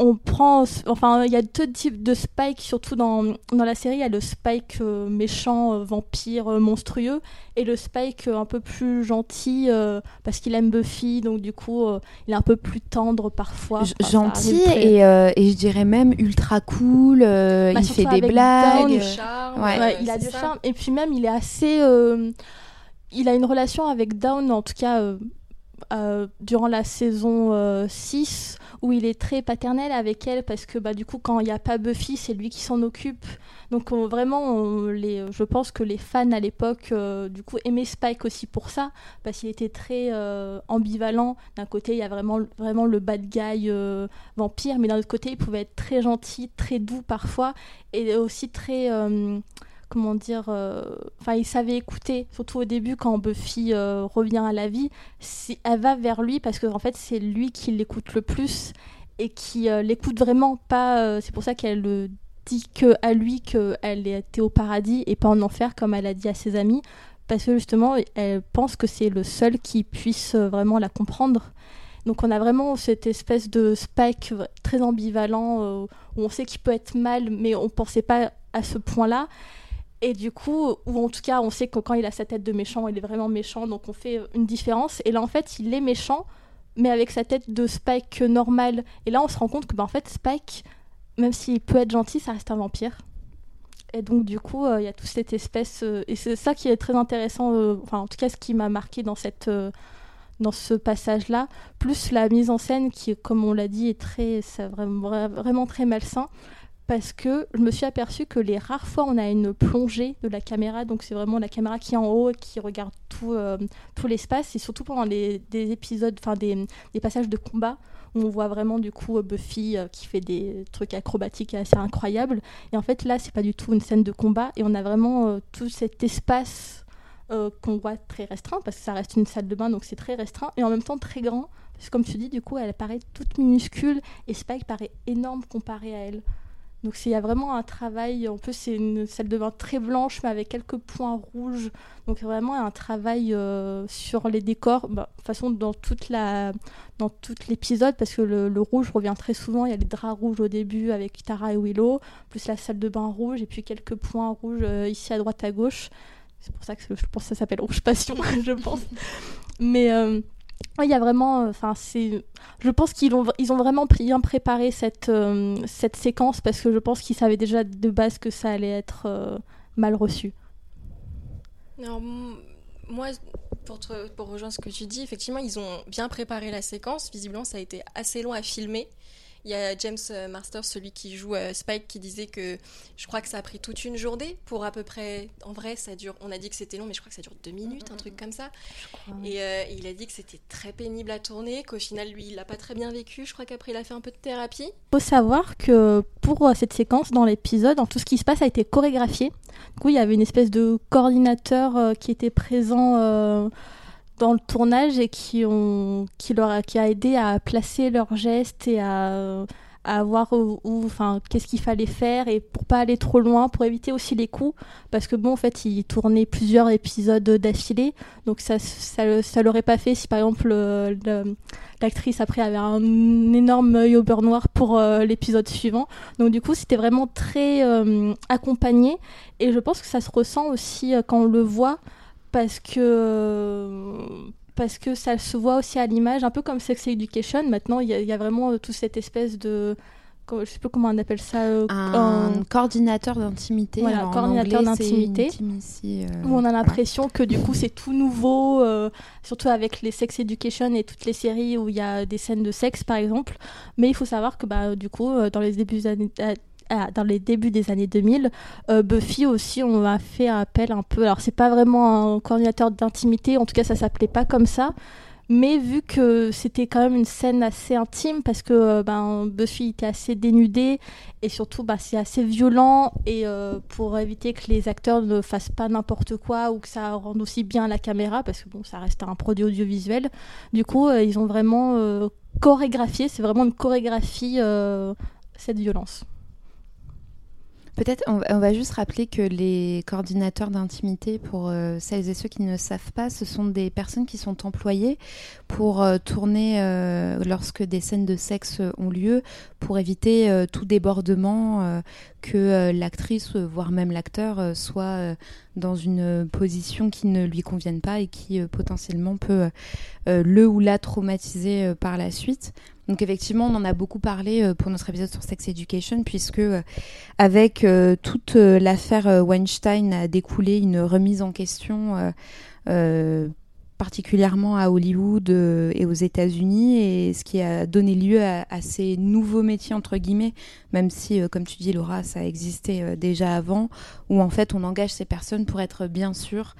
on prend, enfin, il y a deux types de Spike, surtout dans, dans la série. Il y a le Spike euh, méchant, euh, vampire, euh, monstrueux, et le Spike euh, un peu plus gentil euh, parce qu'il aime Buffy, donc du coup, euh, il est un peu plus tendre parfois. Enfin, gentil et, euh, et je dirais même ultra cool. euh, Bah, il fait des blagues. Dawn, du charme. Ouais. Ouais, il a du charme. Et puis même, il est assez. Euh, il a une relation avec Dawn, en tout cas euh, euh, durant la saison euh, 6, où il est très paternel avec elle, parce que bah, du coup, quand il n'y a pas Buffy, c'est lui qui s'en occupe. Donc on- vraiment, les, je pense que les fans à l'époque, euh, du coup, aimaient Spike aussi pour ça, parce qu'il était très euh, ambivalent. D'un côté, il y a vraiment, vraiment le bad guy euh, vampire, mais d'un autre côté, il pouvait être très gentil, très doux parfois, et aussi très... comment dire, euh, enfin il savait écouter, surtout au début quand Buffy euh, revient à la vie, si elle va vers lui parce que en fait c'est lui qui l'écoute le plus et qui euh, l'écoute vraiment pas. c'est pour ça qu'elle euh, dit que à lui qu'elle était au paradis et pas en enfer comme elle a dit à ses amis parce que justement elle pense que c'est le seul qui puisse vraiment la comprendre. Donc on a vraiment cette espèce de Spike très ambivalent où on sait qu'il peut être mal, mais on pensait pas à ce point-là. Et du coup, ou en tout cas, on sait que quand il a sa tête de méchant, il est vraiment méchant, donc on fait une différence. Et là, en fait, il est méchant, mais avec sa tête de Spike normal. Et là, on se rend compte que, bah, en fait, Spike, même s'il peut être gentil, ça reste un vampire. Et donc, du coup, euh, il y a toute cette espèce. euh, et c'est ça qui est très intéressant, euh, enfin, en tout cas, ce qui m'a marqué dans, cette, dans ce passage-là. Plus la mise en scène qui, comme on l'a dit, est très, vraiment, vraiment très malsain. Parce que je me suis aperçue que les rares fois on a une plongée de la caméra, donc c'est vraiment la caméra qui est en haut et qui regarde tout, euh, tout l'espace, et surtout pendant les, des épisodes, enfin des, passages de combat, où on voit vraiment du coup Buffy euh, qui fait des trucs acrobatiques assez incroyables. Et en fait là, c'est pas du tout une scène de combat, et on a vraiment euh, tout cet espace qu'on voit très restreint, parce que ça reste une salle de bain, donc c'est très restreint, et en même temps très grand. Parce que comme tu dis, du coup, elle paraît toute minuscule, et Spike paraît énorme comparé à elle. Donc il y a vraiment un travail, en plus c'est une salle de bain très blanche mais avec quelques points rouges. Donc vraiment un travail euh, sur les décors, bah, de toute façon dans toute tout l'épisode parce que le, rouge revient très souvent, il y a les draps rouges au début avec Tara et Willow, plus la salle de bain rouge et puis quelques points rouges euh, ici à droite à gauche. C'est pour ça que je pense que ça s'appelle Rouge Passion, je pense. Mais euh, il y a vraiment, enfin c'est je pense qu'ils ont, ils ont vraiment bien préparé cette, euh, cette séquence parce que je pense qu'ils savaient déjà de base que ça allait être euh, mal reçu. Alors, moi, pour rejoindre ce que tu dis, effectivement, ils ont bien préparé la séquence. Visiblement, ça a été assez long à filmer. Il y a James euh, Masters, celui qui joue euh, Spike, qui disait que je crois que ça a pris toute une journée pour à peu près. En vrai, ça dure. On a dit que c'était long, mais je crois que ça dure deux minutes, un truc comme ça. Et euh, il a dit que c'était très pénible à tourner, qu'au final, lui, il l'a pas très bien vécu. Je crois qu'après, il a fait un peu de thérapie. faut savoir que pour cette séquence dans l'épisode, en tout ce qui se passe a été chorégraphié. Du coup, il y avait une espèce de coordinateur euh, qui était présent euh, dans le tournage et qui, ont, qui, leur a, qui a aidé à placer leurs gestes et à, à voir où, enfin, qu'est-ce qu'il fallait faire et pour pas aller trop loin, pour éviter aussi les coups. Parce que bon, en fait, ils tournaient plusieurs épisodes d'affilée. Donc ça, ça, ça l'aurait pas fait si par exemple euh, l'actrice après avait un énorme œil au beurre noir pour euh, l'épisode suivant. Donc du coup, c'était vraiment très euh, accompagné et je pense que ça se ressent aussi quand on le voit parce que parce que ça se voit aussi à l'image, un peu comme Sex Education. Maintenant, il y, a- il y a vraiment euh, toute cette espèce de je sais pas comment on appelle ça euh, Un coordinateur d'intimité. Voilà, Alors, coordinateur d'intimité. euh, où on a voilà. l'impression que du coup c'est tout nouveau, surtout avec les Sex Education et toutes les séries où il y a des scènes de sexe par exemple. Mais il faut savoir que bah, du coup dans les débuts des années, dans les débuts des années 2000, euh, Buffy aussi on a fait appel un peu. Alors c'est pas vraiment un coordinateur d'intimité, en tout cas ça s'appelait pas comme ça. Mais vu que c'était quand même une scène assez intime, parce que euh, ben, Buffy était assez dénudée, et surtout bah, c'est assez violent, et euh, pour éviter que les acteurs ne fassent pas n'importe quoi, ou que ça rende aussi bien à la caméra, parce que bon, ça reste un produit audiovisuel, du coup ils ont vraiment chorégraphié, c'est vraiment une chorégraphie, cette violence. Peut-être on, va juste rappeler que les coordinateurs d'intimité, pour euh, celles et ceux qui ne savent pas, ce sont des personnes qui sont employées pour euh, tourner euh, lorsque des scènes de sexe ont lieu, pour éviter tout débordement, que l'actrice, voire même l'acteur, soit dans une position qui ne lui convienne pas et qui potentiellement peut le ou la traumatiser par la suite. Donc effectivement, on en a beaucoup parlé euh, pour notre épisode sur Sex Education, puisque euh, avec euh, toute l'affaire Weinstein a découlé une remise en question, particulièrement à Hollywood et aux États-Unis, et ce qui a donné lieu à, ces nouveaux métiers entre guillemets, même si, comme tu dis, Laura, ça existait déjà avant, où en fait on engage ces personnes pour être bien sûr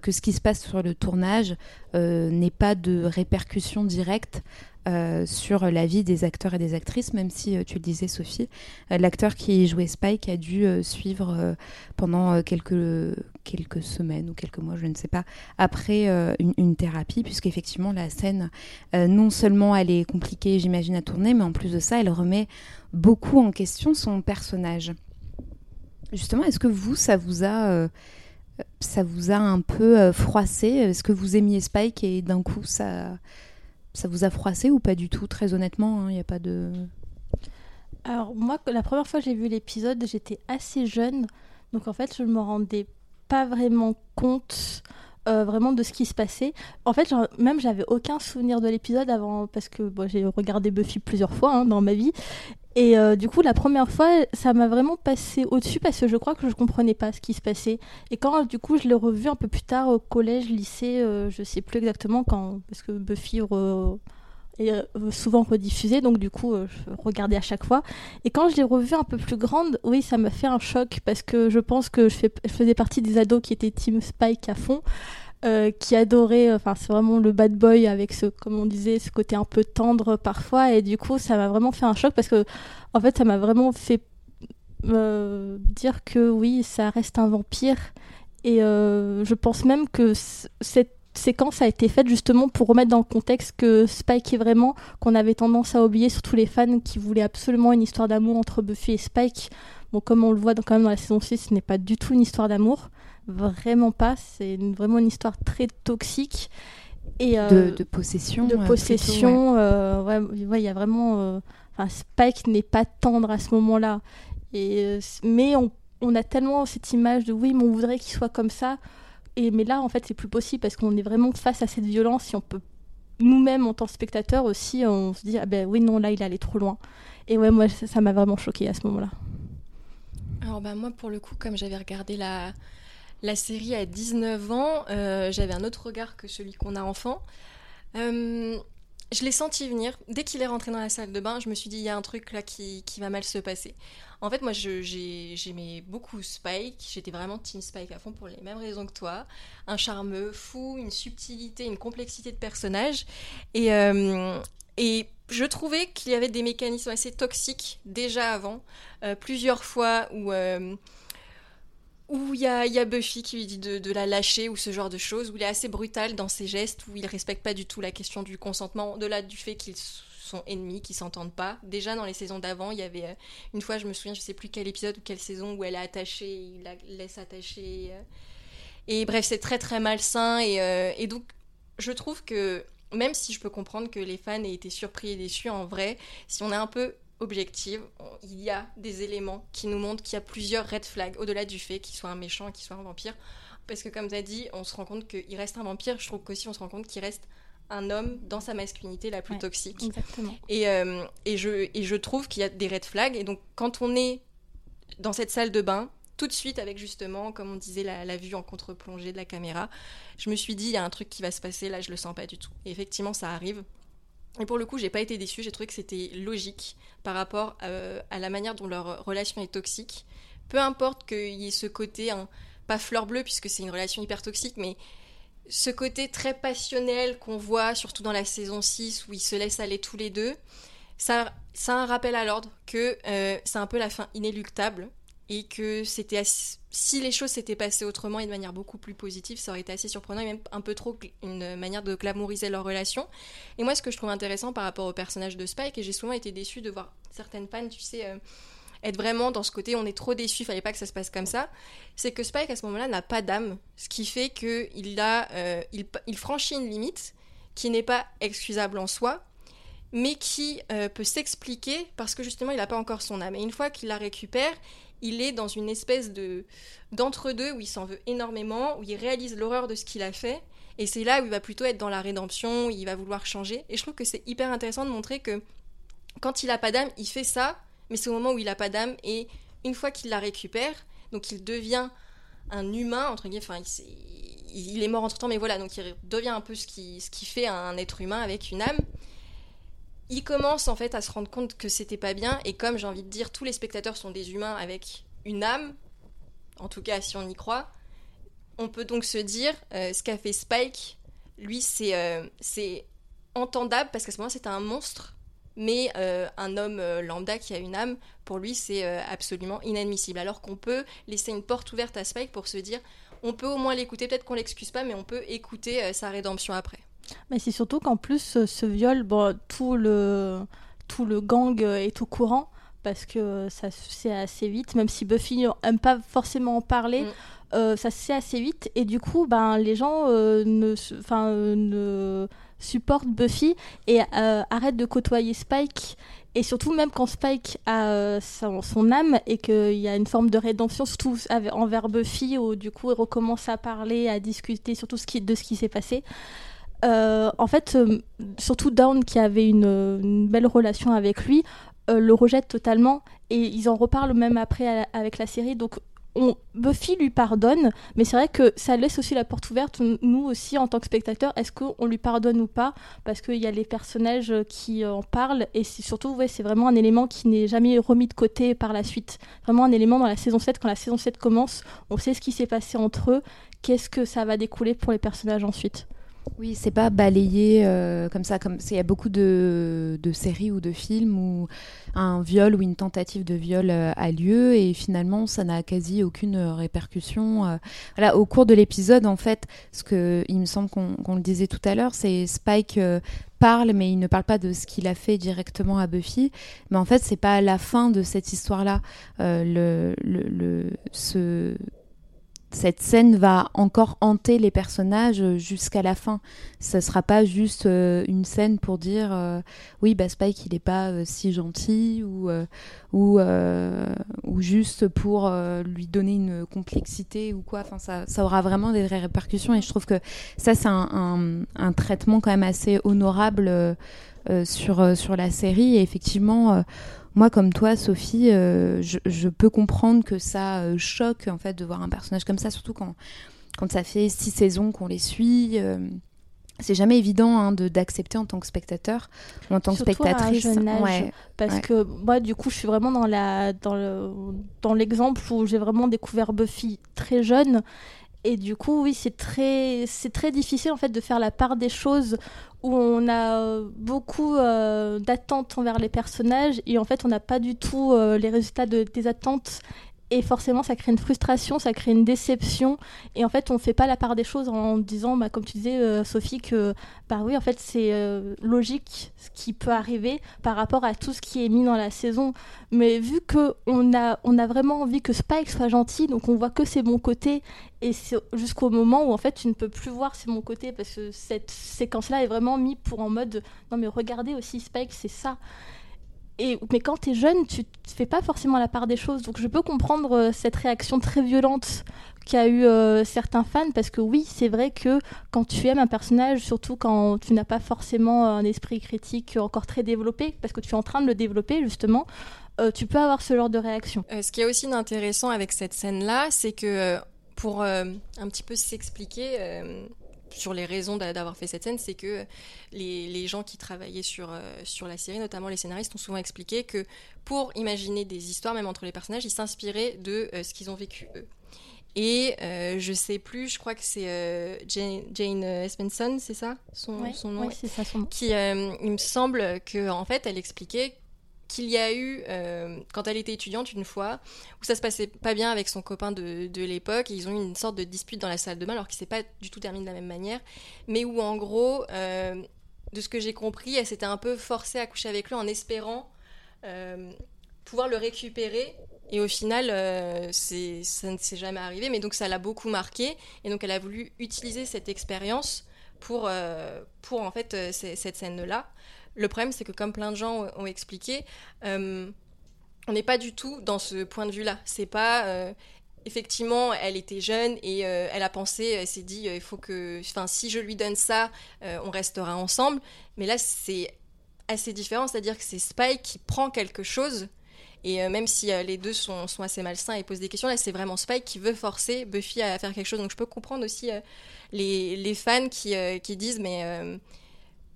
que ce qui se passe sur le tournage n'ait pas de répercussions directes euh, sur la vie des acteurs et des actrices, même si euh, tu le disais, Sophie, euh, l'acteur qui jouait Spike a dû suivre pendant quelques, quelques semaines ou quelques mois, je ne sais pas, après une, une thérapie, puisqu'effectivement la scène, non seulement elle est compliquée, j'imagine, à tourner, mais en plus de ça, elle remet beaucoup en question son personnage. Justement, est-ce que vous, ça vous a... ça vous a un peu froissé? Est-ce que vous aimiez Spike et d'un coup ça, ça vous a froissé ou pas du tout Très honnêtement, il n'y a pas de. Alors moi, la première fois que j'ai vu l'épisode, j'étais assez jeune, donc en fait, je me rendais pas vraiment compte euh, vraiment de ce qui se passait. En fait, même j'avais aucun souvenir de l'épisode avant, parce que j'ai regardé Buffy plusieurs fois hein, dans ma vie. Et euh, du coup, la première fois, ça m'a vraiment passé au-dessus parce que je crois que je comprenais pas ce qui se passait. Et quand du coup, je l'ai revu un peu plus tard au collège, lycée, euh, je sais plus exactement quand, parce que Buffy est euh, souvent rediffusé, donc du coup, euh, je regardais à chaque fois. Et quand je l'ai revue un peu plus grande, oui, ça m'a fait un choc parce que je pense que je faisais partie des ados qui étaient Team Spike à fond. Euh, qui adorait, enfin c'est vraiment le bad boy avec ce, comme on disait, ce côté un peu tendre parfois, et du coup ça m'a vraiment fait un choc parce que, en fait, ça m'a vraiment fait euh, dire que oui, ça reste un vampire, et euh, je pense même que cette séquence a été faite justement pour remettre dans le contexte que Spike est vraiment, qu'on avait tendance à oublier, surtout les fans qui voulaient absolument une histoire d'amour entre Buffy et Spike. Bon, comme on le voit dans, quand même dans la saison 6, ce n'est pas du tout une histoire d'amour. Vraiment pas. C'est vraiment une histoire très toxique. Et, euh, de, de, possession. De possession. Euh, ouais, ouais, il y a vraiment. Euh, enfin, Spike n'est pas tendre à ce moment-là. Et, mais on, on a tellement cette image de oui, mais on voudrait qu'il soit comme ça. Et, mais là, en fait, c'est plus possible parce qu'on est vraiment face à cette violence et on peut nous-mêmes en tant que spectateurs aussi, on se dit ah ben oui non là il allait trop loin. Et ouais moi ça m'a vraiment choqué à ce moment-là. Alors bah moi pour le coup comme j'avais regardé la la série à 19 ans, euh, j'avais un autre regard que celui qu'on a enfant. Euh, je l'ai senti venir. Dès qu'il est rentré dans la salle de bain, je me suis dit, il y a un truc là qui, qui va mal se passer. En fait, moi, j'aimais beaucoup Spike. J'étais vraiment Team Spike à fond pour les mêmes raisons que toi. Un charmeux, fou, une subtilité, une complexité de personnage. Et, euh, et je trouvais qu'il y avait des mécanismes assez toxiques déjà avant. Plusieurs fois où... où il y, a, Buffy qui lui dit de, la lâcher ou ce genre de choses, où il est assez brutal dans ses gestes, où il respecte pas du tout la question du consentement, au-delà du fait qu'ils sont ennemis, qu'ils s'entendent pas. Déjà dans les saisons d'avant, il y avait euh, une fois, je me souviens, je sais plus quel épisode ou quelle saison où elle est attachée, il la laisse attacher. Euh. et bref, c'est très très malsain et, euh, et donc je trouve que même si je peux comprendre que les fans aient été surpris et déçus, en vrai, si on est un peu objective, il y a des éléments qui nous montrent qu'il y a plusieurs red flags, au-delà du fait qu'il soit un méchant et qu'il soit un vampire. Parce que comme tu as dit, on se rend compte qu'il reste un vampire, je trouve qu'aussi on se rend compte qu'il reste un homme dans sa masculinité la plus Ouais, toxique. Exactement. Et, euh, et, je, et je trouve qu'il y a des red flags. Et donc, quand on est dans cette salle de bain, tout de suite, avec justement, comme on disait, la, la vue en contre-plongée de la caméra, je me suis dit, il y a un truc qui va se passer, là, je le sens pas du tout. Et effectivement, ça arrive. Et pour le coup, j'ai pas été déçue, j'ai trouvé que c'était logique par rapport euh, à la manière dont leur relation est toxique. Peu importe qu'il y ait ce côté, hein, pas fleur bleue, puisque c'est une relation hyper toxique, mais ce côté très passionnel qu'on voit, surtout dans la saison 6, où ils se laissent aller tous les deux, ça, ça a un rappel à l'ordre que euh, c'est un peu la fin inéluctable et que c'était si les choses s'étaient passées autrement et de manière beaucoup plus positive, ça aurait été assez surprenant et même un peu trop une manière de glamouriser leur relation. Et moi, ce que je trouve intéressant par rapport au personnage de Spike, et j'ai souvent été déçue de voir certaines fans, tu sais, euh, être vraiment dans ce côté on est trop déçu, fallait pas que ça se passe comme ça, c'est que Spike à ce moment-là n'a pas d'âme, ce qui fait que il a, euh, il, il franchit une limite qui n'est pas excusable en soi, mais qui euh, peut s'expliquer parce que justement il n'a pas encore son âme. Et une fois qu'il la récupère, il est dans une espèce de d'entre-deux où il s'en veut énormément, où il réalise l'horreur de ce qu'il a fait. Et c'est là où il va plutôt être dans la rédemption, où il va vouloir changer. Et je trouve que c'est hyper intéressant de montrer que quand il a pas d'âme, il fait ça, mais c'est au moment où il a pas d'âme. Et une fois qu'il la récupère, donc il devient un humain, entre guillemets, enfin, il, il, est mort entre temps, mais voilà, donc il devient un peu ce qui, ce qui fait un être humain avec une âme il commence en fait à se rendre compte que c'était pas bien. Et comme j'ai envie de dire tous les spectateurs sont des humains avec une âme en tout cas si on y croit on peut donc se dire euh, ce qu'a fait Spike lui c'est euh, c'est entendable parce qu'à ce moment c'est un monstre mais euh, un homme lambda qui a une âme pour lui c'est absolument inadmissible. Alors qu'on peut laisser une porte ouverte à Spike pour se dire on peut au moins l'écouter. Peut-être qu'on l'excuse pas mais on peut écouter sa rédemption après mais c'est surtout qu'en plus, ce viol, bon, tout, le, tout le gang est au courant parce que ça c'est assez vite, même si Buffy n'aime pas forcément en parler. Mm. euh, ça se fait assez vite et du coup ben les gens euh, ne euh, ne supportent Buffy et euh, arrêtent de côtoyer Spike et surtout même quand Spike a son, son âme et qu'il y a une forme de rédemption surtout envers Buffy où du coup il recommence à parler à discuter surtout ce qui, de ce qui s'est passé euh, en fait, euh, surtout Dawn, qui avait une, belle relation avec lui, euh, le rejette totalement. Et ils en reparlent même après avec la série. Donc, on, Buffy lui pardonne, mais c'est vrai que ça laisse aussi la porte ouverte, nous aussi, en tant que spectateurs, est-ce qu'on lui pardonne ou pas? Parce qu'il y a les personnages qui en parlent, et surtout, c'est vraiment un élément qui n'est jamais remis de côté par la suite. Vraiment un élément dans la saison 7, quand la saison 7 commence, on sait ce qui s'est passé entre eux, qu'est-ce que ça va découler pour les personnages ensuite. Oui, c'est pas balayé euh, comme ça. Comme il y a beaucoup de, séries ou de films où un viol ou une tentative de viol euh, a lieu et finalement ça n'a quasi aucune répercussion. euh. Au cours de l'épisode, en fait, ce que il me semble qu'on le disait tout à l'heure, c'est Spike euh, parle, mais il ne parle pas de ce qu'il a fait directement à Buffy. Mais en fait, c'est pas la fin de cette histoire-là. Le- ce cette scène va encore hanter les personnages jusqu'à la fin. Ça sera pas juste euh, une scène pour dire euh, oui bah Spike il est pas euh, si gentil ou juste pour lui donner une complexité ou quoi. Enfin ça aura vraiment des répercussions et je trouve que ça c'est un, traitement quand même assez honorable sur sur la série et effectivement moi, comme toi, Sophie, euh, je, je peux comprendre que ça euh, choque en fait de voir un personnage comme ça, surtout quand, quand ça fait six saisons qu'on les suit. euh, c'est jamais évident hein, de d'accepter en tant que spectateur ou en tant que Surtout à un spectatrice. jeune âge. Ouais. Parce Ouais. que moi, du coup, je suis vraiment dans la dans le dans l'exemple où j'ai vraiment découvert Buffy très jeune. Et du coup, oui, c'est très c'est très difficile en fait de faire la part des choses où on a euh, beaucoup euh, d'attentes envers les personnages et en fait, on n'a pas du tout euh, les résultats de, des attentes. Et forcément, ça crée une frustration, ça crée une déception. Et en fait, on fait pas la part des choses en disant, bah, comme tu disais, euh, Sophie, que bah oui, en fait, c'est euh, logique ce qui peut arriver par rapport à tout ce qui est mis dans la saison. Mais vu que on a, on a vraiment envie que Spike soit gentil, donc on voit que ses bons côtés, et c'est jusqu'au moment où en fait tu ne peux plus voir ses bons côtés parce que cette séquence-là est vraiment mise pour en mode, non mais regardez aussi Spike, c'est ça. Mais quand tu es jeune, tu ne fais pas forcément la part des choses. Donc je peux comprendre euh, cette réaction très violente qu'a eu euh, certains fans, parce que oui, c'est vrai que quand tu aimes un personnage, surtout quand tu n'as pas forcément un esprit critique encore très développé, parce que tu es en train de le développer justement, euh, tu peux avoir ce genre de réaction. Euh, ce qui est aussi d'intéressant avec cette scène-là, c'est que euh, pour euh, un petit peu s'expliquer euh, sur les raisons d'a- d'avoir fait cette scène, c'est que les, les gens qui travaillaient sur, euh, sur la série, notamment les scénaristes, ont souvent expliqué que pour imaginer des histoires, même entre les personnages, ils s'inspiraient de euh, ce qu'ils ont vécu eux. Et euh, je sais plus, je crois que c'est euh, Jane, Jane Espenson, c'est ça? Son, Ouais, son nom ouais, c'est ça son nom. qui, euh, il me semble que en fait, elle expliquait qu'il y a eu, euh, quand elle était étudiante une fois, où ça se passait pas bien avec son copain de, l'époque, ils ont eu une sorte de dispute dans la salle de bain, alors qu'il s'est pas du tout terminé de la même manière, mais où en gros, euh, de ce que j'ai compris, elle s'était un peu forcée à coucher avec lui en espérant euh, pouvoir le récupérer. Et au final, ça ne s'est jamais arrivé, mais donc ça l'a beaucoup marqué, et donc elle a voulu utiliser cette expérience pour, pour en fait cette scène-là. Le problème, c'est que comme plein de gens ont- expliqué, euh, on n'est pas du tout dans ce point de vue-là. C'est pas euh, effectivement, elle était jeune et euh, elle a pensé, elle s'est dit, il faut que, enfin, si je lui donne ça, on restera ensemble. Mais là, c'est assez différent, c'est-à-dire que c'est Spike qui prend quelque chose. Et même si les deux sont, assez malsains et posent des questions, là c'est vraiment Spike qui veut forcer Buffy à faire quelque chose. Donc je peux comprendre aussi les, fans qui, disent mais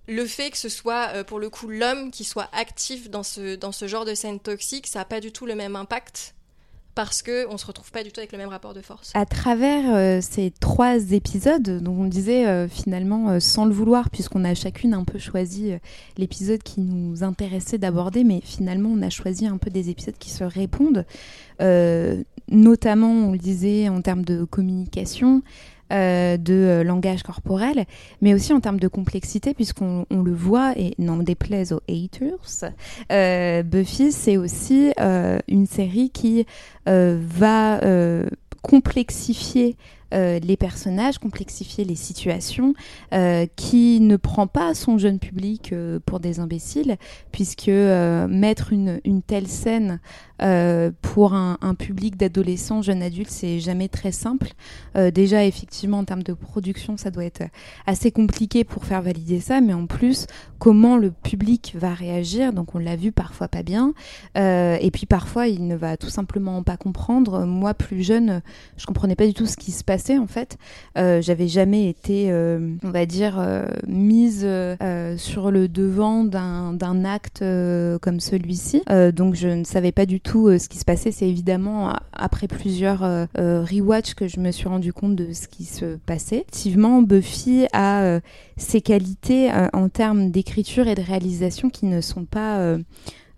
le fait que ce soit euh, pour le coup l'homme qui soit actif dans ce, dans ce genre de scène toxique, ça n'a pas du tout le même impact parce qu'on ne se retrouve pas du tout avec le même rapport de force. À travers euh, ces trois épisodes, dont on disait euh, finalement sans le vouloir, puisqu'on a chacune un peu choisi l'épisode qui nous intéressait d'aborder, mais finalement on a choisi un peu des épisodes qui se répondent, notamment on le disait en termes de communication, euh, de euh, langage corporel, mais aussi en termes de complexité, puisqu'on on le voit, et n'en déplaise aux haters, euh, Buffy, c'est aussi une série qui va complexifier les personnages, complexifier les situations, qui ne prend pas son jeune public pour des imbéciles, puisque mettre une, telle scène pour un, public d'adolescents, jeunes adultes, c'est jamais très simple. déjà, effectivement, en termes de production, ça doit être assez compliqué pour faire valider ça, mais en plus, comment le public va réagir, donc on l'a vu parfois pas bien, et puis parfois il ne va tout simplement pas comprendre. Moi, plus jeune, je comprenais pas du tout ce qui se passait en fait. Euh, j'avais jamais été, euh, on va dire, euh, mise sur le devant d'un acte comme celui-ci. donc je ne savais pas du tout ce qui se passait. C'est évidemment après plusieurs rewatch que je me suis rendu compte de ce qui se passait. Effectivement, Buffy a ses qualités en termes d'écriture et de réalisation qui ne sont pas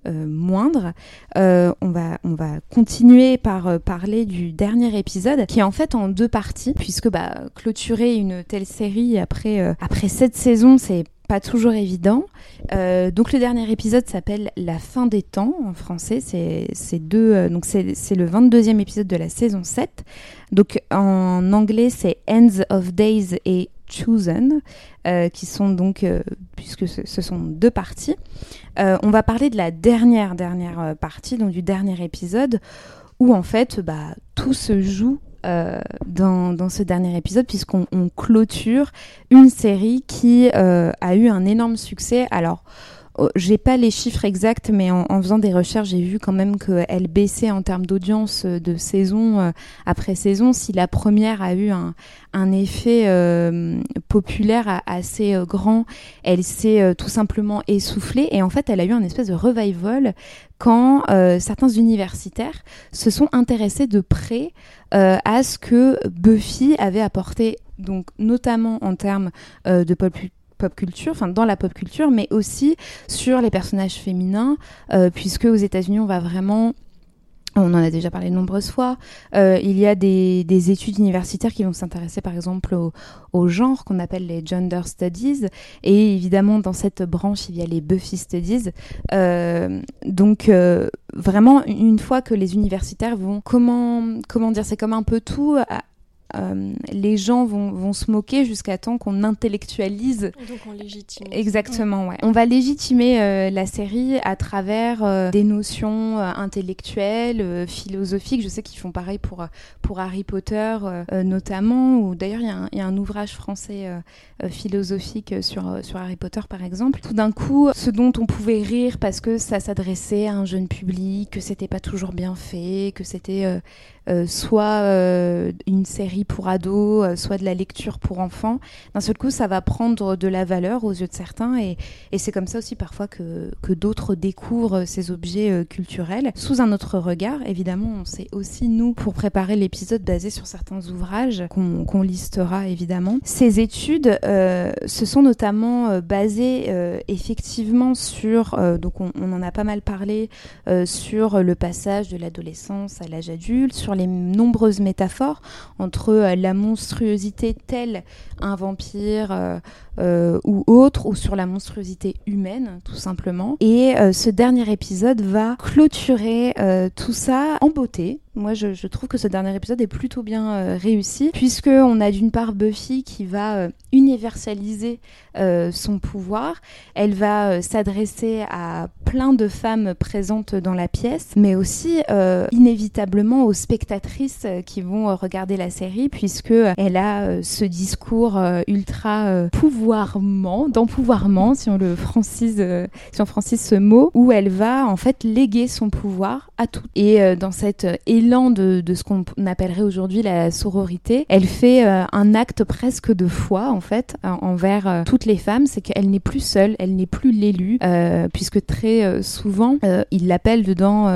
euh, moindre. Euh, on, va, on va continuer par euh, parler du dernier épisode qui est en fait en deux parties puisque bah, clôturer une telle série après, après cette saison c'est pas toujours évident. donc le dernier épisode s'appelle La fin des temps en français. C'est deux donc c'est le 22e épisode de la saison 7. Donc en anglais c'est Ends of Days et Chosen, qui sont donc, puisque ce, sont deux parties. Euh, on va parler de la dernière, dernière euh, partie, donc du dernier épisode, où en fait, bah, tout se joue euh, dans, ce dernier épisode, puisqu'on clôture une série qui a eu un énorme succès. Alors, j'ai pas les chiffres exacts, mais en, faisant des recherches, j'ai vu quand même qu'elle baissait en termes d'audience euh, de saison euh, après saison. Si la première a eu un, effet euh, populaire assez grand, elle s'est tout simplement essoufflée. Et en fait, elle a eu un espèce de revival quand certains universitaires se sont intéressés de près à ce que Buffy avait apporté, donc notamment en termes de pop pop culture, enfin dans la pop culture, mais aussi sur les personnages féminins, euh, puisque aux États-Unis, on va vraiment on en a déjà parlé de nombreuses fois. Euh, il y a des, études universitaires qui vont s'intéresser par exemple au, genre qu'on appelle les gender studies. Et évidemment, dans cette branche, il y a les Buffy studies. Euh, donc, vraiment, une fois que les universitaires vont, comment, comment dire, c'est comme un peu tout, euh, les gens vont, vont se moquer jusqu'à temps qu'on intellectualise. Donc on légitime. Exactement, ouais. On va légitimer euh, la série à travers euh, des notions intellectuelles, philosophiques. Je sais qu'ils font pareil pour, pour Harry Potter notamment, ou d'ailleurs il y, y, a un ouvrage français philosophique sur, sur Harry Potter par exemple. Tout d'un coup, ce dont on pouvait rire parce que ça s'adressait à un jeune public, que c'était pas toujours bien fait, que c'était euh, soit euh, une série pour ados, euh, soit de la lecture pour enfants. D'un seul coup, ça va prendre de la valeur aux yeux de certains et, c'est comme ça aussi parfois que, que d'autres découvrent ces objets culturels sous un autre regard. Évidemment, on sait aussi, nous, pour préparer l'épisode basé sur certains ouvrages qu'on listera évidemment. Ces études se sont notamment basées effectivement sur, donc on, on, en a pas mal parlé, sur le passage de l'adolescence à l'âge adulte, sur les nombreuses métaphores entre euh, la monstruosité telle un vampire euh, euh, ou autre, ou sur la monstruosité humaine, tout simplement. Et ce dernier épisode va clôturer tout ça en beauté. Moi, je, trouve que ce dernier épisode est plutôt bien réussi, puisque on a d'une part Buffy qui va universaliser son pouvoir. Elle va s'adresser à plein de femmes présentes dans la pièce, mais aussi inévitablement aux spectatrices qui vont regarder la série, puisque elle a ce discours euh, ultra euh, pouvoirment, d'empouvoirment, si on le francise, euh, si on francise ce mot, où elle va en fait léguer son pouvoir à tout. Et dans cet de, de ce qu'on appellerait aujourd'hui la sororité, elle fait un acte presque de foi en fait envers toutes les femmes, c'est qu'elle n'est plus seule, elle n'est plus l'élue, puisque très souvent il l'appelle dedans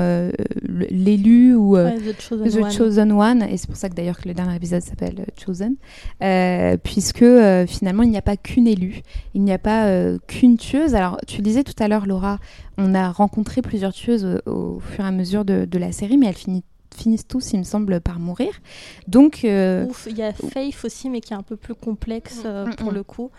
l'élu ou the, chosen, chosen one. et c'est pour ça que d'ailleurs que le dernier épisode s'appelle Chosen, puisque euh, finalement il n'y a pas qu'une élue, il n'y a pas euh, qu'une tueuse. Alors tu disais tout à l'heure Laura, on a rencontré plusieurs tueuses euh, au, fur et à mesure de, la série, mais elles finissent tous, il me semble, par mourir. Donc, il y a Faith aussi, mais qui est un peu plus complexe mm, mm, pour mm. le coup.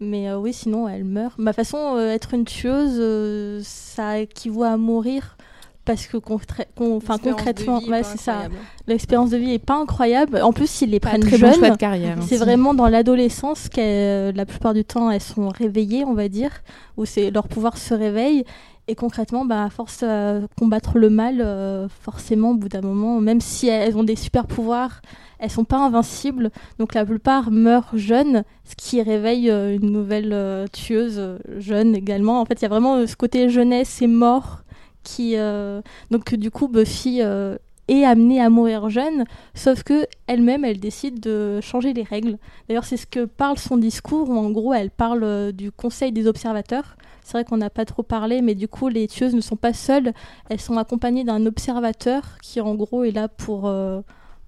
Mais oui, sinon, elle meurt. Ma façon, être une tueuse, ça équivaut à mourir parce que enfin, concrètement, ouais, c'est ça. L'expérience de vie est pas incroyable. En plus, ils les Pas prennent très bon jeunes. choix de carrière. C'est vraiment dans l'adolescence qu'elles, la plupart du temps, elles sont réveillées, on va dire, où c'est leur pouvoir se réveille. Et concrètement, bah, à force de combattre le mal, euh, forcément, au bout d'un moment, même si elles ont des super pouvoirs, elles sont pas invincibles. Donc la plupart meurent jeunes, ce qui réveille euh, une nouvelle euh, tueuse euh, jeune également. En fait, il y a vraiment euh, ce côté jeunesse et mort qui. euh, Donc du coup, Buffy euh, est amenée à mourir jeune, sauf que elle-même, elle décide de changer les règles. D'ailleurs, c'est ce que parle son discours, où en gros, elle parle euh, du conseil des observateurs. C'est vrai qu'on n'a pas trop parlé, mais du coup, les tueuses ne sont pas seules. Elles sont accompagnées d'un observateur qui, en gros, est là pour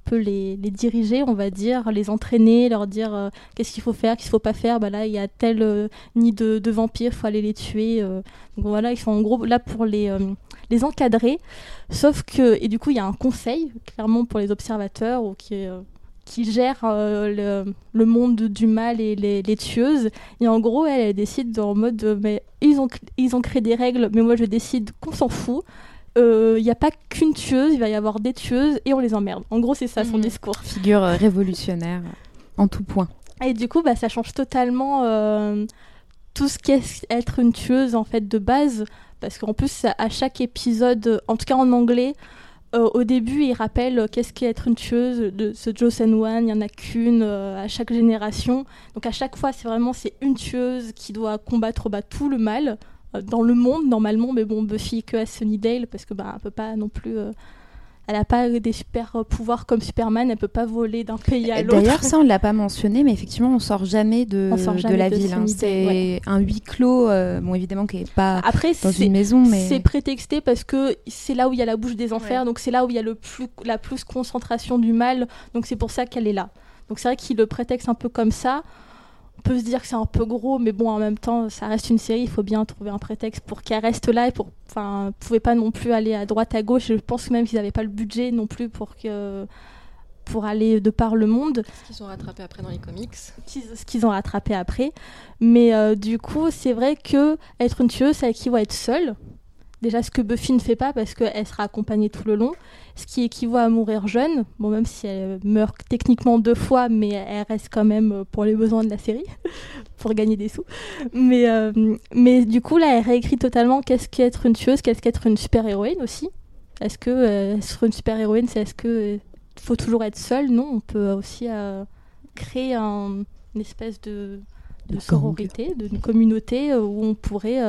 peu les, les diriger, on va dire, les entraîner, leur dire euh, qu'est-ce qu'il faut faire, qu'est-ce qu'il faut pas faire. Bah là, il y a tel euh, nid de, de vampires, faut aller les tuer. euh. Donc voilà, ils sont en gros là pour les, euh, les encadrer. Sauf que, et du coup, il y a un conseil, clairement, pour les observateurs, ou qui, qui gère le, le monde du mal et les, les tueuses. Et en gros, elle, elle décide en mode, mais ils ont, ils ont créé des règles, mais moi je décide qu'on s'en fout. Il n'y a pas qu'une tueuse, il va y avoir des tueuses et on les emmerde. En gros, c'est ça son Mhm. discours. Figure euh, révolutionnaire euh, en tout point. Et du coup, bah, ça change totalement euh, tout ce qu'est être une tueuse en fait de base, parce qu'en plus à chaque épisode, en tout cas en anglais, euh, au début il rappelle euh, qu'est-ce qu'est être une tueuse de ce Josen One, il y en a qu'une euh, à chaque génération. Donc à chaque fois c'est vraiment c'est une tueuse qui doit combattre bah, tout le mal euh, dans le monde normalement, mais bon Buffy que à Sunnydale parce que bah elle peut pas non plus. euh, elle n'a pas des super pouvoirs comme Superman, elle peut pas voler d'un pays à l'autre. D'ailleurs, ça, on ne l'a pas mentionné, mais effectivement, on sort jamais de, On sort de jamais la de ville. hein. C'est ouais. un huis clos, euh, bon, évidemment, qui n'est pas Après, dans c'est une maison, mais c'est prétexté parce que c'est là où il y a la bouche des enfers, donc c'est là où il y a le plus, la plus concentration du mal, donc c'est pour ça qu'elle est là. Donc c'est vrai qu'il le prétexte un peu comme ça. Peut se dire que c'est un peu gros, mais bon, en même temps, ça reste une série, il faut bien trouver un prétexte pour qu'elle reste là et pour. Enfin, pouvez pas non plus aller à droite, à gauche. Je pense même qu'ils n'avaient pas le budget non plus pour que pour aller de par le monde Ce qu'ils ont rattrapé après dans les comics. ce qu'ils ont rattrapé après. Mais euh, du coup, c'est vrai que être une tueuse, ça équivaut à être seule. Déjà, ce que Buffy ne fait pas parce qu'elle sera accompagnée tout le long. Ce qui équivaut à mourir jeune. Bon, même si elle meurt techniquement deux fois, mais elle reste quand même euh, pour les besoins de la série, pour gagner des sous. Mais, euh, mais du coup, là, elle réécrit totalement qu'est-ce qu'être une tueuse, qu'est-ce qu'être une super-héroïne aussi? Est-ce que euh, être une super-héroïne, c'est est-ce que faut toujours être seule? Non, on peut aussi euh, créer un- une espèce de, de De gang. sororité, d'une communauté où on pourrait.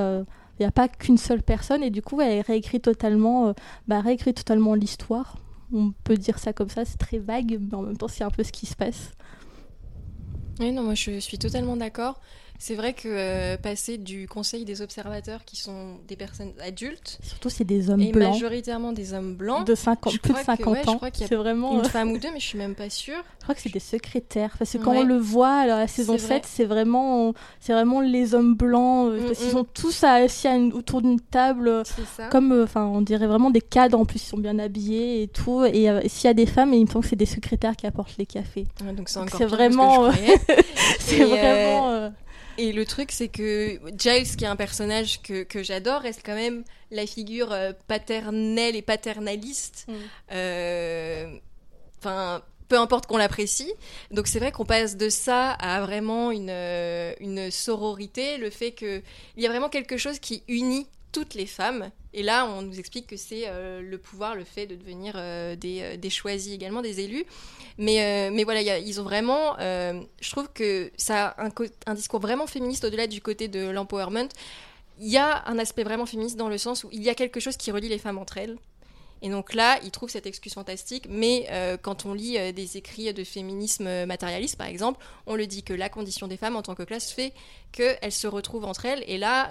Il n'y a pas qu'une seule personne et du coup elle réécrit totalement, euh, bah, réécrit totalement l'histoire. On peut dire ça comme ça, c'est très vague, mais en même temps c'est un peu ce qui se passe. Oui, non, moi je suis totalement d'accord. C'est vrai que euh, passer du conseil des observateurs, qui sont des personnes adultes, Surtout c'est des hommes et blancs majoritairement des hommes blancs, de 50, Je plus de crois que- 50 ouais, je ans. crois qu'il y a C'est vraiment. une euh, femme ou deux, mais je suis même pas sûre. Je crois que c'est des secrétaires. Parce que quand Ouais. on le voit à la saison C'est vrai. 7, c'est vraiment, c'est vraiment les hommes blancs. euh, Mm, parce qu'ils mm. sont tous assis autour d'une table. euh, C'est ça. Comme, enfin, on dirait vraiment des cadres. En plus, ils sont bien habillés et tout. Et s'il y a des femmes, il me semble que c'est des secrétaires qui apportent les cafés. Ouais, donc c'est Donc encore c'est vraiment. C'est Et, vraiment. euh, Et le truc, c'est que Giles, qui est un personnage que, que j'adore, reste quand même la figure euh, paternelle et paternaliste. Mm. Euh, Enfin, peu importe qu'on l'apprécie. Donc c'est vrai qu'on passe de ça à vraiment une, euh, une sororité, le fait qu'il y a vraiment quelque chose qui unit toutes les femmes. Et là, on nous explique que c'est euh, le pouvoir, le fait de devenir euh, des, euh, des choisis également, des élus. Mais, mais voilà, ils ont vraiment. je trouve que ça a un, co- un discours vraiment féministe au-delà du côté de l'empowerment. Il y a un aspect vraiment féministe dans le sens où il y a quelque chose qui relie les femmes entre elles. Et donc là, ils trouvent cette excuse fantastique, mais quand on lit des écrits de féminisme matérialiste, par exemple, on le dit que la condition des femmes en tant que classe fait qu'elles se retrouvent entre elles, et là,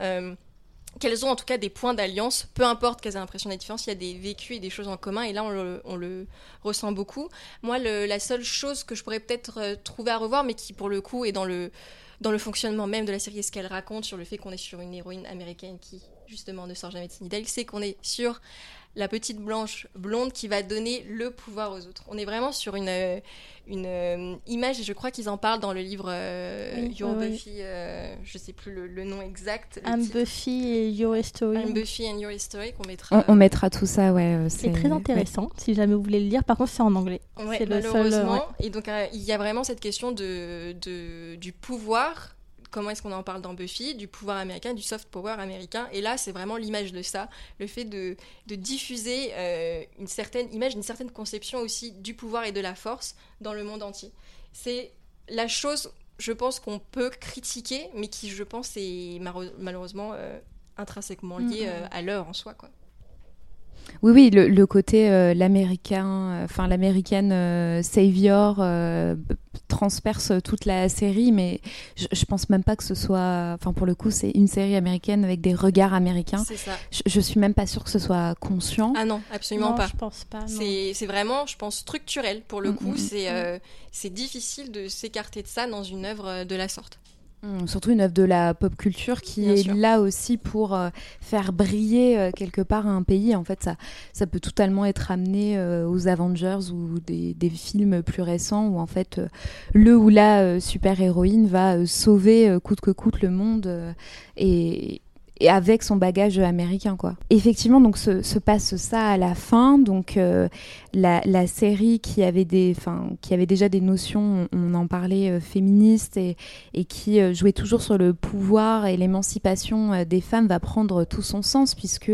qu'elles ont en tout cas des points d'alliance, peu importe qu'elles aient l'impression d'être différentes, il y a des vécus et des choses en commun, et là, on le, ressent beaucoup. Moi, la seule chose que je pourrais peut-être euh, trouver à revoir, mais qui pour le coup est dans le, dans le fonctionnement même de la série, ce qu'elle raconte sur le fait qu'on est sur une héroïne américaine qui, justement, ne sort jamais de Sunnydale, c'est qu'on est sur la petite blanche blonde qui va donner le pouvoir aux autres. On est vraiment sur une, euh, une euh, image, et je crois qu'ils en parlent dans le livre euh, Oui, Your Buffy, euh, je sais plus le, le nom exact. le I'm titre. Buffy et Your Story. I'm Buffy and Your History qu'on mettra. On, on mettra tout ça, ouais. euh, C'est très intéressant, si jamais vous voulez le lire. Par contre, c'est en anglais. Ouais, C'est le seul, malheureusement. ouais. Et donc, euh, il y a vraiment cette question de, de- du pouvoir. Comment est-ce qu'on en parle dans Buffy Du pouvoir américain, du soft power américain. Et là, c'est vraiment l'image de ça. Le fait de, de diffuser euh, une certaine image, une certaine conception aussi du pouvoir et de la force dans le monde entier. C'est la chose, je pense, qu'on peut critiquer, mais qui, je pense, est malheureusement euh, intrinsèquement liée Mhm. euh, à l'heure en soi. Quoi. Oui, oui, le, le côté euh, l'américain, euh, enfin l'américaine euh, savior euh, transperce toute la série, mais je, je pense même pas que ce soit, enfin pour le coup, c'est une série américaine avec des regards américains. C'est ça. Je, je suis même pas sûre que ce soit conscient. Ah non, absolument non, pas. je pense pas. C'est vraiment, je pense, structurel. Pour le Mm, coup, mm, c'est euh, c'est difficile de s'écarter de ça dans une œuvre de la sorte. Mm, Surtout une œuvre de la pop culture qui Bien est sûr. là aussi pour euh, faire briller euh, quelque part un pays. En fait, ça, ça peut totalement être amené euh, aux Avengers ou des, des films plus récents où en fait le ou la super-héroïne va sauver coûte que coûte le monde et, et avec son bagage américain quoi. Effectivement donc se, se passe ça à la fin donc euh, la, série qui avait des qui avait déjà des notions on, en parlait euh, féministes et qui euh, jouait toujours sur le pouvoir et l'émancipation euh, des femmes va prendre tout son sens puisque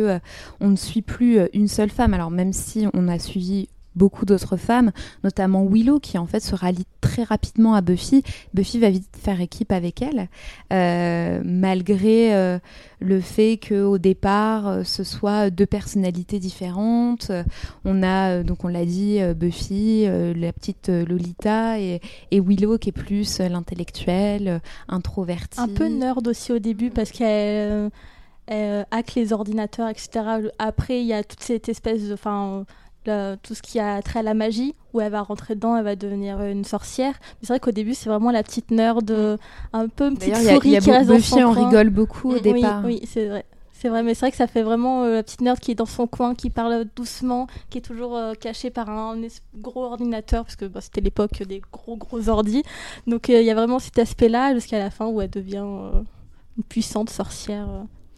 on ne suit plus une seule femme. Alors même si on a suivi beaucoup d'autres femmes, notamment Willow qui en fait se rallie très rapidement à Buffy. Buffy va vite faire équipe avec elle, euh, malgré euh, le fait que au départ euh, ce soit deux personnalités différentes. On a donc on l'a dit Buffy, la petite Lolita et, Willow qui est plus l'intellectuelle, introvertie. Un peu nerd aussi au début parce qu'elle euh, hack les ordinateurs, etc. Après, il y a toute cette espèce de. Enfin, le- tout ce qui a trait à la magie, où elle va rentrer dedans, elle va devenir une sorcière. Mais c'est vrai qu'au début, c'est vraiment la petite nerd, euh, un peu une petite y a- souris il y a, qui reste dans son en coin. rigole beaucoup au Oui, départ. Oui, oui, c'est vrai. C'est vrai, mais c'est vrai que ça fait vraiment euh, la petite nerd qui est dans son coin, qui parle doucement, qui est toujours euh, cachée par un gros ordinateur, parce que bah, c'était l'époque des gros gros ordis. Donc il y a vraiment cet aspect-là jusqu'à la fin où elle devient une puissante sorcière.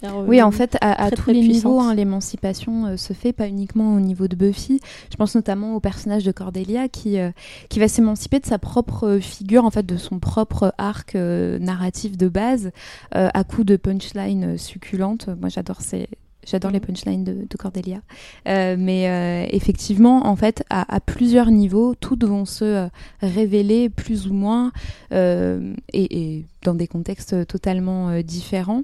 Oui, en fait, à, à très, tous les puissante. niveaux, hein, l'émancipation euh, se fait, pas uniquement au niveau de Buffy. Je pense notamment au personnage de Cordelia qui, euh, qui va s'émanciper de sa propre euh, figure, en fait, de son propre arc euh, narratif de base, à coup de punchlines euh, succulentes. Moi, j'adore ces. J'adore les punchlines de, de Cordelia. Euh, mais euh, effectivement, en fait, à, plusieurs niveaux, toutes vont se euh, révéler plus ou moins et, dans des contextes totalement différents.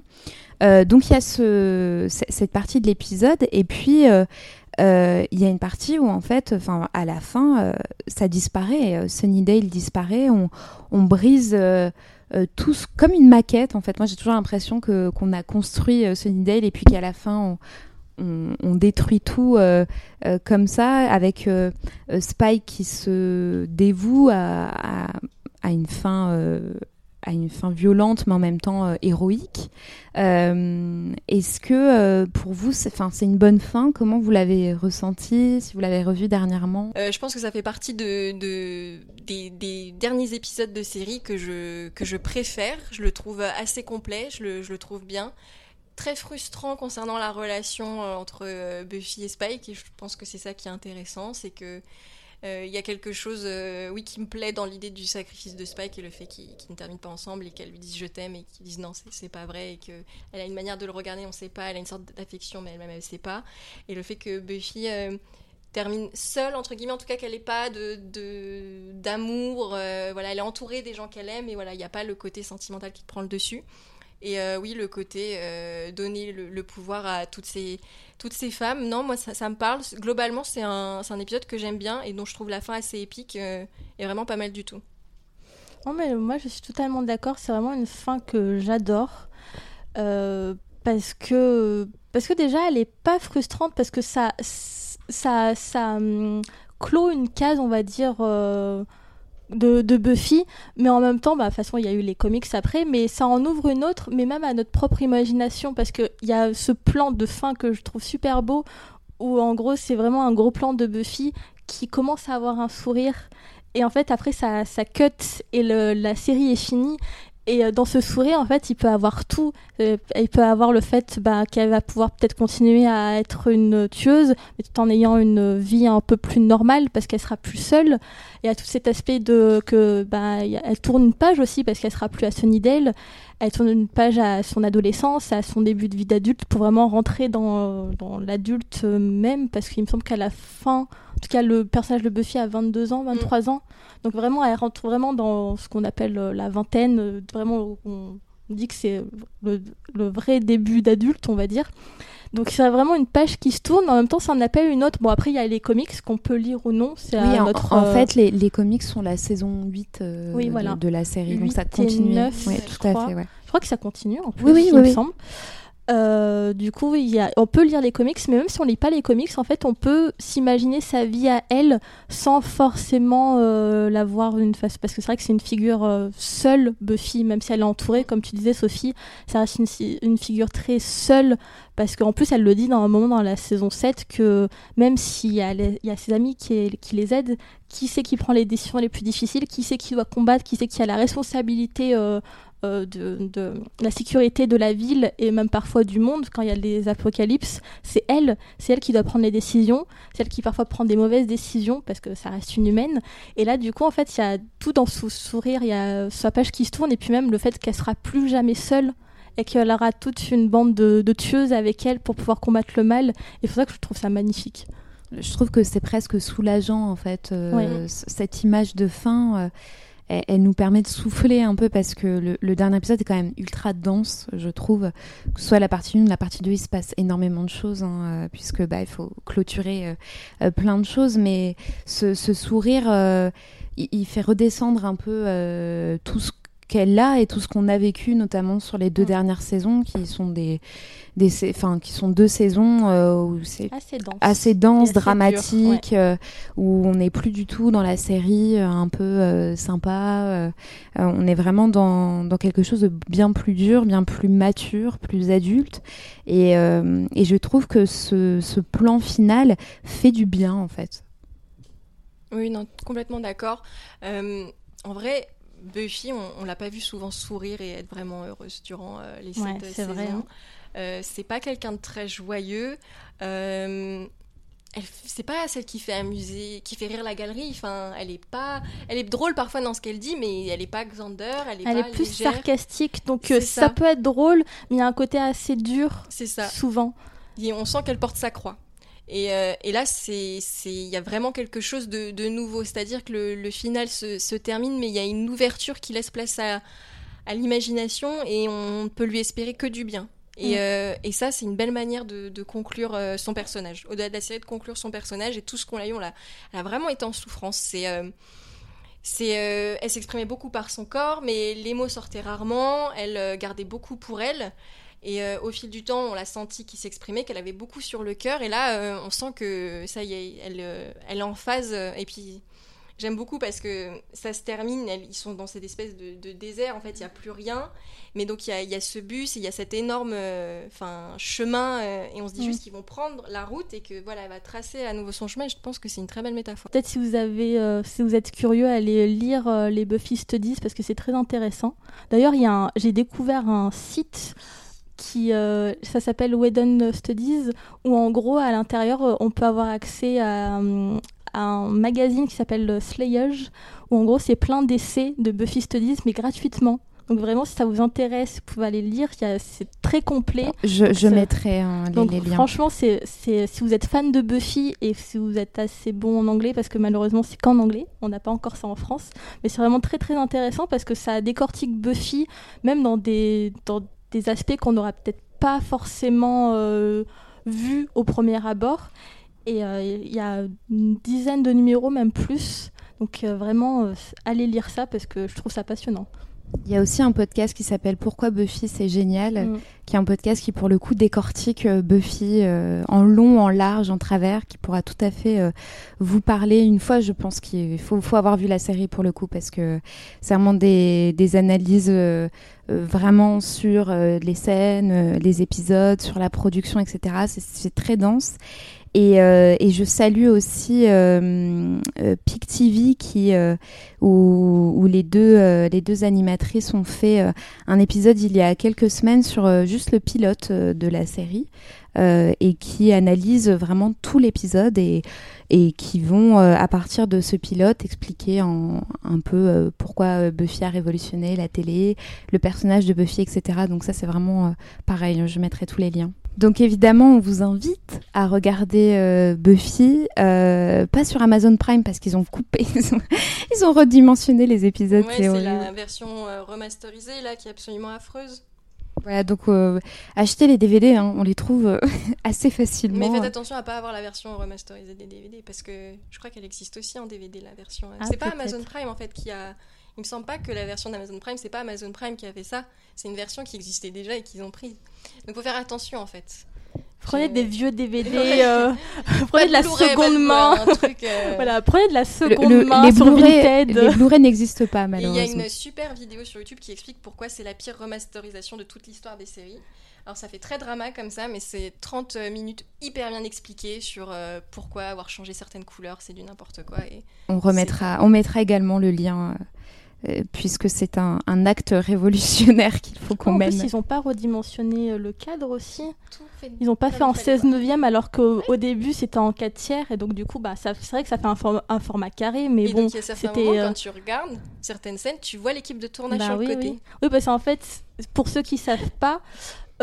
Donc il y a ce, cette partie de l'épisode et puis il y a une partie où en fait, enfin à la fin, ça disparaît. Sunnydale disparaît. On, on brise euh, tous comme une maquette. En fait, moi j'ai toujours l'impression que qu'on a construit euh, Sunnydale et puis qu'à la fin on détruit tout euh, euh, comme ça avec Spike qui se dévoue à, une fin à une fin violente mais en même temps euh, héroïque. Euh, Est-ce que euh, pour vous, c'est une bonne fin? Comment vous l'avez ressenti Si vous l'avez revu dernièrement? Je pense que ça fait partie de, de- des, derniers épisodes de série que je, que je préfère. Je le trouve assez complet, je le, je le trouve bien. Très frustrant concernant la relation entre Buffy et Spike, et je pense que c'est ça qui est intéressant, c'est que il y a quelque chose, euh, oui, qui me plaît dans l'idée du sacrifice de Spike et le fait qu'ils ne terminent pas ensemble et qu'elle lui dise je t'aime et qu'ils disent non, c'est- pas vrai et qu'elle a une manière de le regarder, on sait pas, elle a une sorte d'affection mais elle-même elle sait pas. Et le fait que Buffy euh, termine seule, entre guillemets, en tout cas qu'elle n'ait pas de d'amour, euh, voilà, elle est entourée des gens qu'elle aime et voilà, il n'y a pas le côté sentimental qui prend le dessus. Et euh, oui, le côté euh, donner le, pouvoir à toutes ces, toutes ces femmes, non, moi ça, me parle. Globalement, c'est un, un épisode que j'aime bien et dont je trouve la fin assez épique euh, et vraiment pas mal du tout. Non, mais moi je suis totalement d'accord. C'est vraiment une fin que j'adore. Parce que parce que déjà elle est pas frustrante parce que ça ça ça hum, clôt une case on va dire de, Buffy mais en même temps bah de toute façon il y a eu les comics après mais ça en ouvre une autre mais même à notre propre imagination parce que il y a ce plan de fin que je trouve super beau où en gros c'est vraiment un gros plan de Buffy qui commence à avoir un sourire et en fait après ça, ça cut et la série est finie et euh, dans ce sourire, en fait, il peut avoir tout. Euh, il peut avoir le fait bah, qu'elle va pouvoir peut-être continuer à être une tueuse, mais tout en ayant une vie un peu plus normale parce qu'elle sera plus seule. Y a tout cet aspect de que bah, elle tourne une page aussi parce qu'elle sera plus à Sunnydale. Elle tourne une page à son adolescence, à son début de vie d'adulte pour vraiment rentrer dans, l'adulte même parce qu'il me semble qu'à la fin, en tout cas, le personnage de Buffy a 22 ans, 23 ans. Donc vraiment, elle rentre vraiment dans ce qu'on appelle euh, la vingtaine. euh, Vraiment, on dit que c'est le vrai début d'adulte, on va dire. Donc c'est vraiment une page qui se tourne, mais en même temps, ça en appelle une autre. Bon, après, il y a les comics qu'on peut lire ou non. C'est Oui, en, euh, fait, les, les comics sont la saison 8 euh, Oui, de- voilà. de, la série, donc ça et continue. neuf, Ouais, je tout à crois. fait, ouais. Je crois que ça continue en plus, Oui, oui, il oui, me oui. semble. Euh, du coup, on peut lire les comics, mais même si on lit pas les comics, en fait, on peut s'imaginer sa vie à elle sans forcément euh, la voir d'une face. Parce que c'est vrai que c'est une figure euh, seule, Buffy, même si elle est entourée, comme tu disais, Sophie, ça reste une, une figure très seule. Parce qu'en plus, elle le dit dans un moment dans la saison 7 que même s'il y, a ses amis qui, les aident, qui c'est qui prend les décisions les plus difficiles, qui c'est qui doit combattre, qui c'est qui a la responsabilité de, de la sécurité de la ville et même parfois du monde quand il y a des apocalypses, c'est elle, c'est elle qui doit prendre les décisions, c'est elle qui parfois prend des mauvaises décisions parce que ça reste une humaine. Et là, du coup, en fait, il y a tout dans son sourire, il y a sa page qui se tourne et puis même le fait qu'elle sera plus jamais seule et qu'elle aura toute une bande de, de tueuses avec elle pour pouvoir combattre le mal. Et c'est pour ça que je trouve ça magnifique. Je trouve que c'est presque soulageant en fait. euh, Cette image de fin, euh, elle, nous permet de souffler un peu parce que le, dernier épisode est quand même ultra dense, je trouve. Que ce soit la partie 1, la partie 2, il se passe énormément de choses hein, euh, puisque bah, il faut clôturer euh, euh, plein de choses. Mais ce, sourire, il, il fait redescendre un peu tout ce qu'elle a et tout ce qu'on a vécu, notamment sur les deux Mm. dernières saisons, qui sont des, des, enfin, qui sont deux saisons euh, où c'est Assez dense. assez dense, assez dur, dramatique, euh, où on n'est plus du tout dans la série euh, un peu euh, sympa. euh, euh, on est vraiment dans, dans quelque chose de bien plus dur, bien plus mature, plus adulte. Et, euh, et je trouve que ce, ce plan final fait du bien en fait. Oui, non, complètement d'accord. Euh, en vrai, Buffy, on, on l'a pas vu souvent sourire et être vraiment heureuse durant euh, les sept Ouais, euh, c'est vrai, saisons. hein. Euh, c'est pas quelqu'un de très joyeux. Euh, c'est pas celle qui fait amuser, qui fait rire la galerie. Enfin, elle est pas, elle est drôle parfois dans ce qu'elle dit, mais elle est pas Xander, elle est Elle pas est plus légère. sarcastique, donc ça. ça. peut être drôle, mais il y a un côté assez dur, C'est ça. souvent. Et on sent qu'elle porte sa croix. Et, euh, et là, il y a vraiment quelque chose de, de nouveau. C'est-à-dire que le, le final se, se termine, mais il y a une ouverture qui laisse place à, à l'imagination et on ne peut lui espérer que du bien. Et, Mm. euh, et ça, c'est une belle manière de, de conclure euh, son personnage. Au-delà de la série, de conclure son personnage et tout ce qu'on a eu, on l'a, elle a vraiment été en souffrance. C'est, euh, c'est, euh, elle s'exprimait beaucoup par son corps, mais les mots sortaient rarement. Elle euh, gardait beaucoup pour elle. Et euh, au fil du temps, on l'a senti qu'il s'exprimait, qu'elle avait beaucoup sur le cœur. Et là, euh, on sent que ça y est, elle, euh, elle est en phase. et puis, j'aime beaucoup parce que ça se termine. ils sont dans cette espèce de, de désert. En fait, il n'y a plus rien. Mais donc, il y a, il y a ce bus et il y a cet énorme enfin, chemin. et on se dit Mm. juste qu'ils vont prendre la route et que voilà, elle va tracer à nouveau son chemin. Et je pense que c'est une très belle métaphore. Peut-être si vous avez, si vous êtes curieux, allez lire les Buffy Studies parce que c'est très intéressant. D'ailleurs, j'ai découvert un site qui, euh, ça s'appelle Whedon Studies, où en gros à l'intérieur euh, on peut avoir accès à, à un magazine qui s'appelle euh, Slayage, où en gros c'est plein d'essais de Buffy Studies mais gratuitement. Donc vraiment, si ça vous intéresse, vous pouvez aller le lire. C'est très complet. Je, je mettrai hein, les, Donc les liens. franchement, c'est, c'est, si vous êtes fan de Buffy et si vous êtes assez bon en anglais, parce que malheureusement c'est qu'en anglais, on n'a pas encore ça en France, mais c'est vraiment très très intéressant parce que ça décortique Buffy, même dans des, dans des aspects qu'on n'aura peut-être pas forcément euh, vus au premier abord. Et euh, il y a une dizaine de numéros, même plus. Donc euh, vraiment, allez lire ça parce que je trouve ça passionnant. Il y a aussi un podcast qui s'appelle Pourquoi Buffy c'est génial, Mm. qui est un podcast qui pour le coup décortique euh, Buffy euh, en long, en large, en travers, qui pourra tout à fait euh, vous parler une fois. Je pense qu'il faut, faut avoir vu la série pour le coup parce que c'est vraiment des, des analyses euh, vraiment sur les scènes, les épisodes, sur la production, etc. C'est très dense. Et, euh, et je salue aussi euh, euh, Pic TV qui, euh, où, où les, deux, euh, les deux animatrices ont fait euh, un épisode il y a quelques semaines sur juste le pilote de la série et qui analyse vraiment tout l'épisode et, et qui vont, à partir de ce pilote, expliquer en, un peu pourquoi Buffy a révolutionné la télé, le personnage de Buffy, etc. Donc ça, c'est vraiment pareil, je mettrai tous les liens. Donc évidemment, on vous invite à regarder euh, Buffy, euh, pas sur Amazon Prime parce qu'ils ont coupé, ils ont, ils ont redimensionné les épisodes. Ouais, c'est la version euh, remasterisée là qui est absolument affreuse. Voilà, donc achetez les DVD, hein, on les trouve assez facilement. Mais faites attention à pas avoir la version remasterisée des DVD parce que je crois qu'elle existe aussi en DVD la version. Ah, c'est pas. Amazon Prime en fait qui a. Il me semble pas que la version d'Amazon Prime c'est pas Amazon Prime qui a fait ça. C'est une version qui existait déjà et qu'ils ont prise. Donc faut faire attention en fait. Prenez des vieux DVD, euh, prenez de la seconde de- main. un truc, euh, Voilà, prenez de la Le- seconde le- main les sur Blu-ray Vinted. les Blu-ray n'existent pas Et il y a malheureusement. une super vidéo sur YouTube qui explique pourquoi c'est la pire remasterisation de toute l'histoire des séries. Alors ça fait très drama comme ça, mais c'est 30 minutes hyper bien expliquées sur euh, pourquoi avoir changé certaines couleurs, c'est du n'importe quoi. Et... On remettra, on mettra également le lien euh, euh, puisque c'est un, un acte révolutionnaire qu'il faut qu'on en mène. plus, ils n'ont pas redimensionné euh, le cadre aussi. Ils n'ont pas fait en il fallait, 16 quoi. neuvième alors qu'au au début c'était en 4 tiers et donc du coup bah c'est vrai que ça fait un, form- un format carré mais Et bon c'était euh, quand tu regardes certaines scènes, tu vois l'équipe de tournage bah sur oui, le côté. oui. Oui, parce qu'en fait, pour ceux qui savent pas,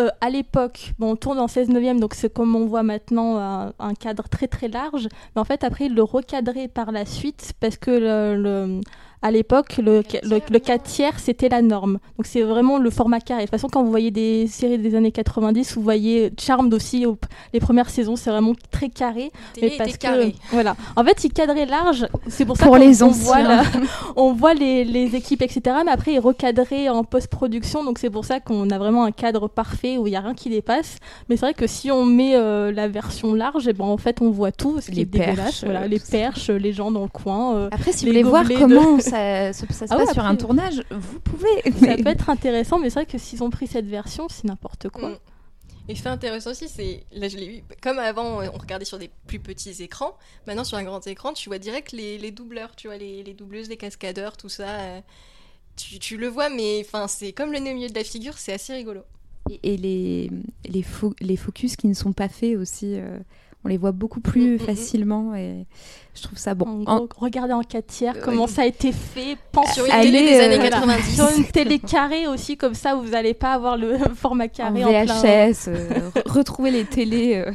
euh, à l'époque, bon, on tourne en 16 neuvième, donc c'est comme on voit maintenant un, un cadre très très large. Mais en fait, après, ils le recadraient par la suite parce que le, le- à l'époque, le, quatre le, tiers, le non 4 tiers, c'était la norme. Donc c'est vraiment le format carré. De toute façon, quand vous voyez des séries des années 90, vous voyez Charmed aussi, au- les premières saisons, c'est vraiment très carré. Mais parce que, carrée. voilà. En fait, ils cadraient large. C'est pour ça Pour qu'on les on voit, la- on voit les, les équipes, etc. Mais après, ils recadraient en post-production. Donc, c'est pour ça qu'on a vraiment un cadre parfait où il n'y a rien qui dépasse. Mais c'est vrai que si on met euh, la version large, et ben, en fait, on voit tout, ce qui Les est dégueulasse. perches, Voilà, les perches, les gens dans le coin. euh, Après, si vous voulez voir comment ça, ça, ça se Ah passe ouais, sur un tournage, vous pouvez. ça peut être intéressant, mais c'est vrai que s'ils ont pris cette version, c'est n'importe quoi. Mm. Et fait intéressant aussi, c'est là je l'ai vu. Comme avant, on regardait sur des plus petits écrans. Maintenant, sur un grand écran, tu vois direct les, les doubleurs, tu vois les, les doubleuses, les cascadeurs, tout ça. euh, tu, tu le vois, mais enfin, c'est comme le nez au milieu de la figure, c'est assez rigolo. Et, et les, les, fo- les focus qui ne sont pas faits aussi, euh, on les voit beaucoup plus Mm, mm, mm. facilement et je trouve ça bon. En regardez en 4 tiers Euh, comment oui. ça a été fait, pensez Sur une Allez, télé des euh, années voilà. 90. sur une télé carrée aussi, comme ça vous n'allez pas avoir le format en carré en, plein- VHS, euh, re- retrouver les télés, euh,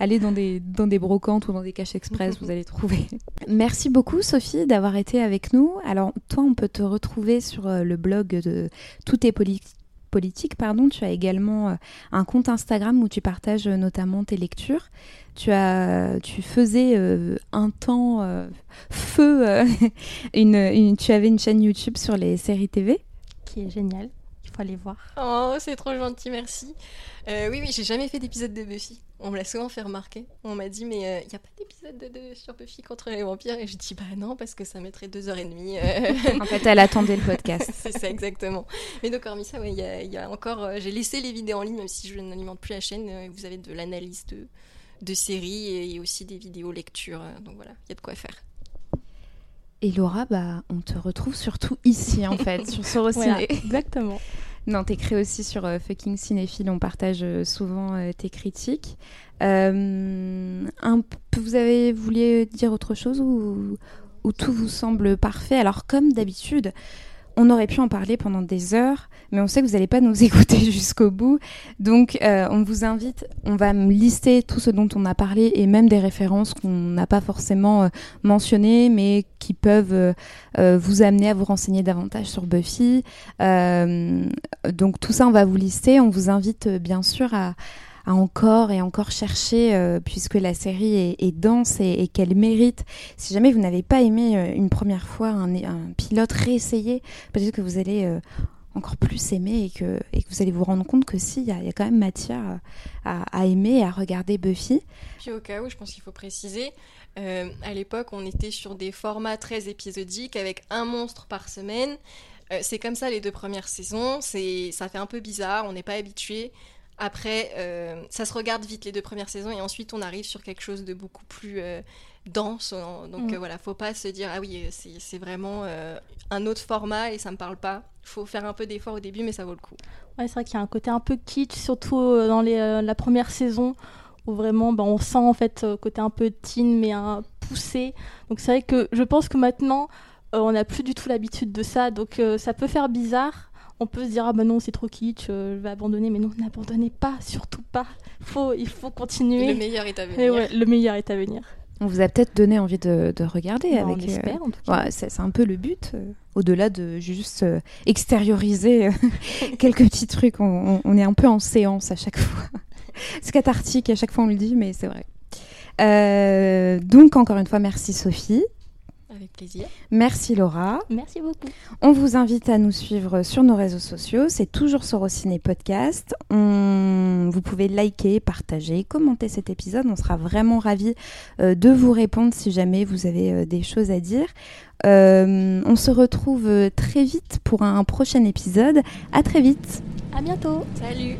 aller dans des, dans des brocantes ou dans des caches express, vous allez trouver. Merci beaucoup Sophie d'avoir été avec nous. Alors toi, on peut te retrouver sur euh, le blog de Tout est poli- politique. Pardon. Tu as également euh, un compte Instagram où tu partages euh, notamment tes lectures. Tu, as, tu faisais euh, un temps euh, feu, euh, une, une- tu avais une chaîne YouTube sur les séries TV. qui est génial. Il faut aller voir. Oh, c'est trop gentil, merci. Euh, oui, oui, j'ai jamais fait d'épisode de Buffy. On me l'a souvent fait remarquer. On m'a dit, mais il n'y a pas d'épisode de, de- sur Buffy contre les vampires? Et je dis, bah non, parce que ça mettrait deux heures et demie. euh. En fait, elle attendait le podcast. c'est ça, exactement. Mais donc, hormis ça, ouais, il y, a, il y a encore. euh, j'ai laissé les vidéos en ligne, même si je n'alimente plus la chaîne. euh, vous avez de l'analyse de, de séries et aussi des vidéos lecture. euh, donc voilà, il y a de quoi faire. Et Laura, bah, on te retrouve surtout ici, en fait, sur Sorociné. Voilà, exactement. Non, t'écris aussi sur euh, Fucking Cinéphile, on partage euh, souvent euh, tes critiques. Un vous avez voulu dire autre chose ou, ou tout vous semble parfait? Alors, comme d'habitude, on aurait pu en parler pendant des heures, mais on sait que vous n'allez pas nous écouter jusqu'au bout. Donc, euh, on vous invite, on va lister tout ce dont on a parlé et même des références qu'on n'a pas forcément euh, mentionnées, mais qui peuvent euh, vous amener à vous renseigner davantage sur Buffy. Donc, tout ça, on va vous lister. On vous invite, bien sûr, à à encore et encore chercher, euh, puisque la série est, dense et, qu'elle mérite. Si jamais vous n'avez pas aimé euh, une première fois un, pilote, réessayez. Peut-être que vous allez euh, encore plus aimer et que, vous allez vous rendre compte que si, il y, a- quand même matière à, aimer et à regarder Buffy. Au cas où, je pense qu'il faut préciser, à l'époque, on était sur des formats très épisodiques avec un monstre par semaine. C'est comme ça les deux premières saisons. C'est, ça fait un peu bizarre, on n'est pas habitué. Après, euh, ça se regarde vite les deux premières saisons et ensuite on arrive sur quelque chose de beaucoup plus euh, dense. en- Donc Mm. euh, voilà, faut pas se dire ah oui, euh, c'est vraiment un autre format et ça me parle pas. Faut faire un peu d'effort au début, mais ça vaut le coup. Ouais, c'est vrai qu'il y a un côté un peu kitsch, surtout dans les, la première saison, où vraiment bah, on sent en fait côté un peu teen, mais un poussé. Donc c'est vrai que je pense que maintenant, on n'a plus du tout l'habitude de ça, donc ça peut faire bizarre. On peut se dire, ah bah non, c'est trop kitsch, euh, je vais abandonner, mais non, n'abandonnez pas, surtout pas. Faut, il faut continuer. Le meilleur est à venir. Ouais, le meilleur est à venir. On vous a peut-être donné envie de, de regarder Bah, avec. on euh, espère, en tout cas. Ouais, c'est c'est un peu le but, euh, au-delà de juste euh, extérioriser euh, quelques petits trucs. On, on- on est un peu en séance à chaque fois. c'est cathartique, à chaque fois on le dit, mais c'est vrai. Euh, donc, encore une fois, merci Sophie. Avec plaisir. Merci Laura. Merci beaucoup. On vous invite à nous suivre sur nos réseaux sociaux. C'est toujours Sorociné Podcast. On... Vous pouvez liker, partager, commenter cet épisode. On sera vraiment ravis euh, de vous répondre si jamais vous avez euh, des choses à dire. Euh, on se retrouve très vite pour un prochain épisode. À très vite. À bientôt. Salut